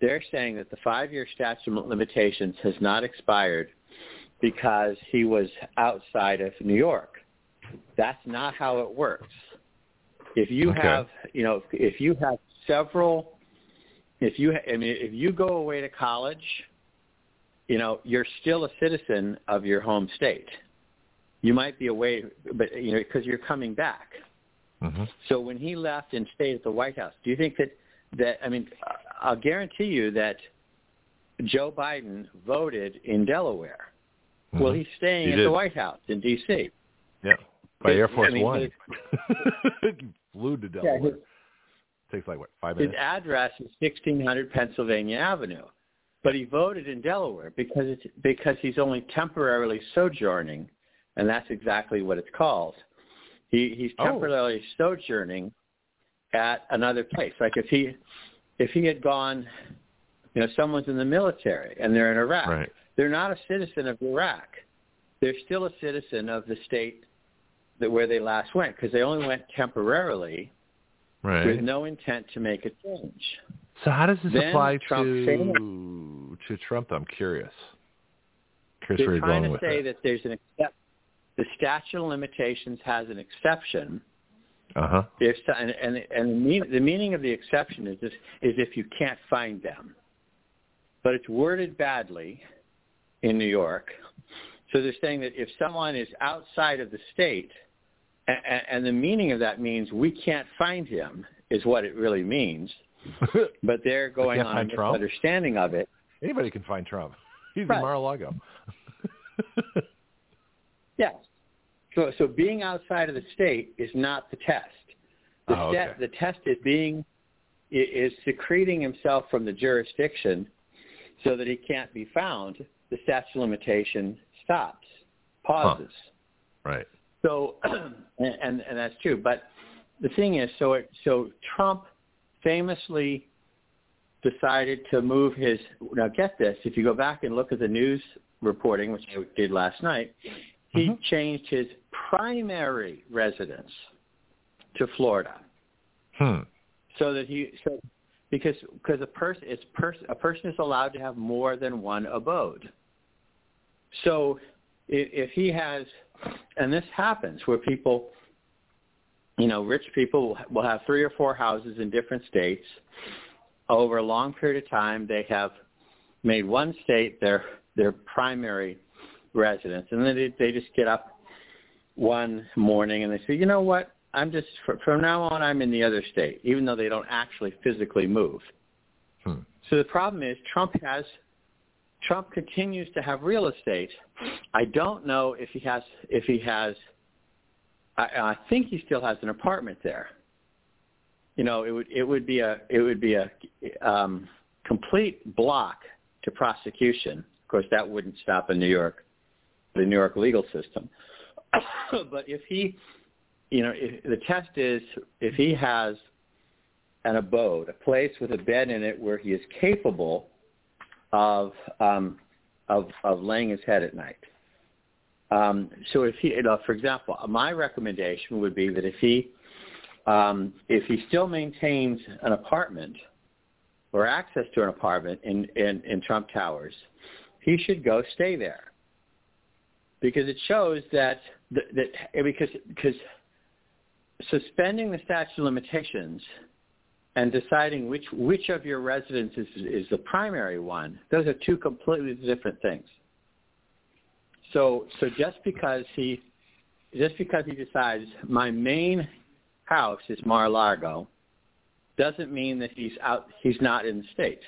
they're saying that the five-year statute of limitations has not expired because he was outside of New York. That's not how it works. If you Okay. have, you know, if you have several, if you, I mean, if you go away to college, you know, you're still a citizen of your home state. You might be away, but you know, because you're coming back. hmm So when he left and stayed at the White House, do you think that that I mean, I'll guarantee you that Joe Biden voted in Delaware. Well, he's staying Mm-hmm. He at did. the White House in D.C. Yeah. By Air Force I mean, One. his- (laughs) Flew to Delaware. his- Takes like what five His address is 1600 Pennsylvania Avenue, but he voted in Delaware because it's because he's only temporarily sojourning, and that's exactly what it's called. He he's Oh. temporarily sojourning at another place. Like if he if he had gone, you know, someone's in the military and they're in Iraq, Right. they're not a citizen of Iraq. They're still a citizen of the state that where they last went because they only went temporarily Right. with no intent to make a change. So how does this Then apply Trump to to Trump? I'm curious. Curious They're trying going to say that. that there's an except the statute of limitations has an exception Uh huh. if and and, and the, mean, the meaning of the exception is this, is if you can't find them, but it's worded badly in New York. So they're saying that if someone is outside of the state, and, and the meaning of that means we can't find him is what it really means. (laughs) But they're going on a Trump? of it. Anybody can find Trump. He's Right. in Mar-a-Lago. (laughs) Yes. So, so being outside of the state is not the test. The, Oh, okay. the test is being is secreting himself from the jurisdiction so that he can't be found. The statute of limitation stops, pauses. right. So, (clears throat) and, and that's true. But the thing is, so it, so Trump famously decided to move his. Now, get this: if you go back and look at the news reporting, which I did last night, he Mhm. changed his primary residence to Florida, Hmm. so that he so because because a person it's pers- a person is allowed to have more than one abode. So if, he has, and this happens where people, you know, rich people will- will have three or four houses in different states. Over a long period of time, they have made one state their their primary residence, and then they, they just get up one morning and they say, you know what, I'm just from now on I'm in the other state, even though they don't actually physically move. Hmm. So the problem is Trump has Trump continues to have real estate. I don't know if he has if he has. I, I think he still has an apartment there. You know, it would it would be a it would be a um, complete block to prosecution. Of course, that wouldn't stop in New York, the New York legal system. (coughs) but if he, you know, if, the test is if he has an abode, a place with a bed in it where he is capable of um, of of laying his head at night. Um, so if he, you know, for example, my recommendation would be that if he um, if he still maintains an apartment or access to an apartment in, in, in Trump Towers, he should go stay there because it shows that that, that because because suspending the statute of limitations and deciding which which of your residences is, is the primary one, those are two completely different things. So so just because he just because he decides my main house is Mar-a-Lago doesn't mean that he's out he's not in the state.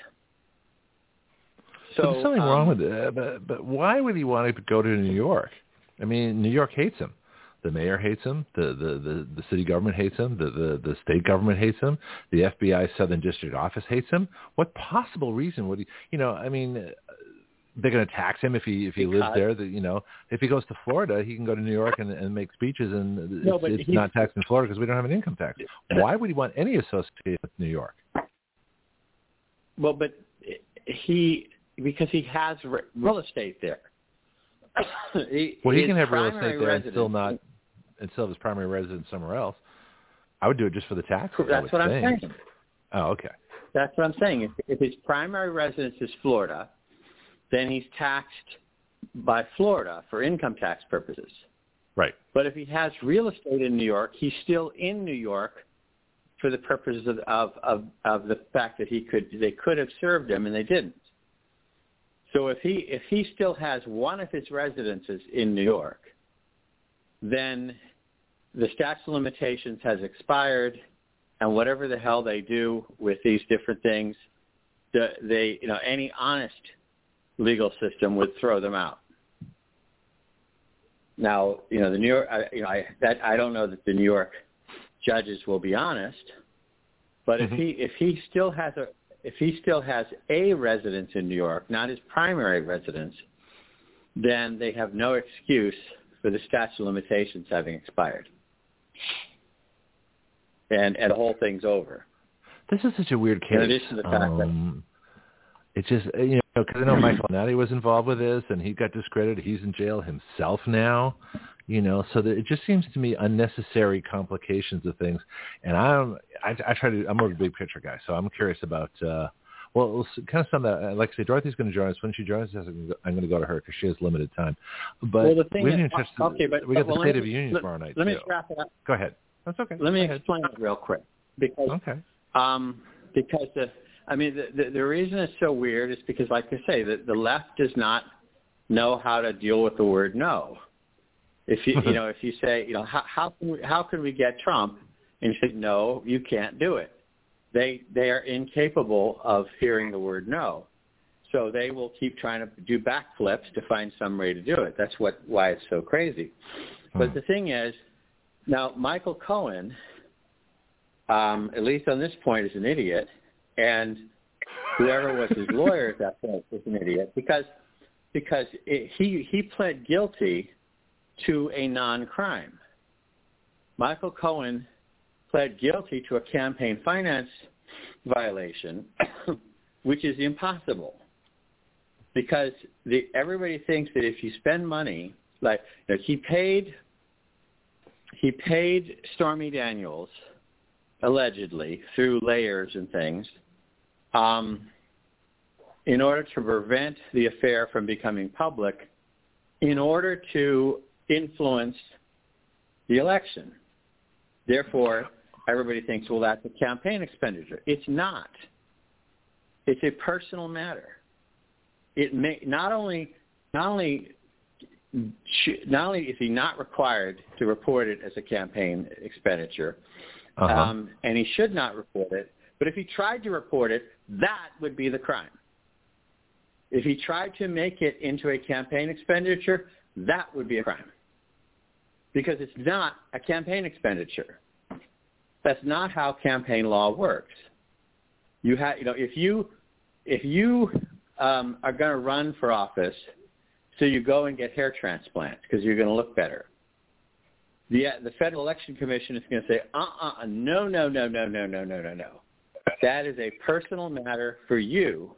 So but there's something um, wrong with it. But, but why would he want to go to New York? I mean, New York hates him. The mayor hates him. The the the, the city government hates him. The, the the state government hates him. The FBI Southern District Office hates him. What possible reason would he? You know, I mean, uh, they're going to tax him if he if he because, lives there. That you know, if he goes to Florida, he can go to New York and, and make speeches, and no, it's, it's not taxed in Florida because we don't have an income tax. Why would he want any association with New York? Well, but he because he has real estate there. he, (coughs) well, he can have real estate there and still not and still have his primary residence somewhere else. I would do it just for the taxes. That's what think. I'm saying. Oh, okay. That's what I'm saying. If, if his primary residence is Florida, then he's taxed by Florida for income tax purposes. Right. But if he has real estate in New York, he's still in New York for the purposes of, of, of, of the fact that he could they could have served him and they didn't. So if he if he still has one of his residences in New York, then the statute of limitations has expired, and whatever the hell they do with these different things, the, they you know any honest legal system would throw them out. Now, you know, the New York, I, you know, I, that I don't know that the New York judges will be honest, but mm-hmm. if he if he still has a if he still has a residence in New York, not his primary residence, then they have no excuse for the statute of limitations having expired. And and the whole thing's over. This is such a weird case. In addition to the fact um, that it's just you know because I know Michael Avenatti was involved with this, and he got discredited. He's in jail himself now, you know. So that it just seems to me unnecessary complications of things. And I'm, I, I try to, I'm a big picture guy, so I'm curious about. uh well, kind of some that, uh, like I say, Dorothy's going to join us. When she joins us, I'm going to go to her because she has limited time. But well, the thing we is, okay, but we got well, the State me, of the Union let, tomorrow night. Let me wrap it up. Go ahead. That's okay. Let me explain it real quick because okay. Um, because the I mean, the, the, the reason it's so weird is because, like I say, the, the left does not know how to deal with the word no. If you, you (laughs) know, if you say, you know, how, how can we, how can we get Trump? And you say, no, you can't do it. They, they are incapable of hearing the word no. So they will keep trying to do backflips to find some way to do it. That's what, why it's so crazy. But hmm. the thing is, now Michael Cohen, um, at least on this point, is an idiot and whoever was his lawyer at that point was an idiot because because it, he he pled guilty to a non-crime. Michael Cohen pled guilty to a campaign finance violation, (coughs) which is impossible because the, everybody thinks that if you spend money, like you know, he paid, he paid Stormy Daniels allegedly through layers and things um, in order to prevent the affair from becoming public, in order to influence the election. Therefore, everybody thinks, well, that's a campaign expenditure. It's not. It's a personal matter. It may not only not only not only is he not required to report it as a campaign expenditure, uh-huh. um, and he should not report it, but if he tried to report it, that would be the crime. If he tried to make it into a campaign expenditure, that would be a crime. Because it's not a campaign expenditure. That's not how campaign law works. You have, you know, if you if you um, are going to run for office, so you go and get hair transplants because you're going to look better. the the Federal Election Commission is going to say, uh-uh, no, no, no, no, no, no, no, no, no. That is a personal matter for you.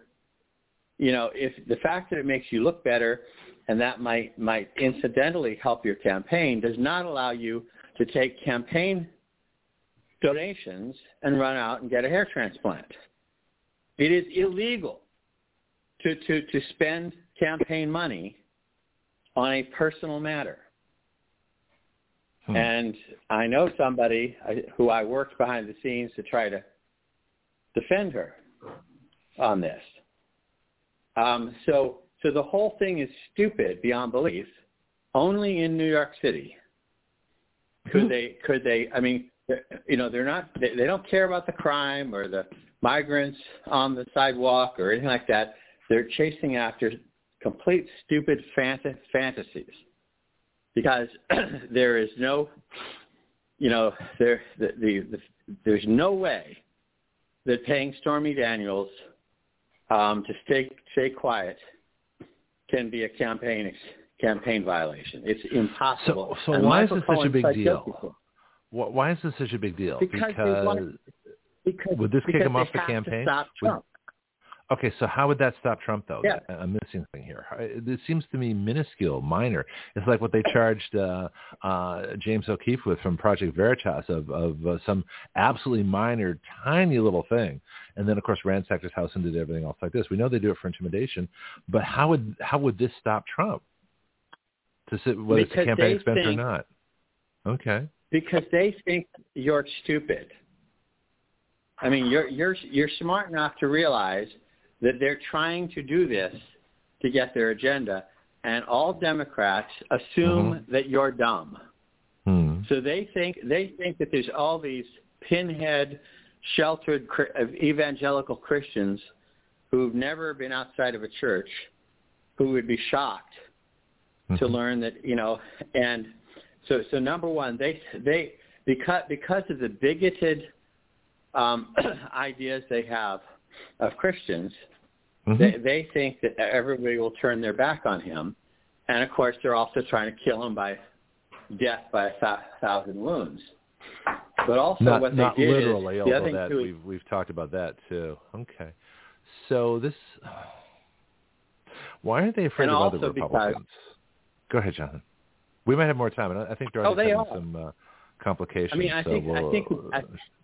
You know, if the fact that it makes you look better and that might might incidentally help your campaign does not allow you to take campaign donations and run out and get a hair transplant. It is illegal to, to, to spend campaign money on a personal matter. Hmm. And I know somebody who I worked behind the scenes to try to defend her on this. Um, so, so the whole thing is stupid beyond belief. Only in New York City could hmm. they could they. I mean, you know, they're not. They, they don't care about the crime or the migrants on the sidewalk or anything like that. They're chasing after complete stupid fant- fantasies because (clears throat) there is no, you know, there the, the, the there's no way that paying Stormy Daniels um, to stay stay quiet can be a campaign campaign violation. It's impossible. So, so why is this such a big deal? Why is this such a big deal? Because, because, want, because would this kick him off the campaign? stop Trump. Okay, so how would that stop Trump, though? Yeah. I'm missing something here. It seems to me minuscule, minor. It's like what they charged uh, uh, James O'Keefe with from Project Veritas of, of uh, some absolutely minor, tiny little thing, and then of course ransacked his house and did everything else like this. We know they do it for intimidation, but how would how would this stop Trump? To sit, whether because it's a campaign expense think, or not. Okay. Because they think you're stupid. I mean, you're you're you're smart enough to realize that they're trying to do this to get their agenda, and all Democrats assume mm-hmm. that you're dumb. Mm-hmm. So they think they think that there's all these pinhead, sheltered evangelical Christians who've never been outside of a church, who would be shocked mm-hmm. to learn that you know. And so, so number one, they they because because of the bigoted um, (clears throat) ideas they have of Christians, mm-hmm. they, they think that everybody will turn their back on him. And of course, they're also trying to kill him by death by a th- thousand wounds. But also, not, what not they did literally, is, although that too, we've we've talked about that too. Okay, so this, (sighs) why aren't they afraid of other Republicans? Because, Go ahead, Jonathan. We might have more time, and I think there oh, are are. some uh, complications. I mean, I so think we'll, I think I,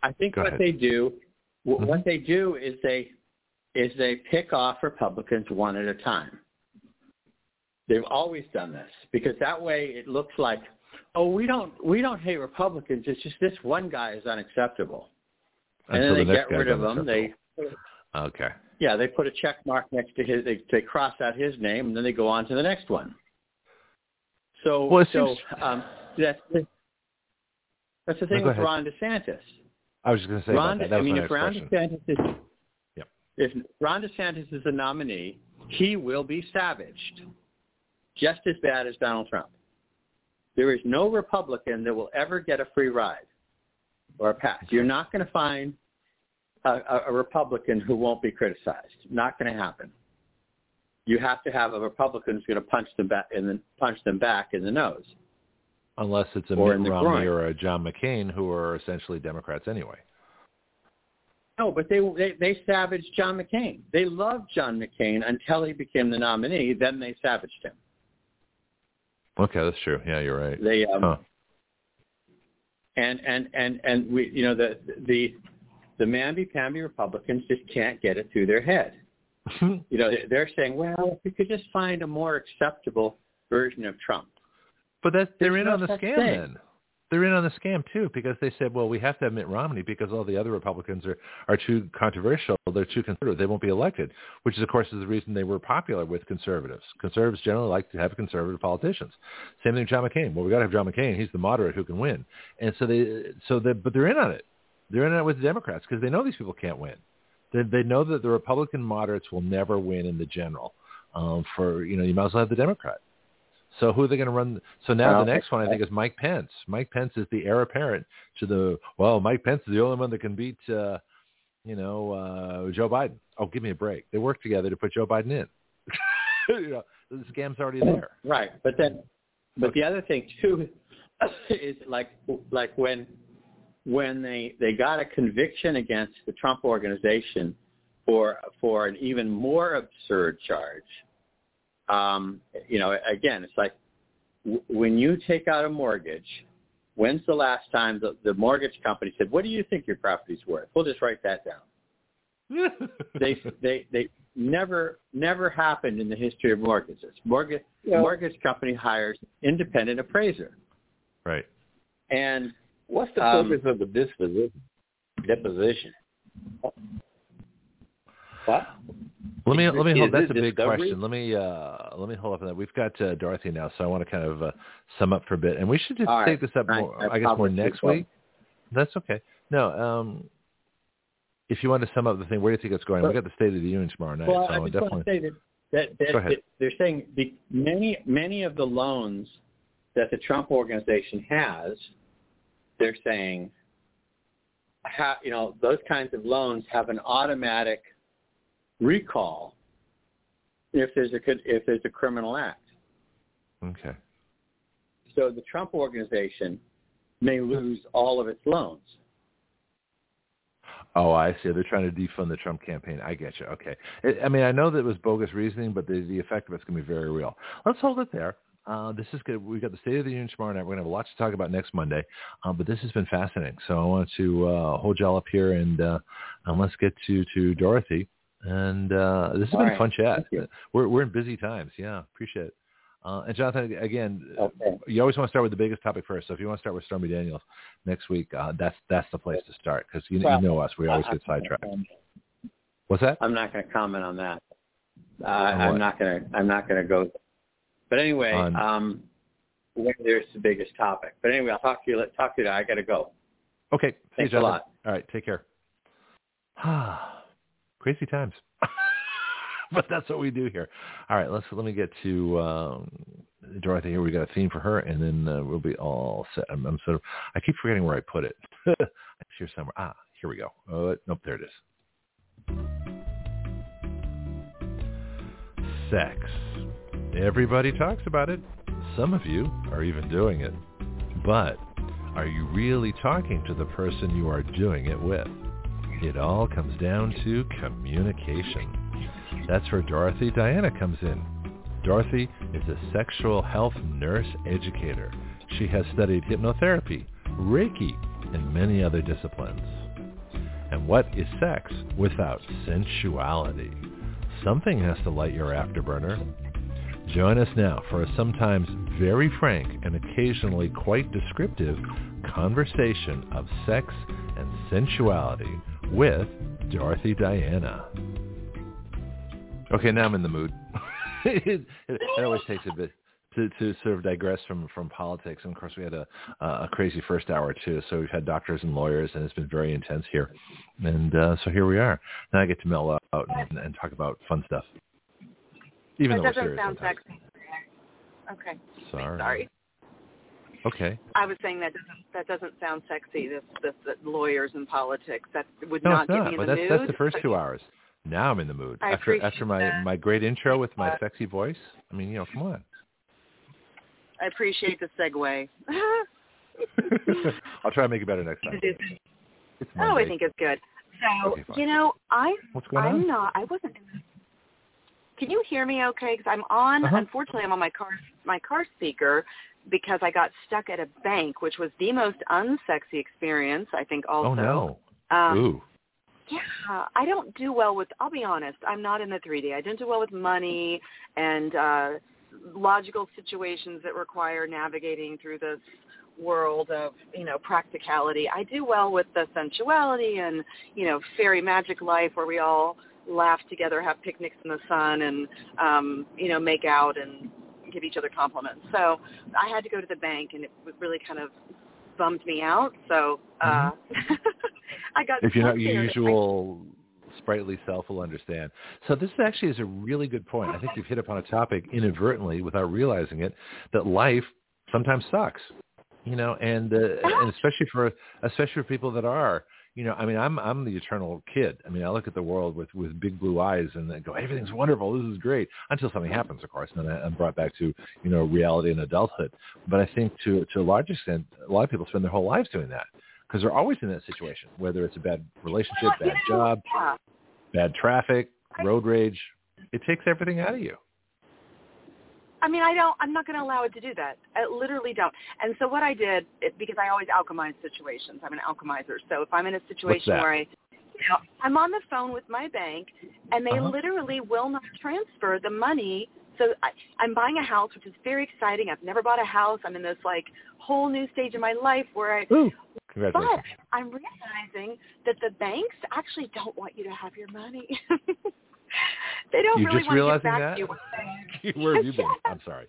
I think what ahead. they do Mm-hmm. What they do is they is they pick off Republicans one at a time. They've always done this because that way it looks like, oh, we don't we don't hate Republicans. It's just this one guy is unacceptable, and, and then they get rid of him. They okay. Yeah, they put a check mark next to his. They, they cross out his name, and then they go on to the next one. So, well, so seems... um, that's the, that's the thing no, with Ron DeSantis. I was just going to say Ron, that. that I mean, if Ron question. DeSantis is, yep. if Ron DeSantis is a nominee, he will be savaged, just as bad as Donald Trump. There is no Republican that will ever get a free ride or a pass. You're not going to find a, a Republican who won't be criticized. Not going to happen. You have to have a Republican who's going to punch them back and then punch them back in the nose. Unless it's a Mitt Romney or a John McCain, who are essentially Democrats anyway. No, but they, they they savaged John McCain. They loved John McCain until he became the nominee. Then they savaged him. Okay, that's true. Yeah, you're right. They um, huh. and and and and we you know the the the mamby-pamby Republicans just can't get it through their head. (laughs) you know, they're saying, well, if we could just find a more acceptable version of Trump. But that's they're There's in no on the scam thing. then. They're in on the scam too because they said, well, we have to have Mitt Romney because all the other Republicans are are too controversial. They're too conservative. They won't be elected, which is of course is the reason they were popular with conservatives. Conservatives generally like to have conservative politicians. Same thing with John McCain. Well, we got to have John McCain. He's the moderate who can win. And so they so they but they're in on it. They're in on it with the Democrats because they know these people can't win. They they know that the Republican moderates will never win in the general. Um, for you know, you might as well have the Democrat. So who are they going to run? So now Well, the next one I think is Mike Pence. Mike Pence is the heir apparent to the well. Mike Pence is the only one that can beat, uh, you know, uh, Joe Biden. Oh, give me a break. They work together to put Joe Biden in. (laughs) you know, the scam's already there. Right, but then, but the other thing too, (laughs) is like like when when they they got a conviction against the Trump organization for for an even more absurd charge. Um, you know, again, it's like w- when you take out a mortgage. When's the last time the, the mortgage company said, "What do you think your property's worth?" We'll just write that down. (laughs) they they they never never happened in the history of mortgages. Mortgage Yeah. mortgage company hires independent appraiser, right. and What's the Um, purpose of the disposition? Deposition. What? Let me Is let me hold. That's a big discovery? question. Let me uh let me hold up on that. We've got uh, Dorothy now, so I want to kind of uh, sum up for a bit, and we should just All take right. this up I- more. I I, guess more next so. week. That's okay. No, um, if you want to sum up the thing, where do you think it's going? we Well- got the State of the Union tomorrow night, well, so I just definitely. want to say that that, that, Go ahead. that they're saying the, many many of the loans that the Trump organization has, they're saying, ha, you know, those kinds of loans have an automatic recall if there's a if there's a criminal act. Okay. So the Trump organization may lose all of its loans. Oh, I see. They're trying to defund the Trump campaign. I get you. Okay. I mean, I know that it was bogus reasoning, but the, the effect of it's going to be very real. Let's hold it there. Uh, this is good. We've got the State of the Union tomorrow night. We're going to have a lot to talk about next Monday, uh, but this has been fascinating. So I want to uh, hold y'all up here, and, uh, and let's get to, to Dorothy. And uh, this has All been a fun chat. We're, we're in busy times. Yeah, appreciate it. Uh, and Jonathan, again, Okay. you always want to start with the biggest topic first. So if you want to start with Stormy Daniels next week, uh, that's that's the place to start because you, you know us. We always get sidetracked. What's that? I'm not going to comment on that. Uh? I'm not going to. I'm not going to go. But anyway, On- um, when there's the biggest topic. But anyway, I'll talk to you. Talk to you. Now. I got to go. Okay. See Thanks a lot. All right. Take care. (sighs) Crazy times. (laughs) but that's what we do here. All right. Let's let me get to um, Dorothy here. We got a theme for her, and then uh, we'll be all set. I'm, I'm sort of. I keep forgetting where I put it. (laughs) it's here somewhere. Ah, here we go. Oh, nope. There it is. Sex. Everybody talks about it. Some of you are even doing it. But are you really talking to the person you are doing it with? It all comes down to communication. That's where Dorothy Diana comes in. Dorothy is a sexual health nurse educator. She has studied hypnotherapy, Reiki, and many other disciplines. And what is sex without sensuality? Something has to light your afterburner. Join us now for a sometimes very frank and occasionally quite descriptive conversation of sex and sensuality with Dorothy Diana. Okay, now I'm in the mood. (laughs) it, it, always takes a bit to, to sort of digress from, from politics. And of course, we had a, a crazy first hour too. So we've had doctors and lawyers, and it's been very intense here. And uh, so here we are. Now I get to mellow out and, and talk about fun stuff. Even that though doesn't sound sometimes. sexy. Okay. Sorry. Sorry. Okay. I was saying that doesn't that doesn't sound sexy. This this, this lawyers and politics that would No, not it's get me in the that's mood. that's the first two hours. Now I'm in the mood. I after after my that. my great intro with my Uh, sexy voice. I mean, you know, come on. I appreciate the segue. (laughs) I'll try to make it better next time. It's oh, I think it's good. So Okay, you know, I I'm on? not. I wasn't. in Can you hear me okay? Because I'm on. Uh-huh. Unfortunately, I'm on my car my car speaker because I got stuck at a bank, which was the most unsexy experience. I think also. oh no. Um, Ooh. Yeah, I don't do well with. I'll be honest. I'm not in the 3D. I don't do well with money and uh, logical situations that require navigating through this world of you know practicality. I do well with the sensuality and you know fairy magic life where we all laugh together, have picnics in the sun, and um, you know make out and give each other compliments. So I had to go to the bank, and it really kind of bummed me out. So uh, (laughs) I got Mm-hmm. if you're not your usual sprightly self will understand. So this actually is a really good point. I think you've hit upon a topic inadvertently without realizing it that life sometimes sucks. You know, and uh, (laughs) and especially for especially for people that are you know, I mean, I'm I'm the eternal kid. I mean, I look at the world with with big blue eyes and then go, everything's wonderful. This is great until something happens, of course, and then I'm brought back to you know reality and adulthood. But I think to to a large extent, a lot of people spend their whole lives doing that because they're always in that situation, whether it's a bad relationship, bad job, bad traffic, road rage. It takes everything out of you. I mean, I don't. I'm not going to allow it to do that. I literally don't. And so what I did, it, because I always alchemize situations. I'm an alchemizer. So if I'm in a situation where I, you know, I'm on the phone with my bank, and they Uh-huh. literally will not transfer the money. So I, I'm buying a house, which is very exciting. I've never bought a house. I'm in this like whole new stage of my life where I. Ooh, But. I'm realizing that the banks actually don't want you to have your money. (laughs) they don't You really just want to back that? to you. (laughs) (laughs) Where have you been? I'm sorry.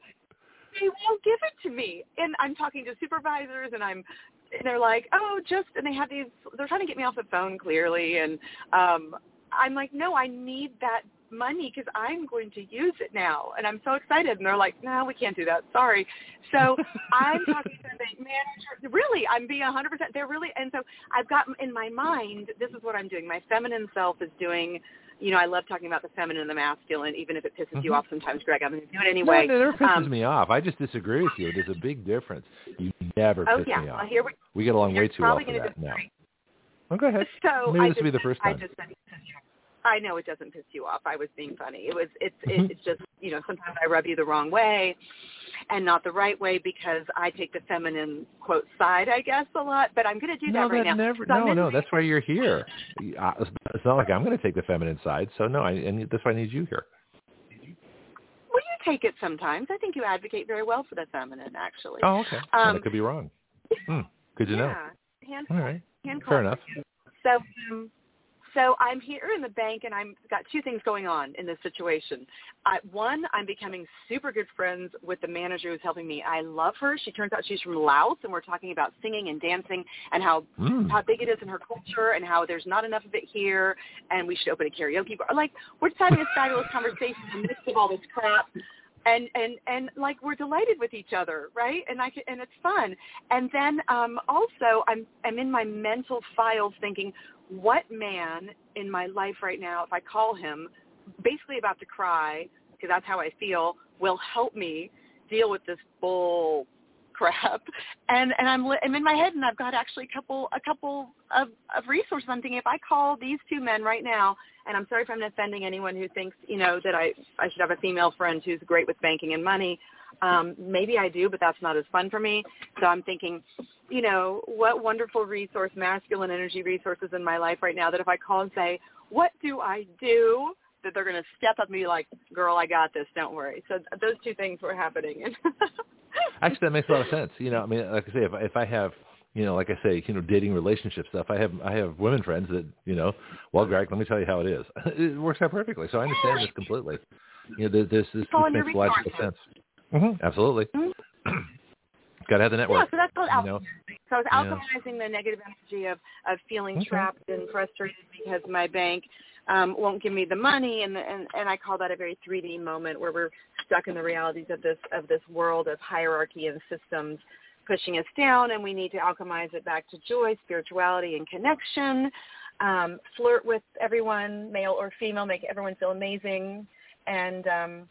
they won't give it to me. And I'm talking to supervisors and I'm and they're like, "Oh, just and they have these they're trying to get me off the phone clearly and um I'm like, "No, I need that money because I'm going to use it now." And I'm so excited and they're like, "No, we can't do that. Sorry." So, I'm talking to the manager. Really, I'm being 100%. They're really and so I've got in my mind, this is what I'm doing. My feminine self is doing you know, I love talking about the feminine and the masculine, even if it pisses you Mhm. off sometimes, Greg. I'm going to do it anyway. No, it never pisses Um, me off. I just disagree with you. There's a big difference. You never Oh piss yeah. me off. Well, here we. We get along way too well for that. No. disagree. Oh, go ahead. So Maybe I this just, will be the first I time. just said, I know it doesn't piss you off. I was being funny. It was. It's. Mhm. It's just. You know, sometimes I rub you the wrong way, and not the right way because I take the feminine quote side, I guess, a lot. But I'm going to do no, that right that now. never. So no, no. That's why you're here. It's not like I'm going to take the feminine side. So no, I, and that's why I need you here. Well, you take it sometimes. I think you advocate very well for the feminine, actually. Oh, okay. Well, Um, I could be wrong. Hmm. Good to know. Hand All right. hand Fair enough. So, um, so I'm here in the bank, and I'm got two things going on in this situation. I, one, I'm becoming super good friends with the manager who's helping me. I love her. She turns out she's from Laos, and we're talking about singing and dancing and how Mm. how big it is in her culture, and how there's not enough of it here, and we should open a karaoke bar. Like we're just having this fabulous conversation in the midst of all this crap. And and and like we're delighted with each other, right? And I can, and it's fun. And then um, also, I'm I'm in my mental files thinking, what man in my life right now, if I call him, basically about to cry because that's how I feel, will help me deal with this bull crap. (laughs) And and I'm I'm in my head, and I've got actually a couple a couple of of resources. I'm thinking if I call these two men right now, and I'm sorry if I'm offending anyone who thinks you know that I I should have a female friend who's great with banking and money. Um, maybe I do, but that's not as fun for me. So I'm thinking, you know, what wonderful resource, masculine energy resources in my life right now that if I call and say, what do I do? That they're going to step up and be like, girl, I got this. Don't worry. So those two things were happening. (laughs) Actually, that makes a lot of sense. You know, I mean, like I say, if I- if I have, you know, like I say, you know, dating relationship stuff, I have I have women friends that, you know, well, Greg, let me tell you how it is. (laughs) It works out perfectly. So I understand this completely. You know, this, this in your makes logical sense. Hmm Absolutely. Mhm. Got to have the yeah, network. so that's called you know, So I was Yeah. alchemizing the negative energy of of feeling Okay. trapped and frustrated because my bank um, won't give me the money, and, and and I call that a very 3D moment where we're stuck in the realities of this of this world of hierarchy and systems pushing us down, and we need to alchemize it back to joy, spirituality, and connection. Um, flirt with everyone, male or female, make everyone feel amazing, and um,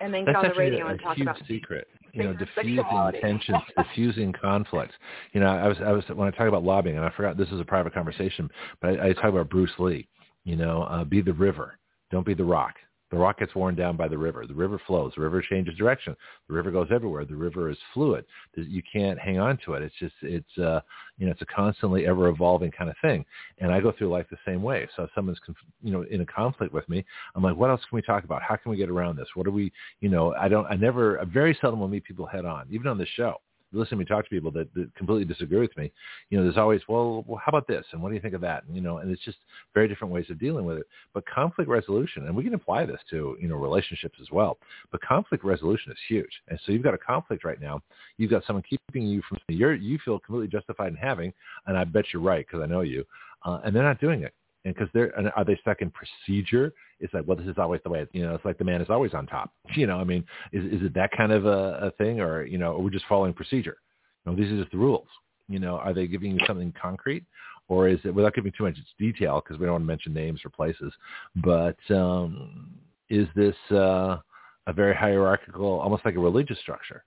and then That's on the radio a, and a talk huge about secret. You know, diffusing tensions, (laughs) diffusing conflicts. You know, I was, I was when I talk about lobbying, and I forgot this is a private conversation, but I, I talk about Bruce Lee. You know, uh, be the river, don't be the rock. The rock gets worn down by the river. The river flows. The river changes direction. The river goes everywhere. The river is fluid. You can't hang on to it. It's just it's uh you know it's a constantly ever evolving kind of thing. And I go through life the same way. So if someone's you know in a conflict with me, I'm like, what else can we talk about? How can we get around this? What do we you know I don't I never I very seldom will meet people head on, even on this show. Listen to me talk to people that, that completely disagree with me. You know, there's always, well, well, how about this? And what do you think of that? And, you know, and it's just very different ways of dealing with it. But conflict resolution, and we can apply this to, you know, relationships as well. But conflict resolution is huge. And so you've got a conflict right now. You've got someone keeping you from you're you feel completely justified in having, and I bet you're right because I know you. Uh, and they're not doing it. And because they're and are they stuck in procedure? It's like, well, this is always the way. You know, it's like the man is always on top. (laughs) You know, I mean, is is it that kind of a, a thing, or you know, are we just following procedure? You know, these are just the rules. You know, are they giving you something concrete, or is it without giving too much detail because we don't want to mention names or places, but um, is this uh, a very hierarchical, almost like a religious structure?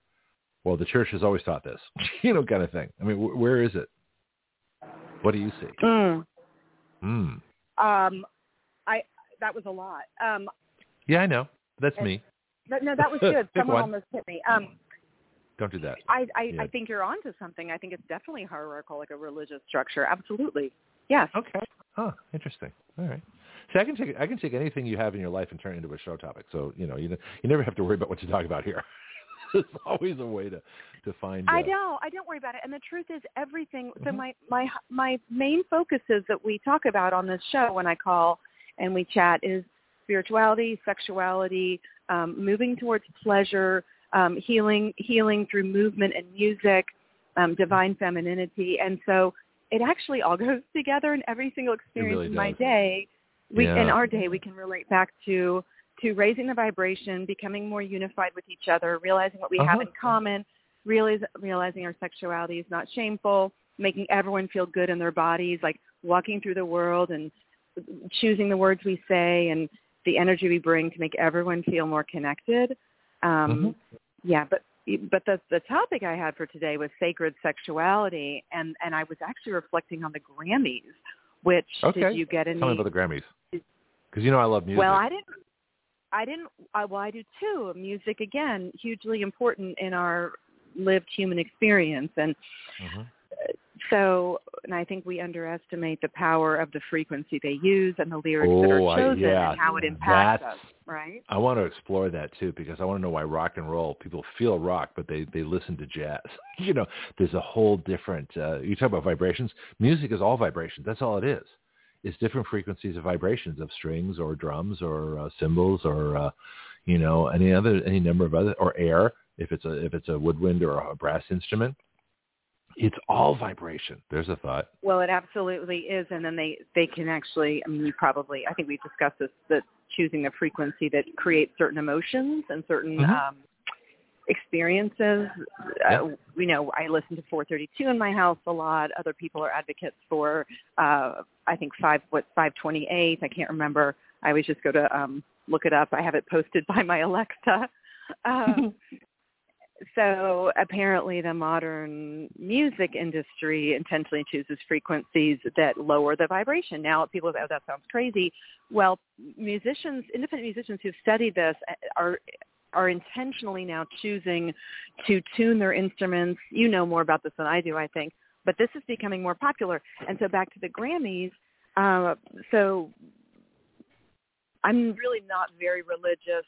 Well, the church has always taught this, (laughs) you know, kind of thing. I mean, wh- where is it? What do you see? Mm. Mm. Um, I that was a lot. Um, Yeah, I know. That's And- me. but no, that was (laughs) good. Someone one. almost hit me. Um, Don't do that. I I, Yeah. I think you're onto something. I think it's definitely hierarchical, like a religious structure. Absolutely. Yes. Okay. Huh. Interesting. All right. See, I can take I can take anything you have in your life and turn it into a show topic. So you know, you you never have to worry about what to talk about here. (laughs) (laughs) There's always a way to to find. I uh, don't. I don't worry about it. And the truth is, everything. So Mhm. my my my main focuses that we talk about on this show when I call and we chat is spirituality, sexuality, um, moving towards pleasure, um, healing healing through movement and music, um, divine femininity, and so it actually all (laughs) goes together in every single experience really in my day. We in our day we can relate back to to raising the vibration, becoming more unified with each other, realizing what we have Uh-huh. in common, realize, realizing our sexuality is not shameful, making everyone feel good in their bodies, like walking through the world and choosing the words we say and the energy we bring to make everyone feel more connected. Um, Mhm. Yeah, but but the the topic I had for today was sacred sexuality, and and I was actually reflecting on the Grammys. Which Okay. did you get any? Tell me about the Grammys. Because you know I love music. Well, I didn't. I didn't. I, well, I do too. Music again, hugely important in our lived human experience, and Mhm. so, and I think we underestimate the power of the frequency they use and the lyrics that Oh, are I- chosen yeah, and how it impacts us. Right? I want to explore that too because I want to know why rock and roll people feel rock, but they they listen to jazz. (laughs) you know, there's a whole different. Uh, you talk about vibrations. Music is all vibrations. That's all it is. It's different frequencies of vibrations of strings or drums or uh, cymbals or uh, you know any other any number of other or air if it's a if it's a woodwind or a brass instrument. It's all vibration. There's a thought. Well, it absolutely is, and then they they can actually. I mean, you probably. I think we've discussed this. That choosing a frequency that creates certain emotions and certain Mhm. um, experiences. Uh, you know, I listen to 432 in my house a lot. Other people are advocates for. Uh, I think five what 528. I can't remember. I always just go to um, look it up. I have it posted (laughs) by my Alexa. Um, (laughs) so apparently the modern music industry intentionally chooses frequencies that lower the vibration. Now people say, oh, that sounds crazy. Well, musicians, independent musicians who've studied this are are intentionally now choosing to tune their instruments. You know more about this than I do, I think. But this is becoming more popular. And so back to the Grammys. Uh, so I'm really not very religious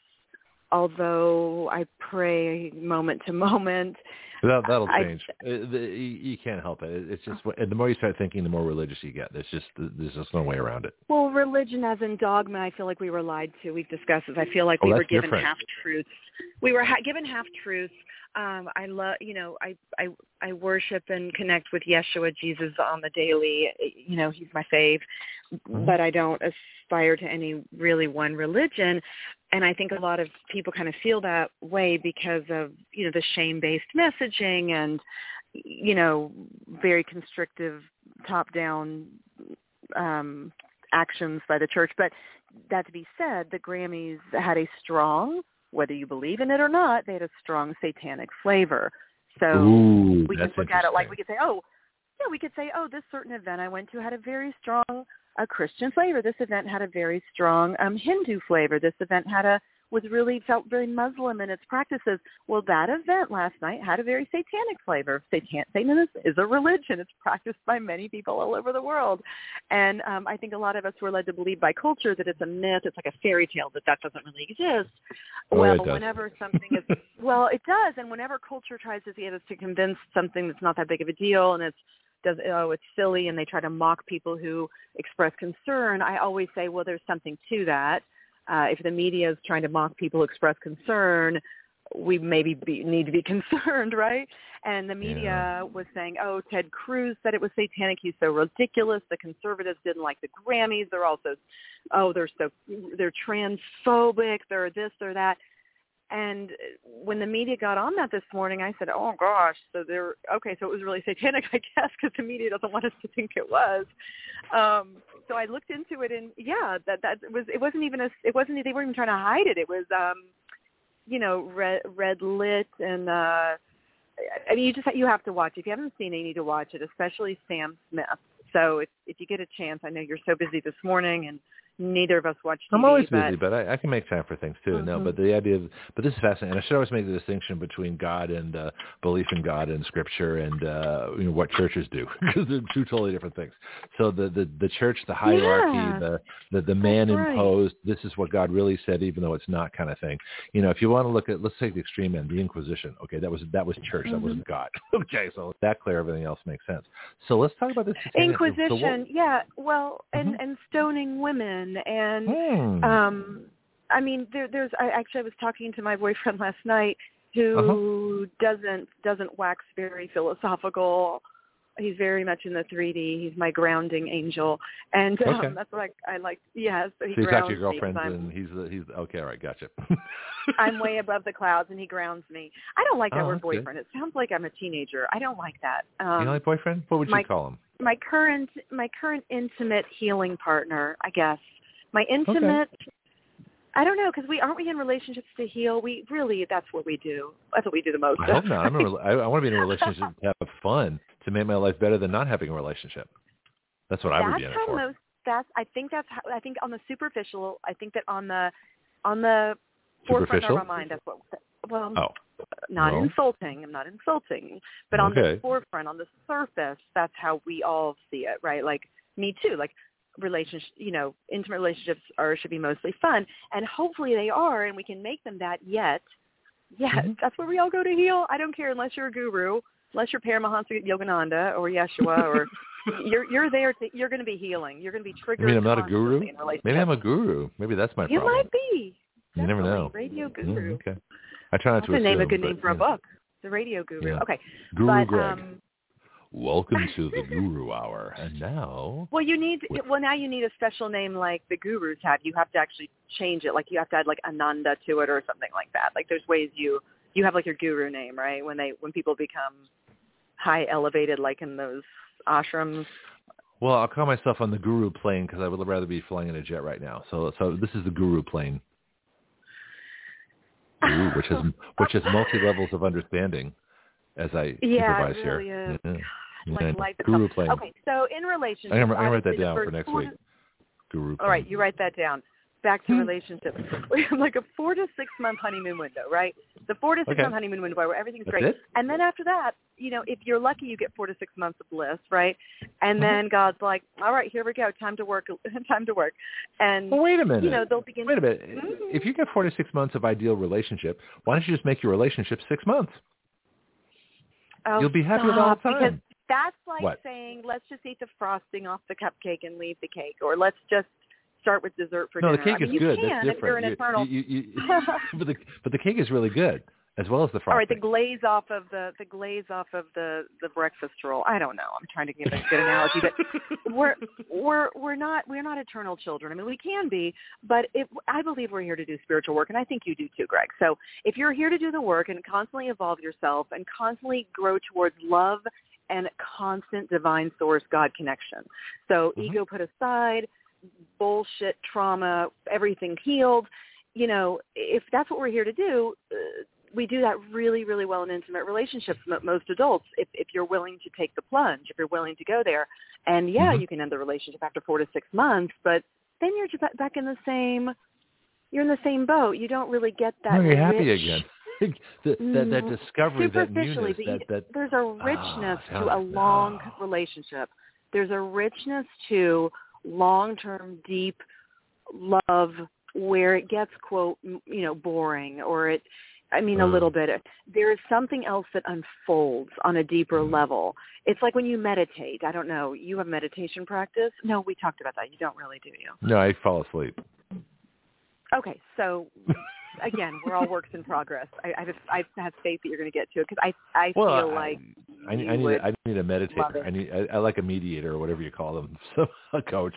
although I pray moment to (laughs) moment. That, that'll change. Uh, the, you, can't help it. It- It's just and the more you start thinking, the more religious you get. There's just there's just no way around it. Well, religion as in dogma, I feel like we were lied to. We've discussed this. I feel like Oh, we were given different. half truths. We were ha- given half truths. Um, I love, you know, I, I I worship and connect with Yeshua, Jesus, on the daily. You know, he's my fave, Mhm. but I don't aspire to any really one religion. And I think a lot of people kind of feel that way because of you know the shame-based messaging and you know very constrictive top-down um, actions by the church. But that to be said, the Grammys had a strong, whether you believe in it or not, they had a strong satanic flavor. So Ooh, we can look at it like we could say, oh, yeah, we could say, oh, this certain event I went to had a very strong uh, Christian flavor. This event had a very strong um, Hindu flavor. This event had a was really felt very Muslim in its practices. Well, that event last night had a very satanic flavor. Satan, Satanism is a religion. It's practiced by many people all over the world, and um, I think a lot of us were led to believe by culture that it's a myth. It's like a fairy tale that that doesn't really exist. Oh, well, whenever something is (laughs) well, it does, and whenever culture tries to get us to convince something that's not that big of a deal and it's does oh it's silly and they try to mock people who express concern, I always say, well, there's something to that. Uh, if the media is trying to mock people who express concern, we maybe be, need to be (laughs) concerned, right? And the media Yeah. was saying, oh, Ted Cruz said it was satanic. He's so ridiculous. The conservatives didn't like the Grammys. They're also, oh, they're so, they're transphobic. They're this, they're that. And when the media got on that this morning, I said, "Oh gosh, so they're okay. So it was really (laughs) satanic, I guess, because the media doesn't want us to think it was." Um, so I looked into it, and yeah, that that was it wasn't even a it wasn't they weren't even trying to hide it. It was, um, you know, red red lit, and uh, I mean, you just you have to watch. If you haven't seen it, you need to watch it, especially Sam Smith. So if if you get a chance, I know you're so busy this morning and neither of us watch TV. I'm always but, busy, but I, I can make time for things too. No, Mhm. but the idea of, but this is fascinating. I should always make the distinction between God and uh, belief in God and Scripture and uh, you know what churches do (laughs) because they're two totally different things. So the the, the church, the hierarchy, Yeah. the the, the man That's right. imposed. This is what God really said, even though it's not kind of thing. You know, if you want to look at, let's take the extreme end, the Inquisition. Okay, that was that was church, that Mhm. wasn't God. (laughs) okay, so that clear, everything else makes sense. So let's talk about this satanic- so what- Inquisition, yeah. Well, and Mhm. and stoning women and Hmm. um I mean there there's I actually I was talking to my boyfriend (laughs) last night who doesn't doesn't wax very philosophical. He's very much in the 3D. He's my grounding angel, and um, Okay. that's what I, I like. Yeah, so he so you grounds your girlfriend and he's the, he's okay. All right, gotcha. I'm (laughs) way above the clouds, and he grounds me. I don't like that Oh, word boyfriend. It sounds like I'm a teenager. I don't like that. you Um, know, like boyfriend? What would my- you call him? my current my current intimate healing partner, I guess. My intimate I don't know because we aren't we in relationships to heal. We really that's what we do. That's what we do the most. I hope not. I'm (laughs) a, I, I want to be in a relationship to have fun, to make my life better than not having a relationship. That's what I would that's be in it for. most. That's I think that's how I think on the superficial. I think that on the on the forefront of our mind. That's what. Well, Oh, not well. insulting. I'm not insulting, but on the forefront, on the surface, that's how we all see it, right? Like me too. Like relationship, you know, intimate relationships are should be mostly fun, and hopefully they are, and we can make them that. Yet, yes, Mhm. that's where we all go to heal. I don't care unless you're a guru, unless you're Paramahansa Yogananda or Yeshua or. (laughs) You're you're there to you're going to be healing. You're going to be I triggered. mean, I'm not a guru. constantly in relationships. Maybe I'm a guru. Maybe that's my You problem. might be. You never know. Radio Mm, guru. okay. I try not That's to a name, a good but, name for a yeah. book. The Radio Guru. Yeah. Okay. Guru but, Greg. Um, Welcome to the (laughs) Guru Hour. And now, well, you need With- well now you need a special name like the gurus have. You have to actually change it. Like you have to add like Ananda to it or something like that. Like there's ways you you have like your guru name, right? When they when people become high elevated, like in those ashrams. well, I'll call myself on the Guru plane because I would rather be flying in a jet right now. So, so this is the Guru plane, Guru, which has (laughs) which has multi levels of understanding, as I Yeah, improvise really here. is. Yeah. Like Guru plane. Okay, so in relationships, I'm gonna, I'm gonna write that down for next week. Guru. All right, you write that down. Back to Hmm. relationships. (laughs) We have like a four to six month honeymoon window, right? The four to six Okay. month honeymoon window where everything's That's great. it? And then after that, you know, if you're lucky, you get four to six months of bliss, right? And Mhm. then God's like, all right, here we go, time to work, (laughs) time to work. And Well, wait a minute. you know, they'll begin. Wait a minute. Mhm. If you get four to six months of ideal relationship, why don't you just make your relationship six months? Oh, You'll be happy with all the stop, time. That's like What? saying, let's just eat the frosting off the cupcake and leave the cake, or let's just start with dessert for no, the cake I mean, is you good. Can That's if you're different. an eternal. You, you, (laughs) you, but the but the cake is really good, as well as the frosting. All right, the glaze off of the the glaze off of the the breakfast roll. I don't know. I'm trying to give a good analogy, but (laughs) we're we're we're not we're not eternal children. I mean, we can be, but I believe we're here to do spiritual work, and I think you do too, Greg. So if you're here to do the work and constantly evolve yourself and constantly grow towards love and constant divine source God connection. So Mhm. ego put aside, bullshit, trauma, everything healed. You know, if that's what we're here to do, uh, we do that really, really well in intimate relationships. mo- Most adults, if if you're willing to take the plunge, if you're willing to go there, and yeah, Mhm. you can end the relationship after four to six months, but then you're just back in the same. You're in the same boat. You don't really get that. No, you're happy again. The, that that Mm, discovery, that newness, that that there's a richness Ah, to a long relationship. There's a richness to long-term, deep love where it gets quote you know boring or it I mean a Mm. little bit. There is something else that unfolds on a deeper Mm. level. It's like when you meditate. I don't know. You have meditation practice? No, we talked about that. You don't really, do you? no, I fall asleep. Okay, so (laughs) again, we're all works in progress. I, I, have, I have faith that you're going to get to it because I I Well, feel I- like I, I, need a, I need a meditator. I need I, I like a mediator or whatever you call them, (laughs) so a coach,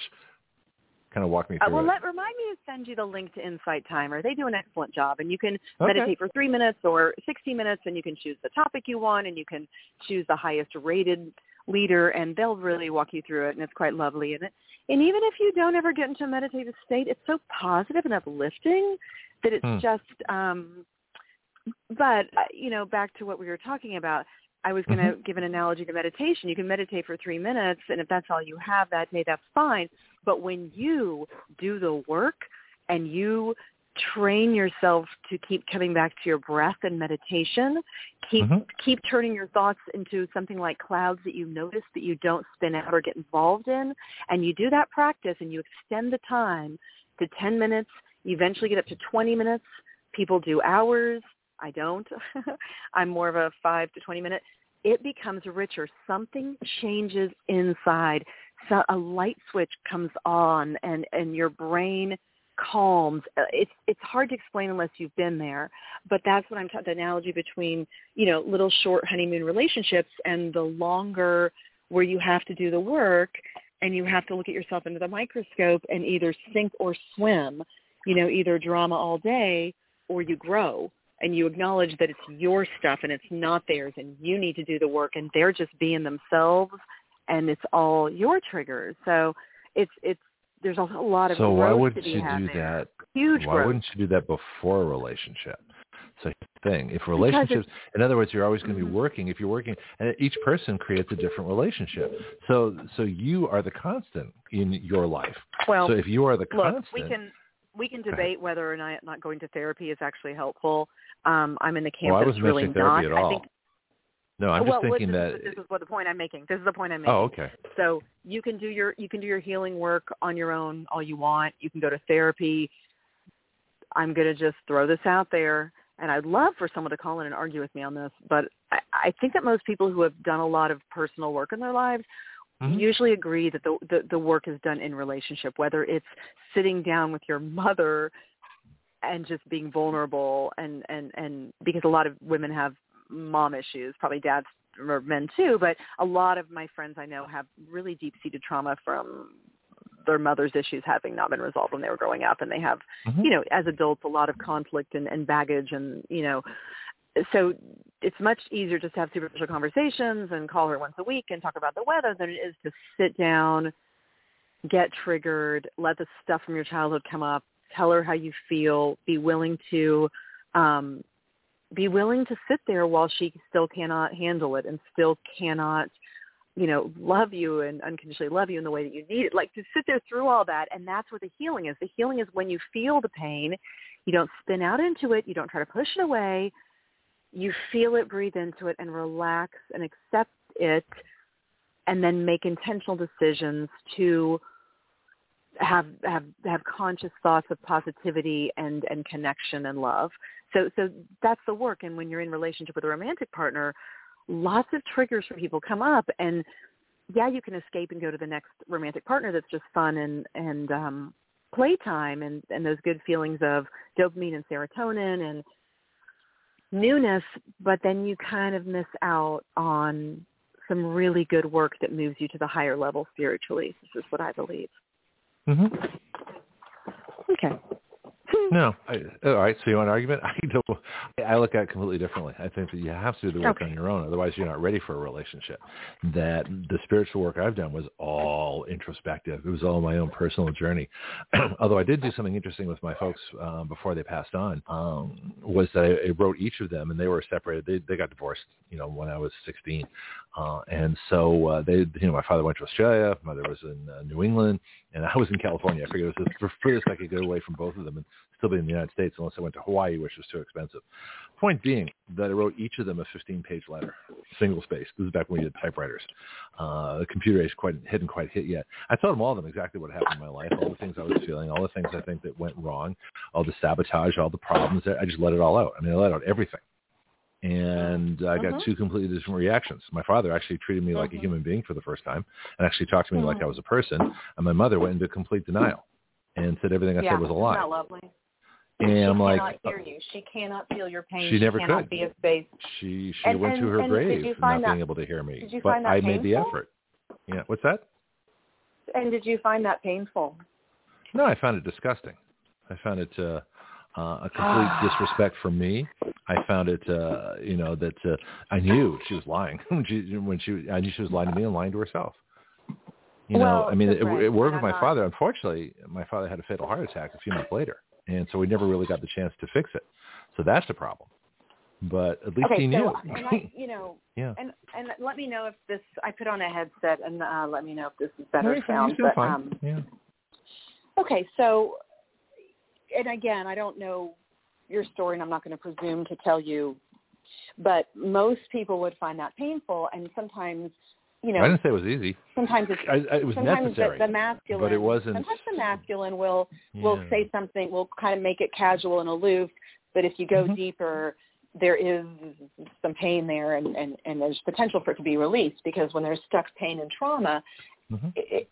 kind of walk me Uh, through well, it. let remind me to send you the link to Insight Timer. They do an excellent job, and you can Okay. meditate for three minutes or 60 minutes, and you can choose the topic you want, and you can choose the highest rated leader, and they'll really walk you through it, and it's quite lovely. And it, and even if you don't ever get into a meditative state, it's so positive and uplifting that it's Hmm. just. um But uh, you know, back to what we were talking about. I was going to give an analogy to meditation. You can meditate for three minutes, and if that's all you have that day, that's fine. But when you do the work and you train yourself to keep coming back to your breath and meditation, keep Mhm. keep turning your thoughts into something like clouds that you notice that you don't spin out or get involved in, and you do that practice and you extend the time to 10 minutes, eventually get up to 20 minutes. People do hours. I don't. (laughs) I'm more of a 5 to 20 minute. It becomes richer. Something changes inside. So a light switch comes on and and your brain calms. It's it's hard to explain unless you've been there, but that's what I'm talking. The analogy between you know little short honeymoon relationships and the longer where you have to do the work and you have to look at yourself under the microscope and either sink or swim. You know, either drama all day or you grow and you acknowledge that it's your stuff and it's not theirs and you need to do the work and they're just being themselves and it's all your triggers. So it's it's there's a lot of So why wouldn't you do there. that? Huge Why growth. wouldn't you do that before a relationship? So thing. If relationships, in other words, you're always going to be Mhm. working. If you're working, and each person creates a different relationship. So so you are the constant in your life. Well, so if you are the look, constant, we can we can debate whether or not not going to therapy is actually helpful. Um, I'm in the camp well, I wasn't really not. at all. I think no, I'm well, just thinking this, that. this is what the point I'm making. This is the point I'm making. oh, okay. So you can do your you can do your healing work on your own all you want. You can go to therapy. I'm going to just throw this out there, and I'd love for someone to call in and argue with me on this. But I, I think that most people who have done a lot of personal work in their lives Mhm. usually agree that the, the the work is done in relationship, whether it's sitting down with your mother and just being vulnerable and and and because a lot of women have mom issues, probably dads or men too, but a lot of my friends I know have really deep seated trauma from their mother's issues having not been resolved when they were growing up and they have Mhm. you know as adults a lot of conflict and, and baggage and you know so it's much easier just to have superficial conversations and call her once a week and talk about the weather than it is to sit down get triggered let the stuff from your childhood come up tell her how you feel be willing to um be willing to sit there while she still cannot handle it and still cannot you know love you and unconditionally love you in the way that you need it. Like to sit there through all that and that's what the healing is. The healing is when you feel the pain you don't spin out into it you don't try to push it away you feel it breathe into it and relax and accept it and then make intentional decisions to have have have conscious thoughts of positivity and and connection and love. So so that's the work. And when you're in relationship with a romantic partner lots of triggers for people come up. And yeah you can escape and go to the next romantic partner that's just fun and and um playtime and and those good feelings of dopamine and serotonin and newness but then you kind of miss out on some really good work that moves you to the higher level spiritually. This is what i believe. Hmm okay No. I, all right. So you want an argument? (laughs) I don't. I look at it completely differently. I think that you have to do the work Okay. on your own. Otherwise, you're not ready for a relationship. That the spiritual work I've done was all introspective. It was all my own personal journey. (clears throat) Although I did do something interesting with my folks um, before they passed on, um, was that I, I wrote each of them, and they were separated. They they got divorced, you know, when I was 16, uh, and so uh, they, you know, my father went to Australia, my mother was in uh, New England, and I was in California. I figured it was the furthest I could get away from both of them and still be in the United States unless I went to Hawaii, which was too expensive. Point being that I wrote each of them a 15-page letter, single space. This is back when we had typewriters. Uh, the computer age quite hadn't quite hit yet. I told them all of them exactly what happened in my life, all the things I was feeling, all the things I think that went wrong, all the sabotage, all the problems. I just let it all out. I mean, I let out everything. And I got Mhm. two completely different reactions. My father actually treated me like a Mhm. human being for the first time and actually talked to me like Mhm. I was a person. And my mother went into complete denial and said everything I yeah said was a lie. that lovely And she I'm like, She cannot hear you she cannot feel your pain She never cannot could. be a space she she And- went to her and grave not find being able to hear me. did you but find that I made the effort. Yeah. What's that? and did you find that painful No, I found it disgusting. I found it uh, uh, a complete disrespect for me. I found it, uh, you know, that uh, I knew she was lying when (laughs) she when she I knew she was lying to me and lying to herself. You Well, know, I mean, it, right, it worked with my father. Unfortunately, my father had a fatal heart attack a few months later, and so we never really got the chance to fix it. So that's the problem. But at least okay, he knew. so and I, you know, (laughs) yeah. and and let me know if this. I put on a headset, and uh, let me know if this is better sound. sound But fine. um, yeah. okay, so and again, I don't know your story, and I'm not going to presume to tell you, but most people would find that painful, and sometimes, you know, I didn't say it was easy. sometimes it's I, I, it was sometimes necessary. the, the masculine, but it wasn't- Sometimes the masculine will will say something, will kind of make it casual and aloof. But if you go Mhm. deeper, there is some pain there, and, and and there's potential for it to be released because when there's stuck pain and trauma, Mhm. it,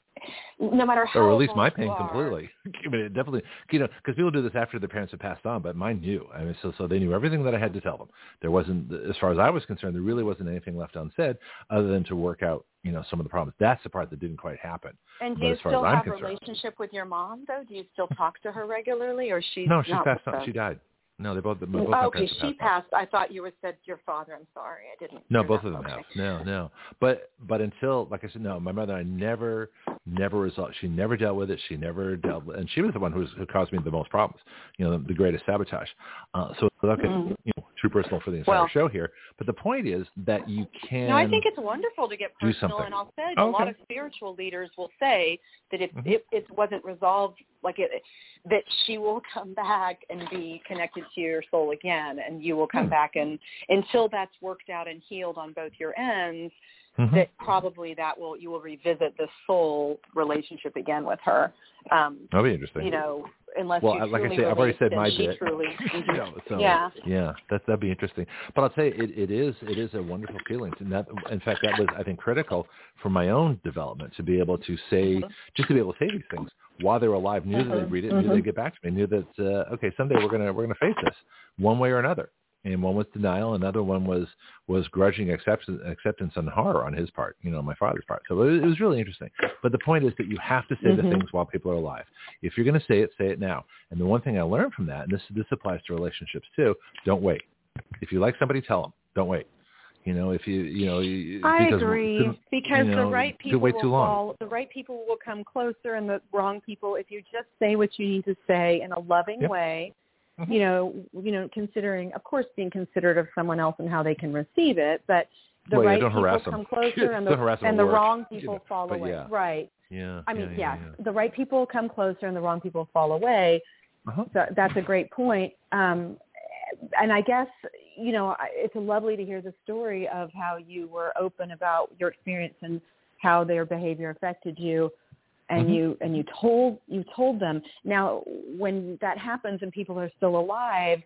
no matter how or release my pain are- completely. (laughs) I mean, it definitely, you know, because people do this after their parents have passed on, but mine knew. I mean, so so they knew everything that I had to tell them. There wasn't, as far as I was concerned, there really wasn't anything left unsaid other than to work out, you know, some of the problems. That's the part that didn't quite happen. And do But you as far still as have a relationship with your mom though? Do you still talk to her regularly, or she? no, she passed on. She died. No, they both. both Oh, okay, she passed. I thought you were said your father. I'm sorry, I didn't. No, both of them Okay. have. No, no. But but until like I said, no, my mother I never never resolved. She never dealt with it. She never dealt with, and she was the one who was, who caused me the most problems. You know, the, the greatest sabotage. Uh, so without getting Mhm. you know too personal for the entire Well- show here, but the point is that you can. No, I think it's wonderful to get personal, and I'll say Oh, a lot of spiritual leaders will say that if Mhm. it, it wasn't resolved, like it, that she will come back and be connected to your soul again, and you will come Hmm. back and until that's worked out and healed on both your ends, Mhm. that probably that will you will revisit the soul relationship again with her. Um, That'll be interesting. you know, unless Well, you I- like I truly say, I've already said my she bit. Truly, (laughs) you know, so Yeah. yeah, that that'd be interesting. But I'll tell you, it, it is it is a wonderful feeling. And that, in fact, that was I think critical for my own development to be able to say just to be able to say these things while they were alive, knew that they'd read it, knew Mhm. they'd get back to me, knew that uh, okay, someday we're gonna we're gonna face this one way or another. And one was denial, another one was was grudging acceptance, acceptance and horror on his part, you know, my father's part. So it, was- it was really interesting. But the point is that you have to say the Mhm. things while people are alive. If you're going to say it, say it now. And the one thing I learned from that, and this this applies to relationships too, don't wait. If you like somebody, tell them. Don't wait. You know, if you you know, you, I because agree because you the right people wait will too long. fall. The right people will come closer, and the wrong people, if you just say what you need to say in a loving Yep. way. You know, you know, considering, of course, being considerate of someone else and how they can receive it, but the Well, right people (laughs) harass them. come closer, and the and the work, wrong you people know, fall away. yeah. Right. Yeah. I mean, yeah, yes, yeah, the right people come closer, and the wrong people fall away. Uh-huh. So that's a great point. Um, and I guess you know I- it's lovely to hear the story of how you were open about your experience and how their behavior affected you, and Mhm. you and you told you told them. Now, when that happens and people are still alive,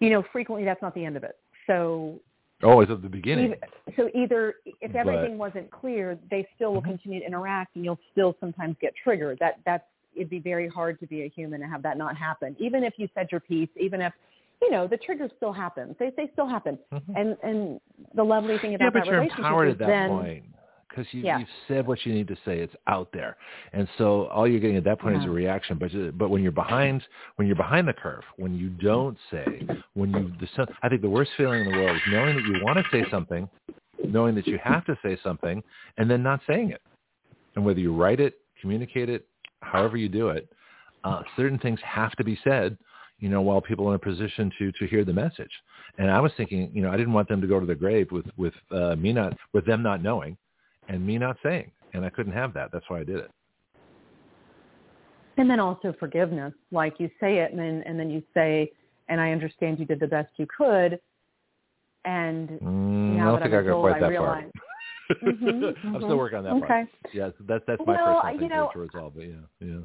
you know, frequently that's not the end of it. So Always at the beginning. so either if But- everything wasn't clear, they still will Mhm. continue to interact, and you'll still sometimes get triggered. That that's it'd be very hard to be a human and have that not happen. Even if you said your piece, even if you know the triggers still happen, they they still happen. Mhm. And and the lovely thing about yeah, but that you're relationship empowered is at that then point because you, Yeah. you've said what you need to say. It's out there, and so all you're getting at that point is a reaction. But but when you're behind when you're behind the curve, when you don't say, when you the, I think the worst feeling in the world is knowing that you want to say something, knowing that you have to say something, and then not saying it. And whether you write it, communicate it, however you do it, uh, certain things have to be said you know, while people are in a position to to hear the message. And I was thinking, you know, I didn't want them to go to the grave with with uh, me not with them not knowing, and me not saying, and I couldn't have that. That's why I did it. and then also forgiveness. Like you say it, and then and then you say, and I understand you did the best you could, and Mm, I don't that think I'm I got quite that realize. (laughs) Mhm, far. I'm still working on that Okay. part. Yeah, that's that's my Well, personal you thing to- know- to resolve. But yeah, yeah.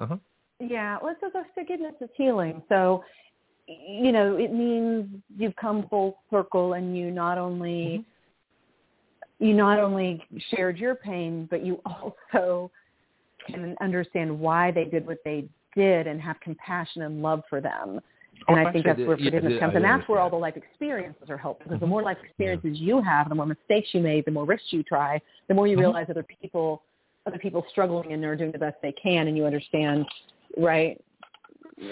Uh huh. Yeah, well, so the forgiveness is healing. So, you know, it means you've come full circle, and you not only you not only shared your pain, but you also can understand why they did what they did, and have compassion and love for them. And Oh, I think that's where forgiveness yeah, comes, and that's where all the life experiences are helpful. Because the Mhm. more life experiences you have, the more mistakes you made, the more risks you try, the more you Mhm. realize other people other people struggling and they're doing the best they can, and you understand, right?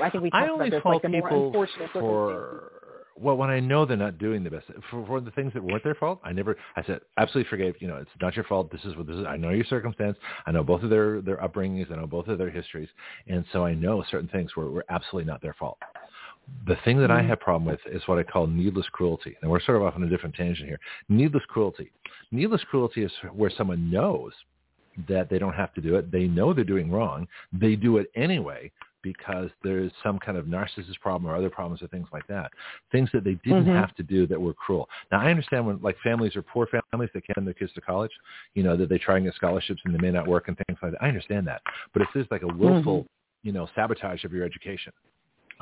I think we talked I only about this, like the more unfortunate for well, when I know they're not doing the best for, for the things that weren't their fault, I never. I said absolutely forgave. You know, it's not your fault. This is what this is. I know your circumstance. I know both of their their upbringings. I know both of their histories, and so I know certain things were were absolutely not their fault. The thing that I Mhm. have problem with is what I call needless cruelty, and we're sort of off on a different tangent here. Needless cruelty. Needless cruelty is where someone knows that they don't have to do it. They know they're doing wrong. They do it anyway because there's some kind of narcissist problem or other problems or things like that. Things that they didn't Mhm. have to do that were cruel. Now I understand when like families are poor families that can't send their kids to college, you know, that they try and get scholarships and they may not work and things like that. I understand that. But if there's like a willful, you know, sabotage of your education,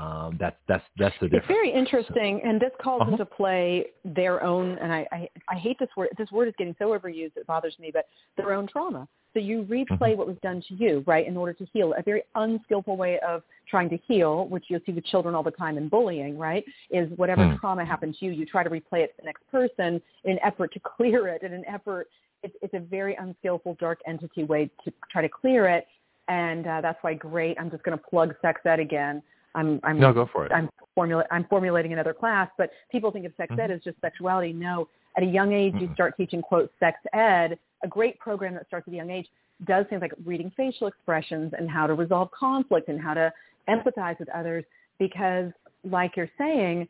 um, that's that's that's the difference. It's very interesting, and this calls Uh-huh. into play their own. And I, I, I hate this word. This word is getting so overused it bothers me. But their own trauma. So you replay Mhm. what was done to you, right, in order to heal. A very unskillful way of trying to heal, which you'll see with children all the time in bullying, right, is whatever Hmm. trauma happened to you, you try to replay it to the next person in an effort to (laughs) clear it. In an effort, it's, it's a very unskillful, dark entity way to try to clear it. And uh, that's why great. I'm just going to plug sex ed again. I'm, I'm No, go for it. I'm formula I'm formulating another class, but people think of sex ed Mhm. as just sexuality. No, at a young age you Mm-mm. start teaching quote sex ed. A great program that starts at a young age does things like reading facial expressions and how to resolve conflict and how to empathize with others because like you're saying,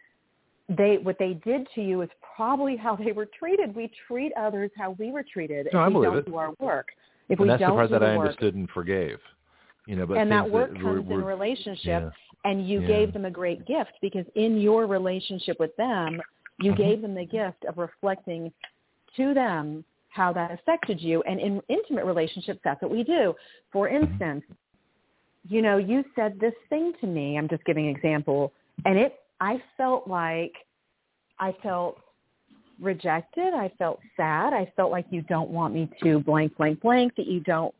they what they did to you is probably how they were treated. We treat others how we were treated No, I if we don't it. do our work. If and we that's don't the part do that the I work, understood and forgave. You know, but and that work were- comes in a were- relationship yeah. And you Yeah. gave them a great gift because in your relationship with them you Mhm. gave them the gift of reflecting to them how that affected you. And in intimate relationships that's what we do. For Mm-hmm. instance you know you said this thing to me. I'm just giving an example. And it i felt like i felt rejected. I felt sad. I felt like you don't want me to blank blank blank that you don't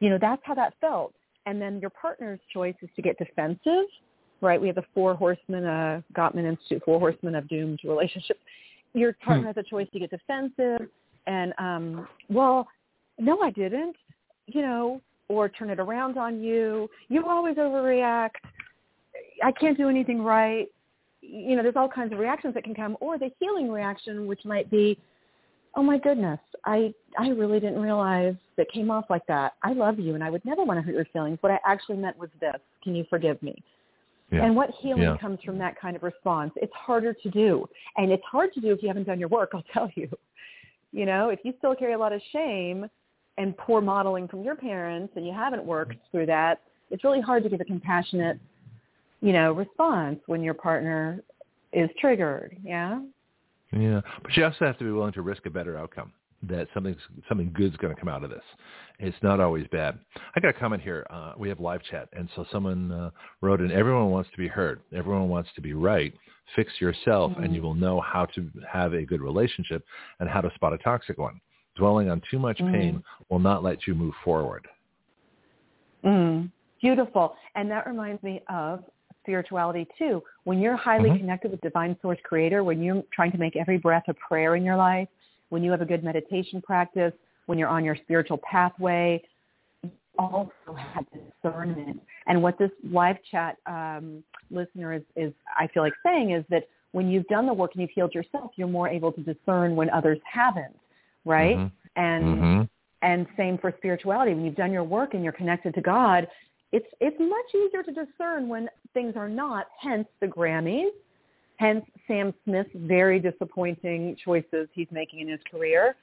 you know that's how that felt and then your partner's choice is to get defensive right? We have the four horsemen uh gottman institute four horsemen of doomed relationships your partner has a choice to get defensive and um well no i didn't you know or turn it around on you. You always overreact. I can't do anything right. You know there's all kinds of reactions that can come or the healing reaction which might be oh my goodness i i really didn't realize that came off like that. I love you and i would never want to hurt your feelings. What i actually meant was this can you forgive me? Yeah. and what healing Yeah. comes from that kind of response it's harder to do. And it's hard to do if you haven't done your work i'll (laughs) tell you. You know if you still carry a lot of shame and poor modeling from your parents and you haven't worked through that it's really hard to give a compassionate you know response when your partner is triggered yeah Yeah, but you also have to be willing to risk a better outcome. That something something good's going to come out of this. It's not always bad. I got a comment here. Uh, we have live chat, and so someone uh, wrote in: "Everyone wants to be heard. Everyone wants to be right. Fix yourself, Mm-hmm. and you will know how to have a good relationship and how to spot a toxic one. Dwelling on too much Mm-hmm. pain will not let you move forward." Mm, beautiful. And that reminds me of spirituality too. When you're highly Mhm. connected with divine source creator, when you're trying to make every breath a prayer in your life, when you have a good meditation practice, when you're on your spiritual pathway, you also have discernment. And what this live chat um, listener is, is, I feel like saying is that when you've done the work and you've healed yourself, you're more able to discern when others haven't, right? Mhm. And Mhm. and same for spirituality. When you've done your work and you're connected to God, it's it's much easier to discern when things are not. Hence the Grammys. Hence Sam Smith's very disappointing choices he's making in his career.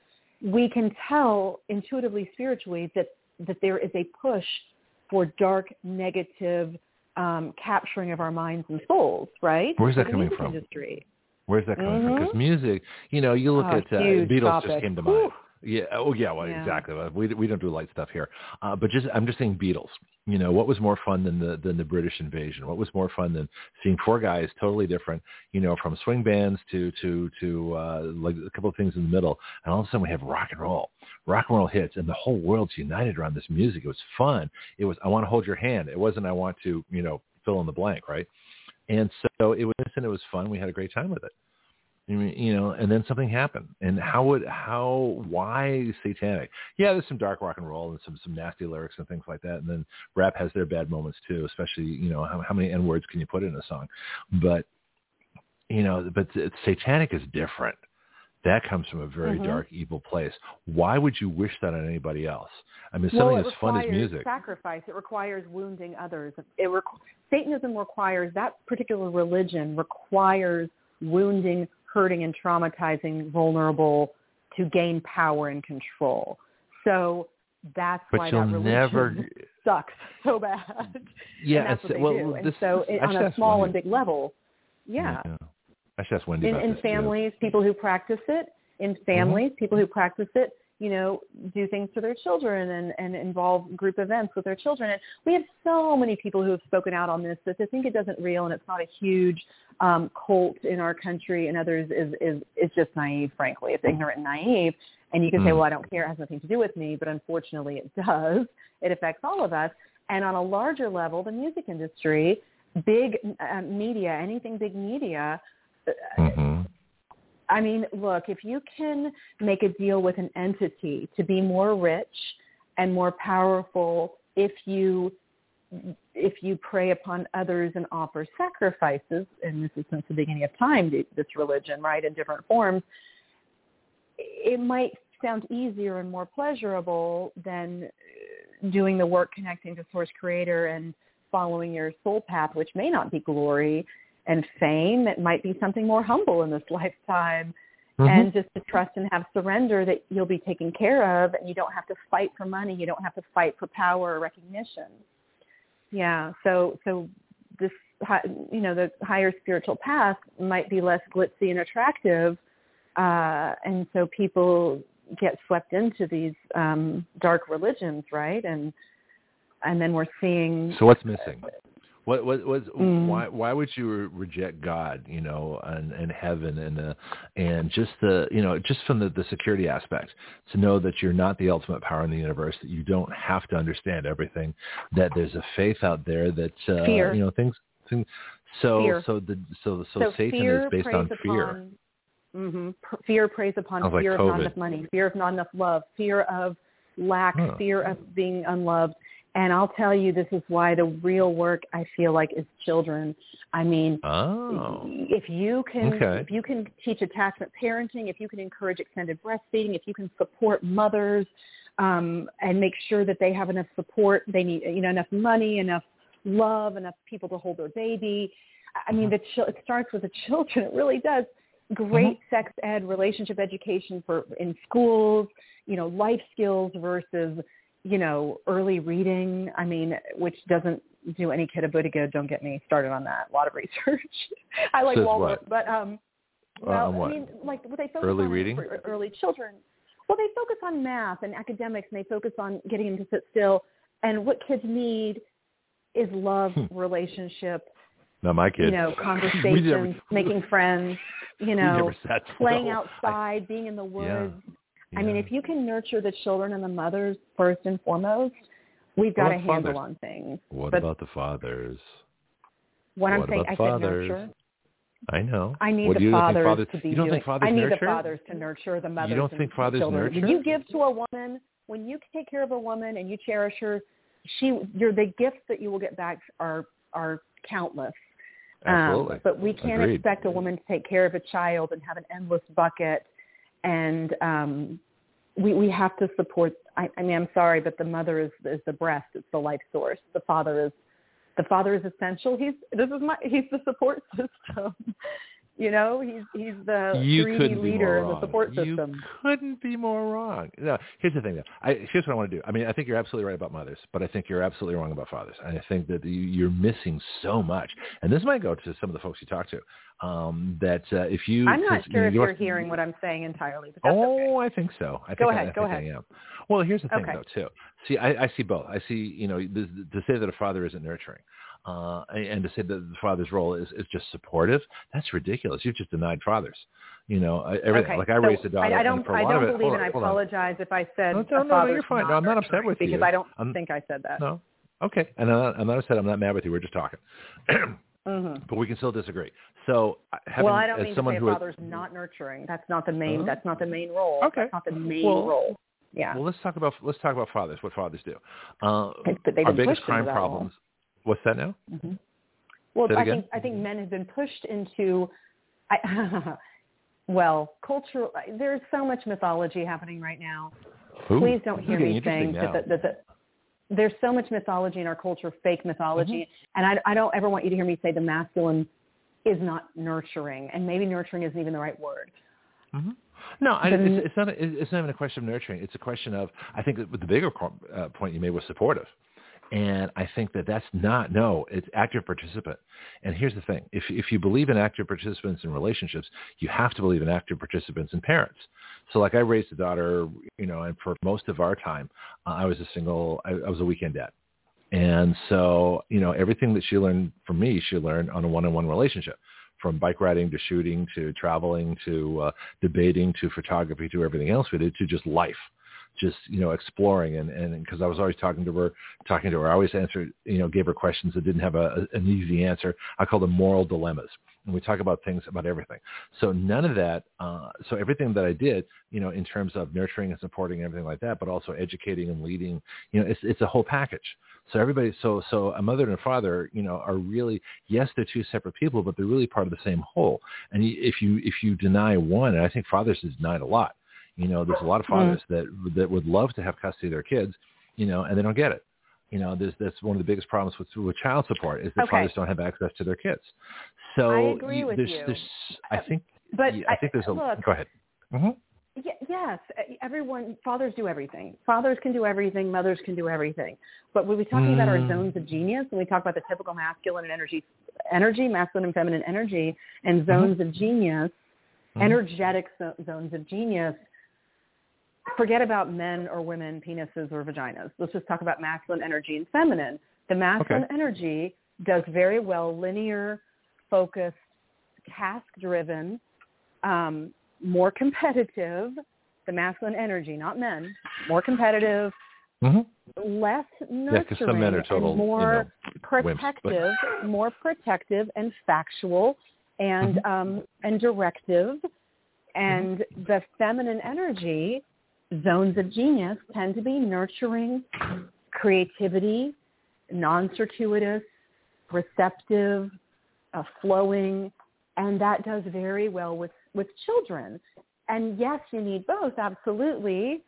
We can tell intuitively, spiritually, that that there is a push for dark, negative um, capturing of our minds and souls. Right? Where's that coming from? Industry. Where's that coming from? Mhm. Because music, you know, you look Oh, at uh, Beatles just came to mind. Yeah. Oh, yeah. Well, Yeah. exactly. We we don't do light stuff here. Uh, but just I'm just saying Beatles. You know, what was more fun than the than the British invasion? What was more fun than seeing four guys totally different? You know, from swing bands to to to uh, like a couple of things in the middle, and all of a sudden we have rock and roll, rock and roll hits, and the whole world's united around this music. It was fun. It was I want to hold your hand. It wasn't I want to you know fill in the blank, right? And so it was and it was fun. We had a great time with it You know, and then something happened. And how would how why satanic? Yeah, there's some dark rock and roll and some some nasty lyrics and things like that. And then rap has their bad moments too, especially you know how how many n words can you put in a song? But you know, but satanic is different. That comes from a very Mhm. dark, evil place. Why would you wish that on anybody else? I mean, well, something as fun as music. sacrifice. It requires wounding others. It requ- Satanism requires that particular religion requires wounding, hurting, and traumatizing vulnerable to gain power and control. So that's But why that religion never. sucks (laughs) so bad. Yeah, and that's what they well, do. And so it, on a small Wendy. and big level, yeah. I should ask Wendy in, in families, people who practice it, in Mm-hmm. families, people who practice it, you know, do things for their children and, and involve group events with their children. And we have so many people who have spoken out on this that they think it doesn't real and it's not a huge um, cult in our country and others is, is, is just naive, frankly. It's ignorant and naive. And you can say, Mm. well, I don't care. It has nothing to do with me. But unfortunately it does. It affects all of us. And on a larger level, the music industry, big uh, media, anything big media, uh, Mhm. I mean, look, if you can make a deal with an entity to be more rich and more powerful if you if you prey upon others and offer sacrifices, and this is since the beginning of time, this religion, right, in different forms, it might sound easier and more pleasurable than doing the work connecting to source creator and following your soul path, which may not be glory and fame. It might be something more humble in this (laughs) lifetime. And just to trust and have surrender that you'll be taken care of and you don't have to fight for money. You don't have to fight for power or recognition. Yeah. So, so this, hi- you know, the higher spiritual path might be less glitzy and attractive. Uh, and so people get swept into these um, dark religions, right? And, and then we're seeing So what's missing? What what was Mm. why why would you re- reject God, you know, and, and heaven and uh, and just the you know just from the, the security aspect to know that you're not the ultimate power in the universe, that you don't have to understand everything, that there's a faith out there that uh, Fear. you know things things. So Fear. so the so so, so Satan is based on fear. Upon, hmm Fear preys upon Sounds like fear of not enough money, fear of not enough love, fear of lack, Huh. fear of being unloved. And I'll tell you, this is why the real work I feel like is children. I mean, Oh. if you can, Okay. if you can teach attachment parenting, if you can encourage extended breastfeeding, if you can support mothers um, and make sure that they have enough support, they need, you know, enough money, enough love, enough people to hold their baby. I mean, the chil- it starts with the children. (laughs) It really does. Great sex ed, relationship education for in schools. You know, life skills versus you know early reading. I mean, which doesn't do any kid a of good. Don't get me started on that. A lot of (laughs) research. I like Says Waldorf, what? but um, well, what? I mean, like what they focus Early on reading? for early children. Well, they focus on math and academics, and they focus on getting them to sit still. And what kids need is love, Hmm. relationship, Not my kids. you know, (laughs) conversations, never, (laughs) making friends, you know, playing outside, being in the woods. I, I mean, if you can nurture the children and the mothers first and foremost, we've What got a handle fathers? on things. what but about the fathers? What, I'm what saying, I the said nurture. I know. I need What, the you don't think fathers fathers, to be You don't doing. think fathers I need nurture? the fathers to nurture the mothers. You don't and think fathers children. nurture? When you give to a woman, when you take care of a woman and you cherish her, she, you're the gifts that you will get back are are countless. Absolutely. Um, but we can't Agreed. expect a woman to take care of a child and have an endless bucket. And um, we we have to support. I, I mean, I'm sorry, but the mother is is the breast. It's the life source. The father is the father is essential. He's this is my he's the support (laughs) system. You know, he's he's the you 3D leader in the support you system. couldn't be more wrong. No, here's the thing, though. I, here's what I want to do. I mean, I think you're absolutely right about mothers, but I think you're absolutely wrong about fathers. And I think that you, you're missing so much. And this might go to some of the folks you talk to. Um, that uh, if you, I'm not sure if you you're hearing what I'm saying entirely, but that's Oh, okay. I think so. I think Go I- ahead, I, go think ahead. I am. Well, here's the thing, Okay. though, too. See, I, I see both. I see, you know, the, to say that a father isn't nurturing, uh, and to say that the father's role is, is just supportive, that's ridiculous. You've just denied fathers. You know, everything. Okay, Like I so raised a daughter. I, I and don't. for a I don't of it, believe, hold and I hold on. apologize if I said No, no, no, no, you're fine. No, I'm not upset with because you. Because I don't I'm- think I said that. No. Okay. And I'm not, I'm not upset. I'm not mad with you. We're just talking. Mm-hmm. but we can still disagree. So uh, having, Well, I don't mean to say who father's not nurturing. That's not the main. Uh-huh. That's not the main role. Okay. That's not the main Well, role. Yeah. Well, let's talk about let's talk about fathers. What fathers do. Uh, our biggest crime problems. role. Problems. What's that now? hmm Well, Say I again? think I think men have been pushed into. I, (laughs) well, cultural. There's so much mythology happening right now. Ooh, Please don't hear me saying now. that, the, that the, there's so much mythology in our culture, fake mythology, Mm-hmm. and I, I don't ever want you to hear me say the masculine is not nurturing, and maybe nurturing isn't even the right word. Mhm. No, I, it's, it's not. A, it's not even a question of nurturing. It's a question of. I think that the bigger co- uh, point you made was supportive, and I think that that's not. No, it's active participant. And here's the thing: if if you believe in active participants in relationships, you have to believe in active participants in parents. So, like I raised a daughter, you know, and for most of our time, uh, I was a single. I, I was a weekend dad. And so, you know, everything that she learned from me, she learned on a one-on-one relationship, from bike riding to shooting to traveling to uh, debating to photography to everything else we did to just life, just you know exploring and and because I was always talking to her, talking to her, I always answered, you know, gave her questions that didn't have a, an easy answer. I call them moral dilemmas. And we talk about things about everything. So none of that. Uh, so everything that I did, you know, in terms of nurturing and supporting and everything like that, but also educating and leading, you know, it's it's a whole package. So everybody, so so a mother and a father, you know, are really yes, they're two separate people, but they're really part of the same whole. And if you if you deny one, and I think fathers is denied a lot. You know, there's a lot of fathers that that would love to have custody of their kids, you know, and they don't get it. You know, there's that's one of the biggest problems with with child support is that Okay. fathers don't have access to their kids. So I agree with there's, you. There's, I think, But yeah, I think there's a. look, go ahead. hmm Y- yes, uh, everyone, fathers do everything. Fathers can do everything. Mothers can do everything. But when we're talking about our Mm. zones of genius, and we talk about the typical masculine and energy, energy, masculine and feminine energy, and zones of genius, Mhm. energetic zo- zones of genius, forget about men or women, penises or vaginas. Let's just talk about masculine energy and feminine. The masculine energy does very well linear, focused, task-driven, um, more competitive. The masculine energy, not men, more competitive, hmm less Yeah, men are total, more you know, wimps, protective, more protective and factual and Mm-hmm. um, and directive. And the feminine energy zones of genius tend to be nurturing, creativity, non-circuitous, receptive, uh, flowing, and that does very well with with children. And yes, you need both, absolutely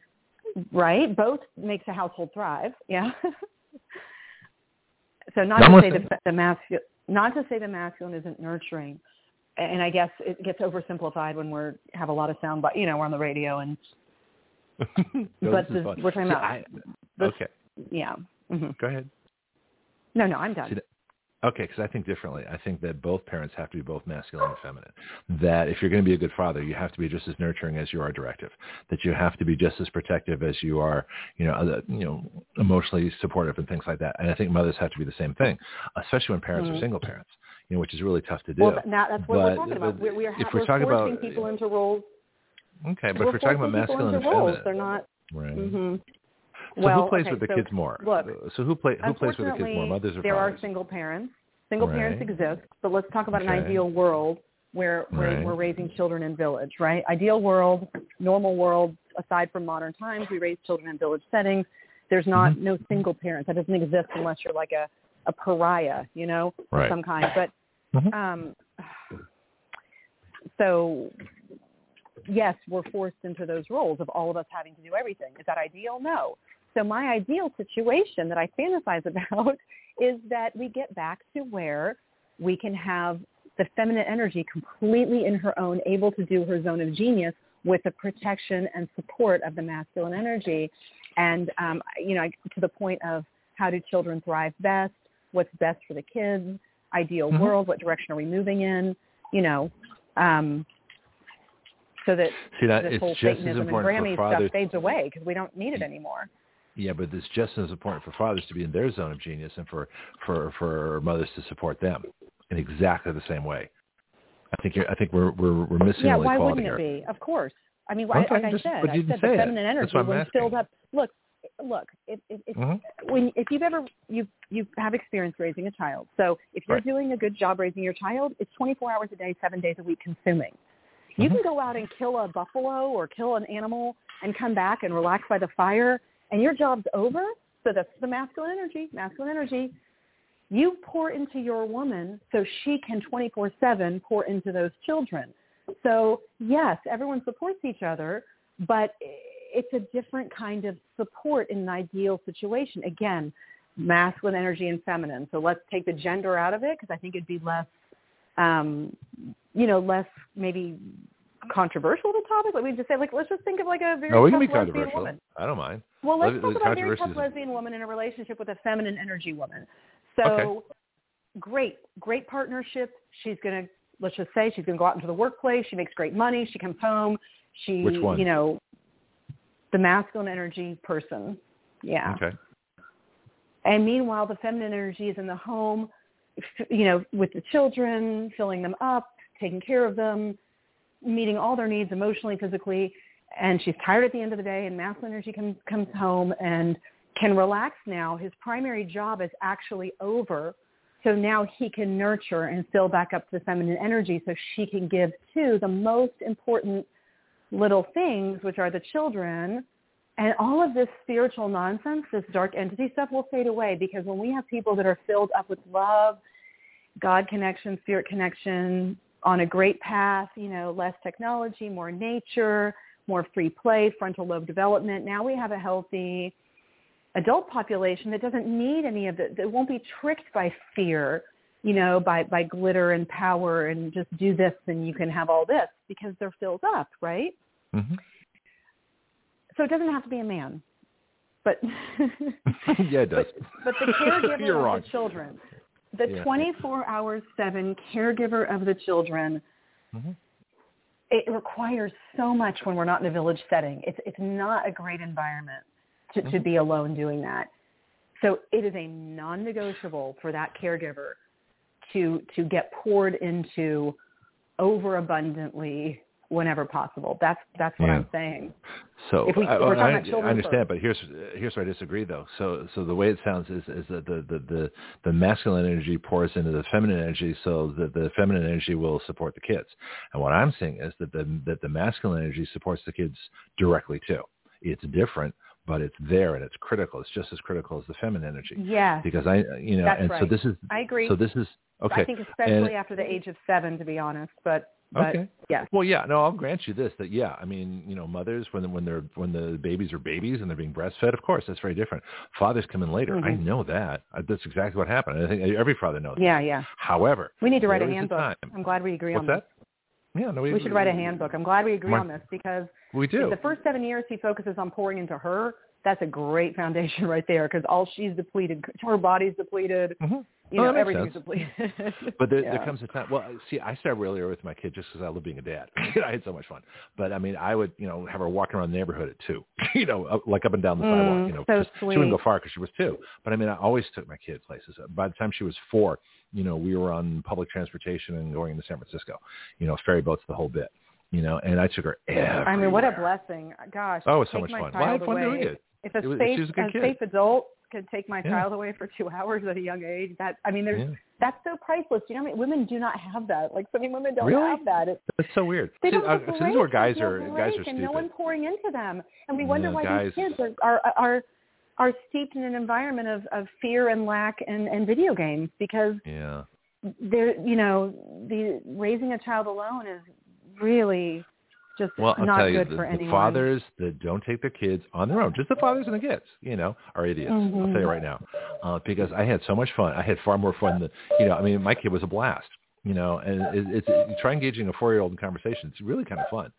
right? Both makes a household thrive. Yeah. (laughs) so not to say the, the masculine, not to say the masculine isn't nurturing, and I guess it gets oversimplified when we're have a lot of sound, but you know we're on the radio and (laughs) No, but this is we're talking See, about I- this- okay, yeah. hmm go ahead. No, no, I'm done. See, Okay, because I think differently. I think that both parents have to be both masculine and feminine. That if you're going to be a good father, you have to be just as nurturing as you are directive. That you have to be just as protective as you are, you know, other, you know, emotionally supportive and things like that. And I think mothers have to be the same thing, especially when parents Mhm. are single parents, you know, which is really tough to do. Well, now that's what we're talking about. We're, we're, ha- we're we're talking forcing about- people into roles. Okay, but we're if we're talking about masculine and into roles. feminine, They're not. right? hmm So well, who plays okay, with the so kids more? Look, so who play who plays with the kids more, Unfortunately, mothers or there fathers? are single parents. Single parents exist, but let's talk about Okay. an ideal world where, where Right. we're raising children in village, right? Ideal world, normal world, aside from modern times, we raise children in village settings. There's not Mm-hmm. no single parents. That doesn't exist unless you're like a, a pariah, you know, of some kind. But Mhm. um, so yes, we're forced into those roles of all of us having to do everything. Is that ideal? No. So my ideal situation that I fantasize (laughs) about is that we get back to where we can have the feminine energy completely in her own, able to do her zone of genius with the protection and support of the masculine energy. And, um, you know, to the point of how do children thrive best, what's best for the kids, ideal Mhm. world, what direction are we moving in, you know, um, so that See that this it's whole just as Satanism and Grammy fathers. stuff fades away because we don't need it anymore. Yeah, but it's just as important for fathers to be in their zone of genius and for for for mothers to support them in exactly the same way. I think you're, I think we're we're we're missing yeah, why wouldn't it be? Of course. I mean, why Okay, like I said, I you said the it. feminine That's energy when asking. filled up. Look, look, if if, if Mhm. when if you've ever you you have experience raising a child, so if you're Right. doing a good job raising your child, it's 24 hours a day, seven days a week consuming. You Mhm. can go out and kill a buffalo or kill an animal and come back and relax by the fire, and your job's over. So that's the masculine energy. Masculine energy. You pour into your woman so she can 24/7 pour into those children. So yes, everyone supports each other, but it's a different kind of support in an ideal situation. Again, masculine energy and feminine. So let's take the gender out of it because I think it'd be less, um, you know, less maybe controversial the topic. Like we just say, like let's just think of like a very No, we can be controversial. woman. I don't mind. Well, let's Let- talk about a very tough lesbian woman in a relationship with a feminine energy woman. So Okay. great, great partnership. She's going to, let's just say, she's going to go out into the workplace. She makes great money. She comes home. She, Which one? you know, the masculine energy person. Yeah. Okay. And meanwhile, the feminine energy is in the home, you know, with the children, filling them up, taking care of them, meeting all their needs emotionally, physically. And she's tired at the end of the day, and masculine energy comes comes home and can relax now. His primary job is actually over. So now he can nurture and fill back up the feminine energy so she can give to the most important little things, which are the children, and all of this spiritual nonsense, this dark entity stuff will fade away because when we have people that are filled up with love, God connection, spirit connection, on a great path, you know, less technology, more nature, more free play, frontal lobe development. Now we have a healthy adult population that doesn't need any of that, That won't be tricked by fear, you know, by, by glitter and power and just do this and you can have all this because they're filled up, right? hmm So it doesn't have to be a man. But (laughs) yeah, it does. but the caregiver (laughs) of wrong. the children, the Yeah. 24 hours 7 caregiver of the children, Mhm. it requires so much when we're not in a village setting. It's it's not a great environment to, to Mhm. be alone doing that. So it is a non-negotiable for that caregiver to to get poured into overabundantly whenever possible. That's that's what Yeah. I'm saying. So If we- I, we're talking I, about children I understand, first. but here's here's where I disagree though. So so the way it sounds is is that the the the, the masculine energy pours into the feminine energy, so that the feminine energy will support the kids. And what I'm saying is that the that the masculine energy supports the kids directly too. It's different, but it's there and it's critical. It's just as critical as the feminine energy. Yeah. Because I you know, That's and so this is I agree. so this is okay. I think especially And- after the age of seven, to be honest. But but Okay. yeah, Well, yeah, no, I'll grant you this. That yeah, I mean, you know, mothers when when they're when the babies are babies and they're being breastfed, of course, that's very different. Fathers come in later. I Mhm. know that. That's exactly what happened. I think every father knows. yeah, yeah. However, We need to write a handbook. I'm glad we agree What's on that? Yeah, no, we. We should write a handbook. I'm glad we agree on this because We do. the first seven years he focuses on pouring into her. That's a great foundation (laughs) right there because all she's depleted, her body's depleted. Mhm. You Oh, know, everything's sense. depleted. (laughs) But there, Yeah. there comes a time. Well, see, I started earlier with my kid just because I love being a dad. (laughs) I had so much fun. But I mean, I would, you know, have her walking around the neighborhood at two. you know, up, like up and down the Mm, sidewalk. You know, so she wouldn't go far because she was two. But I mean, I always took my kid places. By the time she was four, you know, we were on public transportation and going into San Francisco. You know, ferry boats, the whole bit. You know, and I took her everywhere. I mean, what a blessing! Gosh. Oh, it was so much fun. Well, I had fun doing it. If a was- safe, a a safe adult could take my Yeah. child away for two (laughs) hours at a young age, that I mean, there's Yeah. that's so priceless. You know, what I mean, women do not have that. Like so many women don't Really? have that. It's, It's so weird. they don't have uh, so break. is where guys are guys are break, and no one pouring into them, and we wonder Yeah, why guys- these kids are are are are steeped in an environment of of fear and lack and and video games because yeah. they're you know the raising a child alone is really just Well, I'll not tell you, good the, for the fathers that don't take their kids on their own, just the fathers and the kids, you know, are idiots. I'll Mhm. tell you right now, uh, because I had so much fun. I had far more fun than, you know, I mean, my kid was a blast, you know, and it, it's you try engaging a four-year-old in conversation. It's really kind of fun.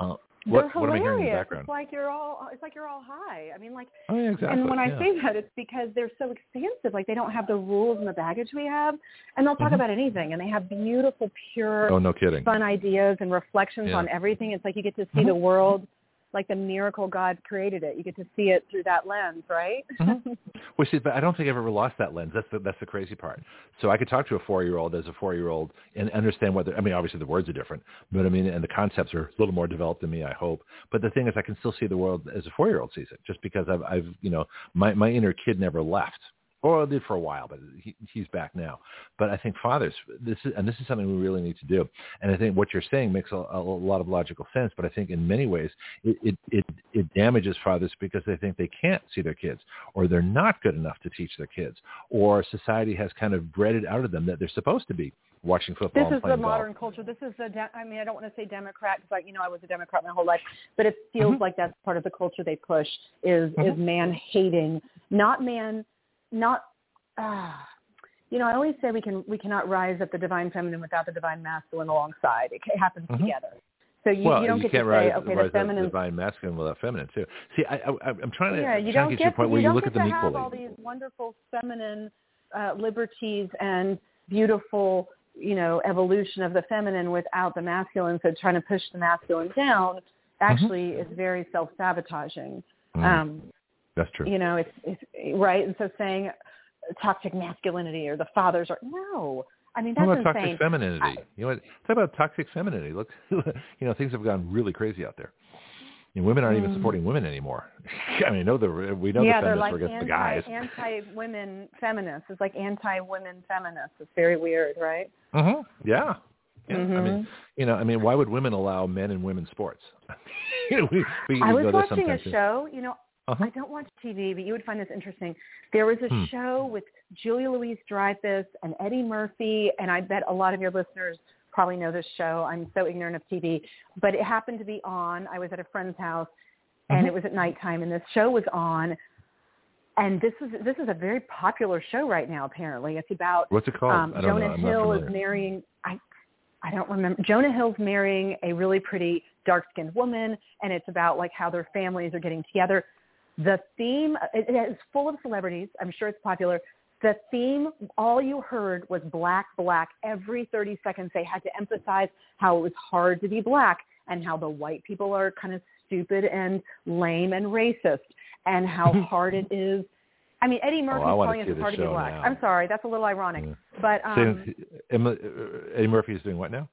Uh, what They're what am I hearing in the hilarious. background? It's like you're all it's like you're all high. I mean, like Oh yeah, exactly. And when I yeah. say that, it's because they're so expansive. Like they don't have the rules and the baggage we have, and they'll talk Mhm. about anything. And they have beautiful, pure, oh no kidding. fun ideas and reflections Yeah. on everything. It's like you get to see Mhm. the world like the miracle God created it. You get to see it through that lens, right? Mm-hmm. (laughs) Well, see, but I don't think I've ever lost that lens. That's the that's the crazy part. So I could talk to a four year old as a four year old and understand whether I mean obviously the words are different, but I mean and the concepts are a little more developed than me, I hope. But the thing is, I can still see the world as a four year old sees it, just because I've I've you know my my inner kid never left or did for a while, but he, he's back now. But I think fathers, this is, and this is something we really need to do. And I think what you're saying makes a, a lot of logical sense. But I think in many ways it, it, it, it damages fathers because they think they can't see their kids, or they're not good enough to teach their kids, or society has kind of bred it out of them that they're supposed to be watching football. This is the modern golf. culture. This is the. De- I mean, I don't want to say Democrat because, like, you know, I was a Democrat my whole life, but it feels mm-hmm. like that's part of the culture they push is mm-hmm. is man hating, not man, not ah, you know, I always say we can we cannot rise at the divine feminine without the divine masculine alongside. It happens mm-hmm. together. So you, well, you don't you get can't to rise, say, okay, rise the feminine. divine masculine without feminine too. See, I, I, I'm trying to yeah, you don't to get, get your point to, where you, you look get at them to have all these wonderful feminine uh, liberties and beautiful, you know, evolution of the feminine without the masculine. So trying to push the masculine down actually mm-hmm. is very self-sabotaging. Mm. Um, That's true. You know, it's, it's right. And so saying toxic masculinity or the fathers are no. I mean that's what about insane. toxic femininity? I, you know what? Talk about toxic femininity. Look, (laughs) you know things have gone really crazy out there. And women aren't mm. even supporting women anymore. (laughs) I mean, know the we know yeah, the feminists like are against anti, the guys. anti-women feminists. It's like anti-women feminists. It's very weird, right? Mm-hmm. Yeah. Yeah, mm-hmm. I mean, you know, I mean, why would women allow men and women sports? (laughs) we, we, I was watching a show. You know, uh-huh. I don't watch TV, but you would find this interesting. There was a hmm. show with Julia Louise Dreyfus and Eddie Murphy, and I bet a lot of your listeners probably know this show. I'm so ignorant of TV, but it happened to be on. I was at a friend's house, and mm-hmm. it was at nighttime, and this show was on. And this is this is a very popular show right now. Apparently, it's about what's it called? Um, I don't Jonah know. Hill is marrying. I I don't remember. Jonah Hill's marrying a really pretty dark-skinned woman, and it's about like how their families are getting together. The theme it, it is full of celebrities. I'm sure it's popular. The theme, all you heard was black, black. Every 30 seconds, they had to emphasize how it was hard to be black and how the white people are kind of stupid and lame and racist, and how (laughs) hard it is. I mean, Eddie Murphy's oh, telling us it's hard to be black. Now. I'm sorry, that's a little ironic, yeah. but um, Eddie Murphy is doing what now?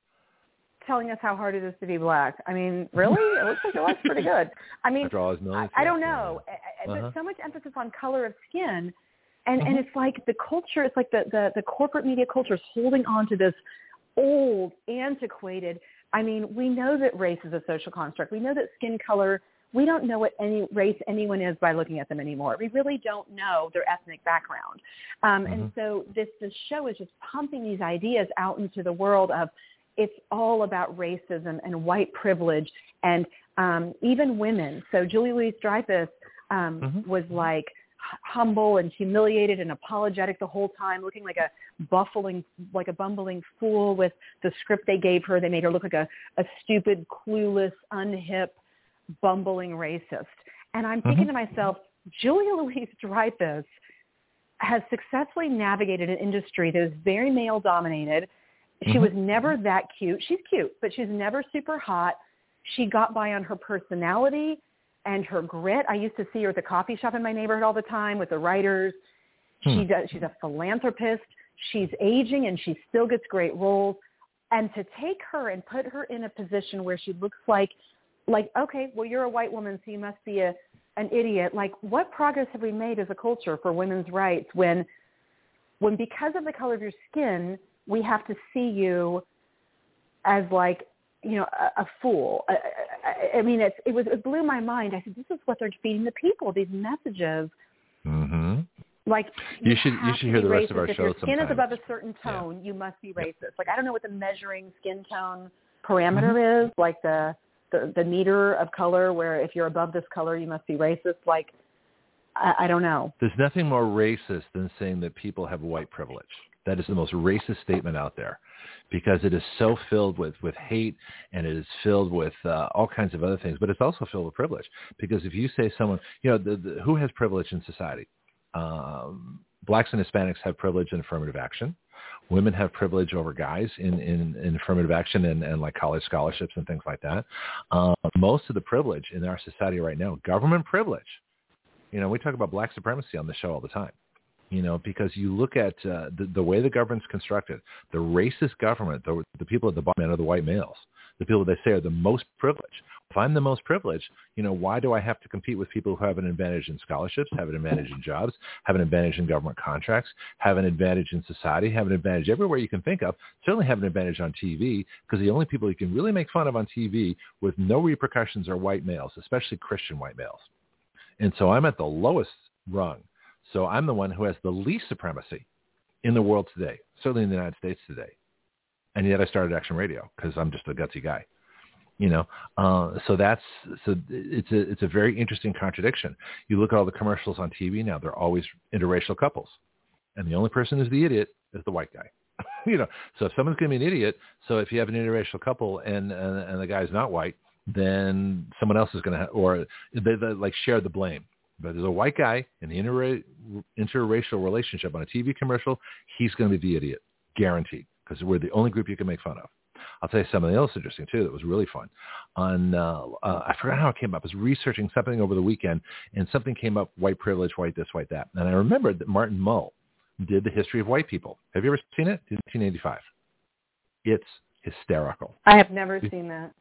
Telling us how hard it is to be black. I mean, really? It looks like it looks pretty good. I mean, I, I don't know, uh-huh. but so much emphasis on color of skin, and mm-hmm. and it's like the culture. It's like the the the corporate media culture is holding on to this old, antiquated. I mean, we know that race is a social construct. We know that skin color. We don't know what any race anyone is by looking at them anymore. We really don't know their ethnic background. Um, mm-hmm. And so this this show is just pumping these ideas out into the world of it's all about racism and white privilege and um, even women. So Julie Louise Dreyfus um, mm-hmm. was like humble and humiliated and apologetic the whole time, looking like a buffling, like a bumbling fool with the script they gave her. They made her look like a, a stupid, clueless, unhip, bumbling racist. And I'm thinking mm-hmm. to myself, Julia Louise Dreyfus has successfully navigated an industry that is very male dominated she mm-hmm. was never that cute. She's cute, but she's never super hot. She got by on her personality and her grit. I used to see her at the coffee shop in my neighborhood all the time with the writers. Hmm. She does, she's a philanthropist. She's aging and she still gets great roles. And to take her and put her in a position where she looks like, like, okay, well, you're a white woman, so you must be a, an idiot. Like, what progress have we made as a culture for women's rights when, when because of the color of your skin, we have to see you as like you know a, a fool. I, I, I mean, it's, it was it blew my mind. I said, this is what they're feeding the people. These messages. Mm-hmm. Like you, you should you should hear the rest of our if show. If your skin sometimes. is above a certain tone, yeah. you must be racist. Like I don't know what the measuring skin tone parameter mm-hmm. is. Like the, the the meter of color, where if you're above this color, you must be racist. Like I, I don't know. There's nothing more racist than saying that people have white privilege. That is the most racist statement out there because it is so filled with, with hate and it is filled with uh, all kinds of other things, but it's also filled with privilege. Because if you say someone, you know, the, the, who has privilege in society? Um, blacks and Hispanics have privilege in affirmative action. Women have privilege over guys in, in, in affirmative action and, and like college scholarships and things like that. Uh, most of the privilege in our society right now, government privilege, you know, we talk about black supremacy on the show all the time you know, because you look at uh, the, the way the government's constructed, the racist government, the, the people at the bottom are the white males, the people they say are the most privileged. If I'm the most privileged, you know, why do I have to compete with people who have an advantage in scholarships, have an advantage in jobs, have an advantage in government contracts, have an advantage in society, have an advantage everywhere you can think of, certainly have an advantage on TV, because the only people you can really make fun of on TV with no repercussions are white males, especially Christian white males. And so I'm at the lowest rung so I'm the one who has the least supremacy in the world today, certainly in the United States today. And yet I started Action Radio because I'm just a gutsy guy. You know, uh, so that's so it's a it's a very interesting contradiction. You look at all the commercials on TV now; they're always interracial couples, and the only person who's the idiot is the white guy. (laughs) you know, so if someone's going to be an idiot, so if you have an interracial couple and and, and the guy's not white, then someone else is going to, ha- or they, they like share the blame. But there's a white guy in the inter- interracial relationship on a TV commercial, he's going to be the idiot, guaranteed, because we're the only group you can make fun of. I'll tell you something else interesting too that was really fun. On uh, uh, I forgot how it came up. I was researching something over the weekend, and something came up: white privilege, white this, white that. And I remembered that Martin Mull did the history of white people. Have you ever seen it? 1985. It's hysterical. I have never seen that.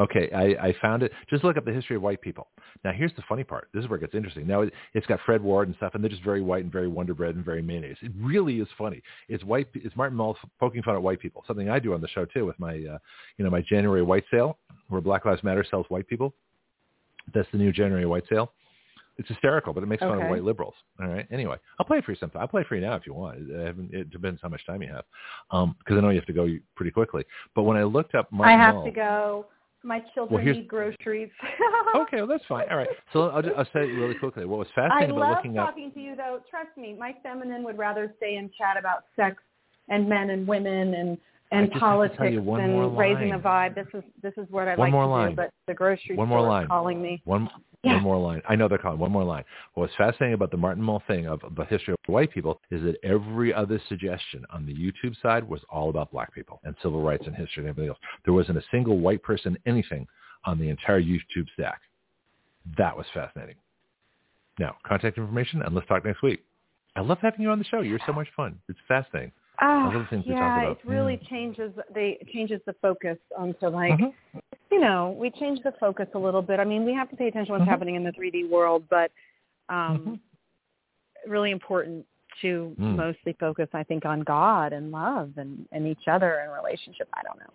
Okay, I, I found it. Just look up the history of white people. Now, here's the funny part. This is where it gets interesting. Now, it, has got Fred Willard and stuff, and they're just very white and very Wonder Bread and very mayonnaise. It really is funny. It's white. It's Martin Mull poking fun at white people. Something I do on the show too with my, uh, you know, my January white sale, where Black Lives Matter sells white people. That's the new January white sale. It's hysterical, but it makes fun okay. of white liberals. All right. Anyway, I'll play it for you sometime. I'll play it for you now if you want. It, depends how much time you have, because um, I know you have to go pretty quickly. But when I looked up Martin I have Mull, to go. My children well, need groceries. (laughs) okay, well that's fine. All right. So I'll, just, I'll say it really quickly. What was I fascinating love about looking talking to you, though. Trust me, my feminine would rather stay and chat about sex and men and women and and just have to politics and raising the vibe. This is this is what I One like more to line. do. But the grocery One more store line. is calling me. one Yeah. one more line. I know they're calling one more line. What's fascinating about the Martin Mull thing of the history of white people is that every other suggestion on the YouTube side was all about black people and civil rights and history and everything else. There wasn't a single white person anything on the entire YouTube stack. That was fascinating. Now, contact information and let's talk next week. I love having you on the show. You're so much fun. It's fascinating. Love the things we yeah, it really Mm. changes the it changes the focus onto like Mhm. you know we change the focus a little bit. I mean we have to pay attention to what's Mhm. happening in the 3D world, but um, Mhm. really important to Mm. mostly focus I think on God and love and and each other and relationship. I don't know.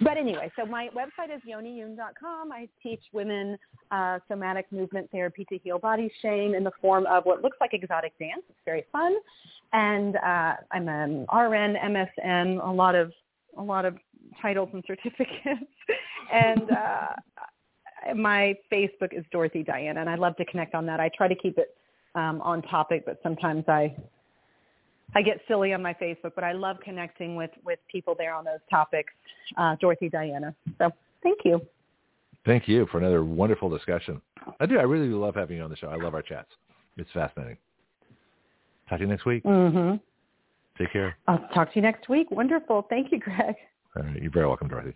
But anyway, so my website is yoniyun.com. I teach women uh, somatic movement therapy to heal body shame in the form of what looks like exotic dance. It's very fun, and uh, I'm an RN, MSN, a lot of a lot of titles and certificates, (laughs) and uh, my Facebook is Dorothy Diana, and I love to connect on that. I try to keep it um, on topic, but sometimes I I get silly on my Facebook, but I love connecting with with people there on those topics. Uh, Dorothy Diana. So thank you. Thank you for another wonderful discussion. I do. I really love having you on the show. I love our chats. It's fascinating. Talk to you next week. Mm-hmm. Take care. I'll talk to you next week. Wonderful. Thank you, Greg. All right, you're very welcome, Dorothy.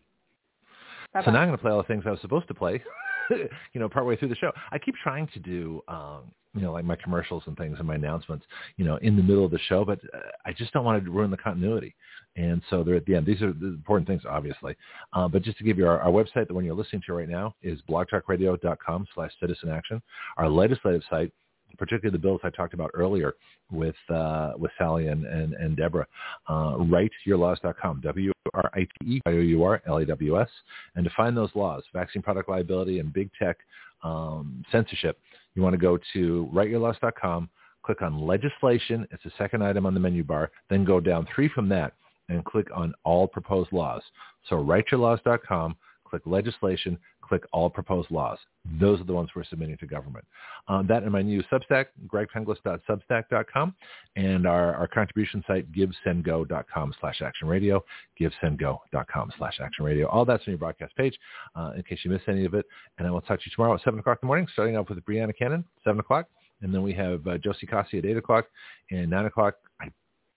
Bye-bye. So now I'm going to play all the things I was supposed to play, (laughs) (laughs) you know, partway through the show. I keep trying to do, um, you know, like my commercials and things and my announcements, you know, in the middle of the show, but uh, I just don't want to ruin the continuity. And so they're at the end. These are the important things, obviously. Uh, but just to give you our, our website, the one you're listening to right now is blogtalkradio.com slash citizen action. Our legislative site, particularly the bills I talked about earlier with uh, with Sally and, and, and Deborah, uh, writeyourlaws.com, W-R-I-T-E-Y-O-U-R-L-A-W-S. And to find those laws, vaccine product liability and big tech um, censorship, you want to go to writeyourlaws.com, click on legislation. It's the second item on the menu bar. Then go down three from that and click on all proposed laws. So writeyourlaws.com, click legislation, click all proposed laws. Those are the ones we're submitting to government. Um, that and my new Substack, gregpenglis.substack.com, and our, our contribution site, givesendgo.com slash action radio, givesendgo.com slash action radio. All that's on your broadcast page uh, in case you miss any of it. And I will talk to you tomorrow at 7 o'clock in the morning, starting off with Brianna Cannon, 7 o'clock. And then we have uh, Josie Cossey at 8 o'clock and 9 o'clock. I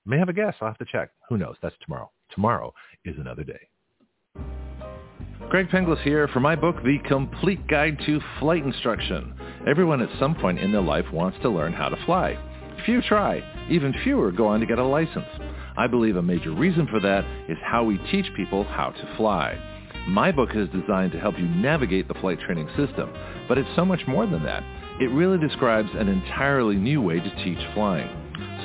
May have a guest. I'll have to check. Who knows? That's tomorrow. Tomorrow is another day. Greg Penglis here for my book, The Complete Guide to Flight Instruction. Everyone at some point in their life wants to learn how to fly. Few try. Even fewer go on to get a license. I believe a major reason for that is how we teach people how to fly. My book is designed to help you navigate the flight training system, but it's so much more than that. It really describes an entirely new way to teach flying.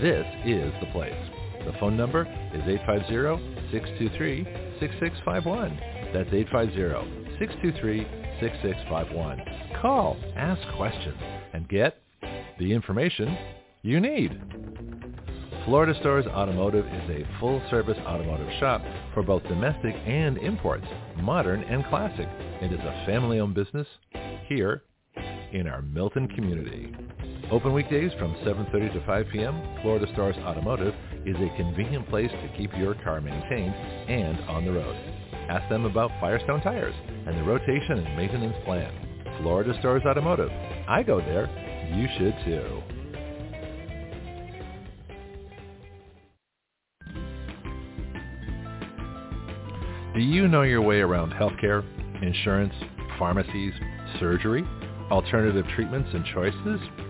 this is the place. The phone number is 850-623-6651. That's 850-623-6651. Call, ask questions, and get the information you need. Florida Stores Automotive is a full-service automotive shop for both domestic and imports, modern and classic. It is a family-owned business here in our Milton community. Open weekdays from 7.30 to 5 p.m., Florida Stars Automotive is a convenient place to keep your car maintained and on the road. Ask them about Firestone tires and the rotation and maintenance plan. Florida Stars Automotive. I go there. You should too. Do you know your way around healthcare, insurance, pharmacies, surgery, alternative treatments and choices?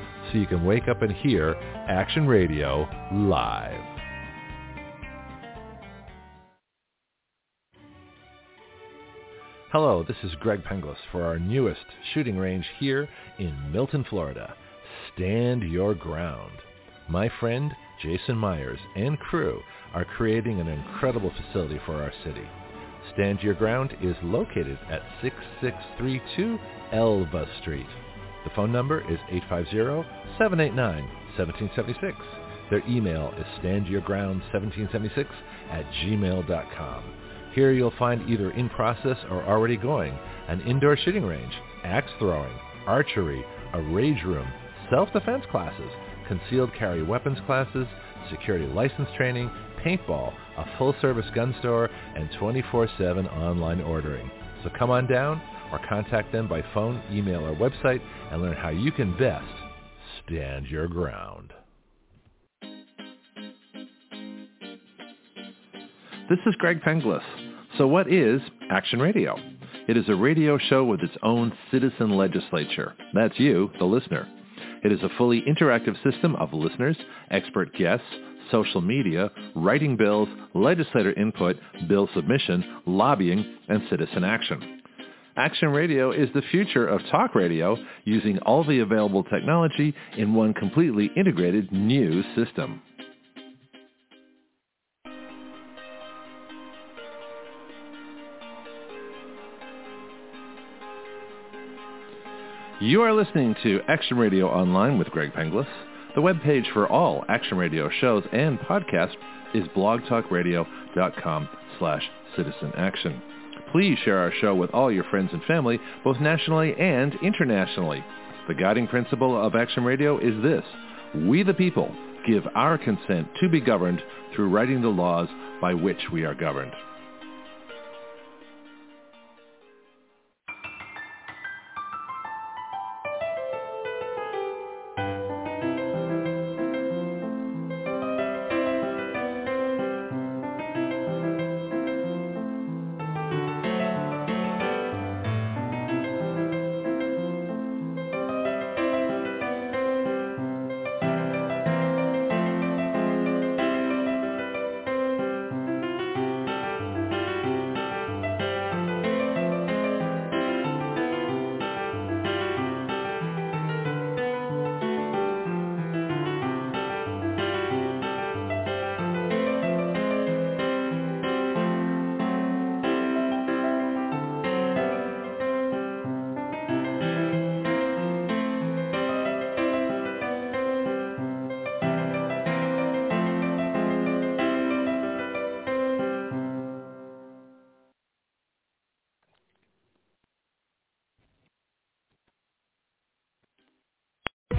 so you can wake up and hear Action Radio live. Hello, this is Greg Penglis for our newest shooting range here in Milton, Florida. Stand your ground. My friend Jason Myers and crew are creating an incredible facility for our city. Stand Your Ground is located at 6632 Elva Street. The phone number is 850-789-1776. Their email is standyourground1776 at gmail.com. Here you'll find either in process or already going an indoor shooting range, axe throwing, archery, a rage room, self-defense classes, concealed carry weapons classes, security license training, paintball, a full-service gun store, and 24-7 online ordering. So come on down or contact them by phone, email, or website and learn how you can best stand your ground. This is Greg Penglis. So what is Action Radio? It is a radio show with its own citizen legislature. That's you, the listener. It is a fully interactive system of listeners, expert guests, social media, writing bills, legislator input, bill submission, lobbying, and citizen action. Action Radio is the future of talk radio using all the available technology in one completely integrated new system. You are listening to Action Radio Online with Greg Penglis. The webpage for all Action Radio shows and podcasts is blogtalkradio.com slash citizen action. Please share our show with all your friends and family, both nationally and internationally. The guiding principle of Action Radio is this. We the people give our consent to be governed through writing the laws by which we are governed.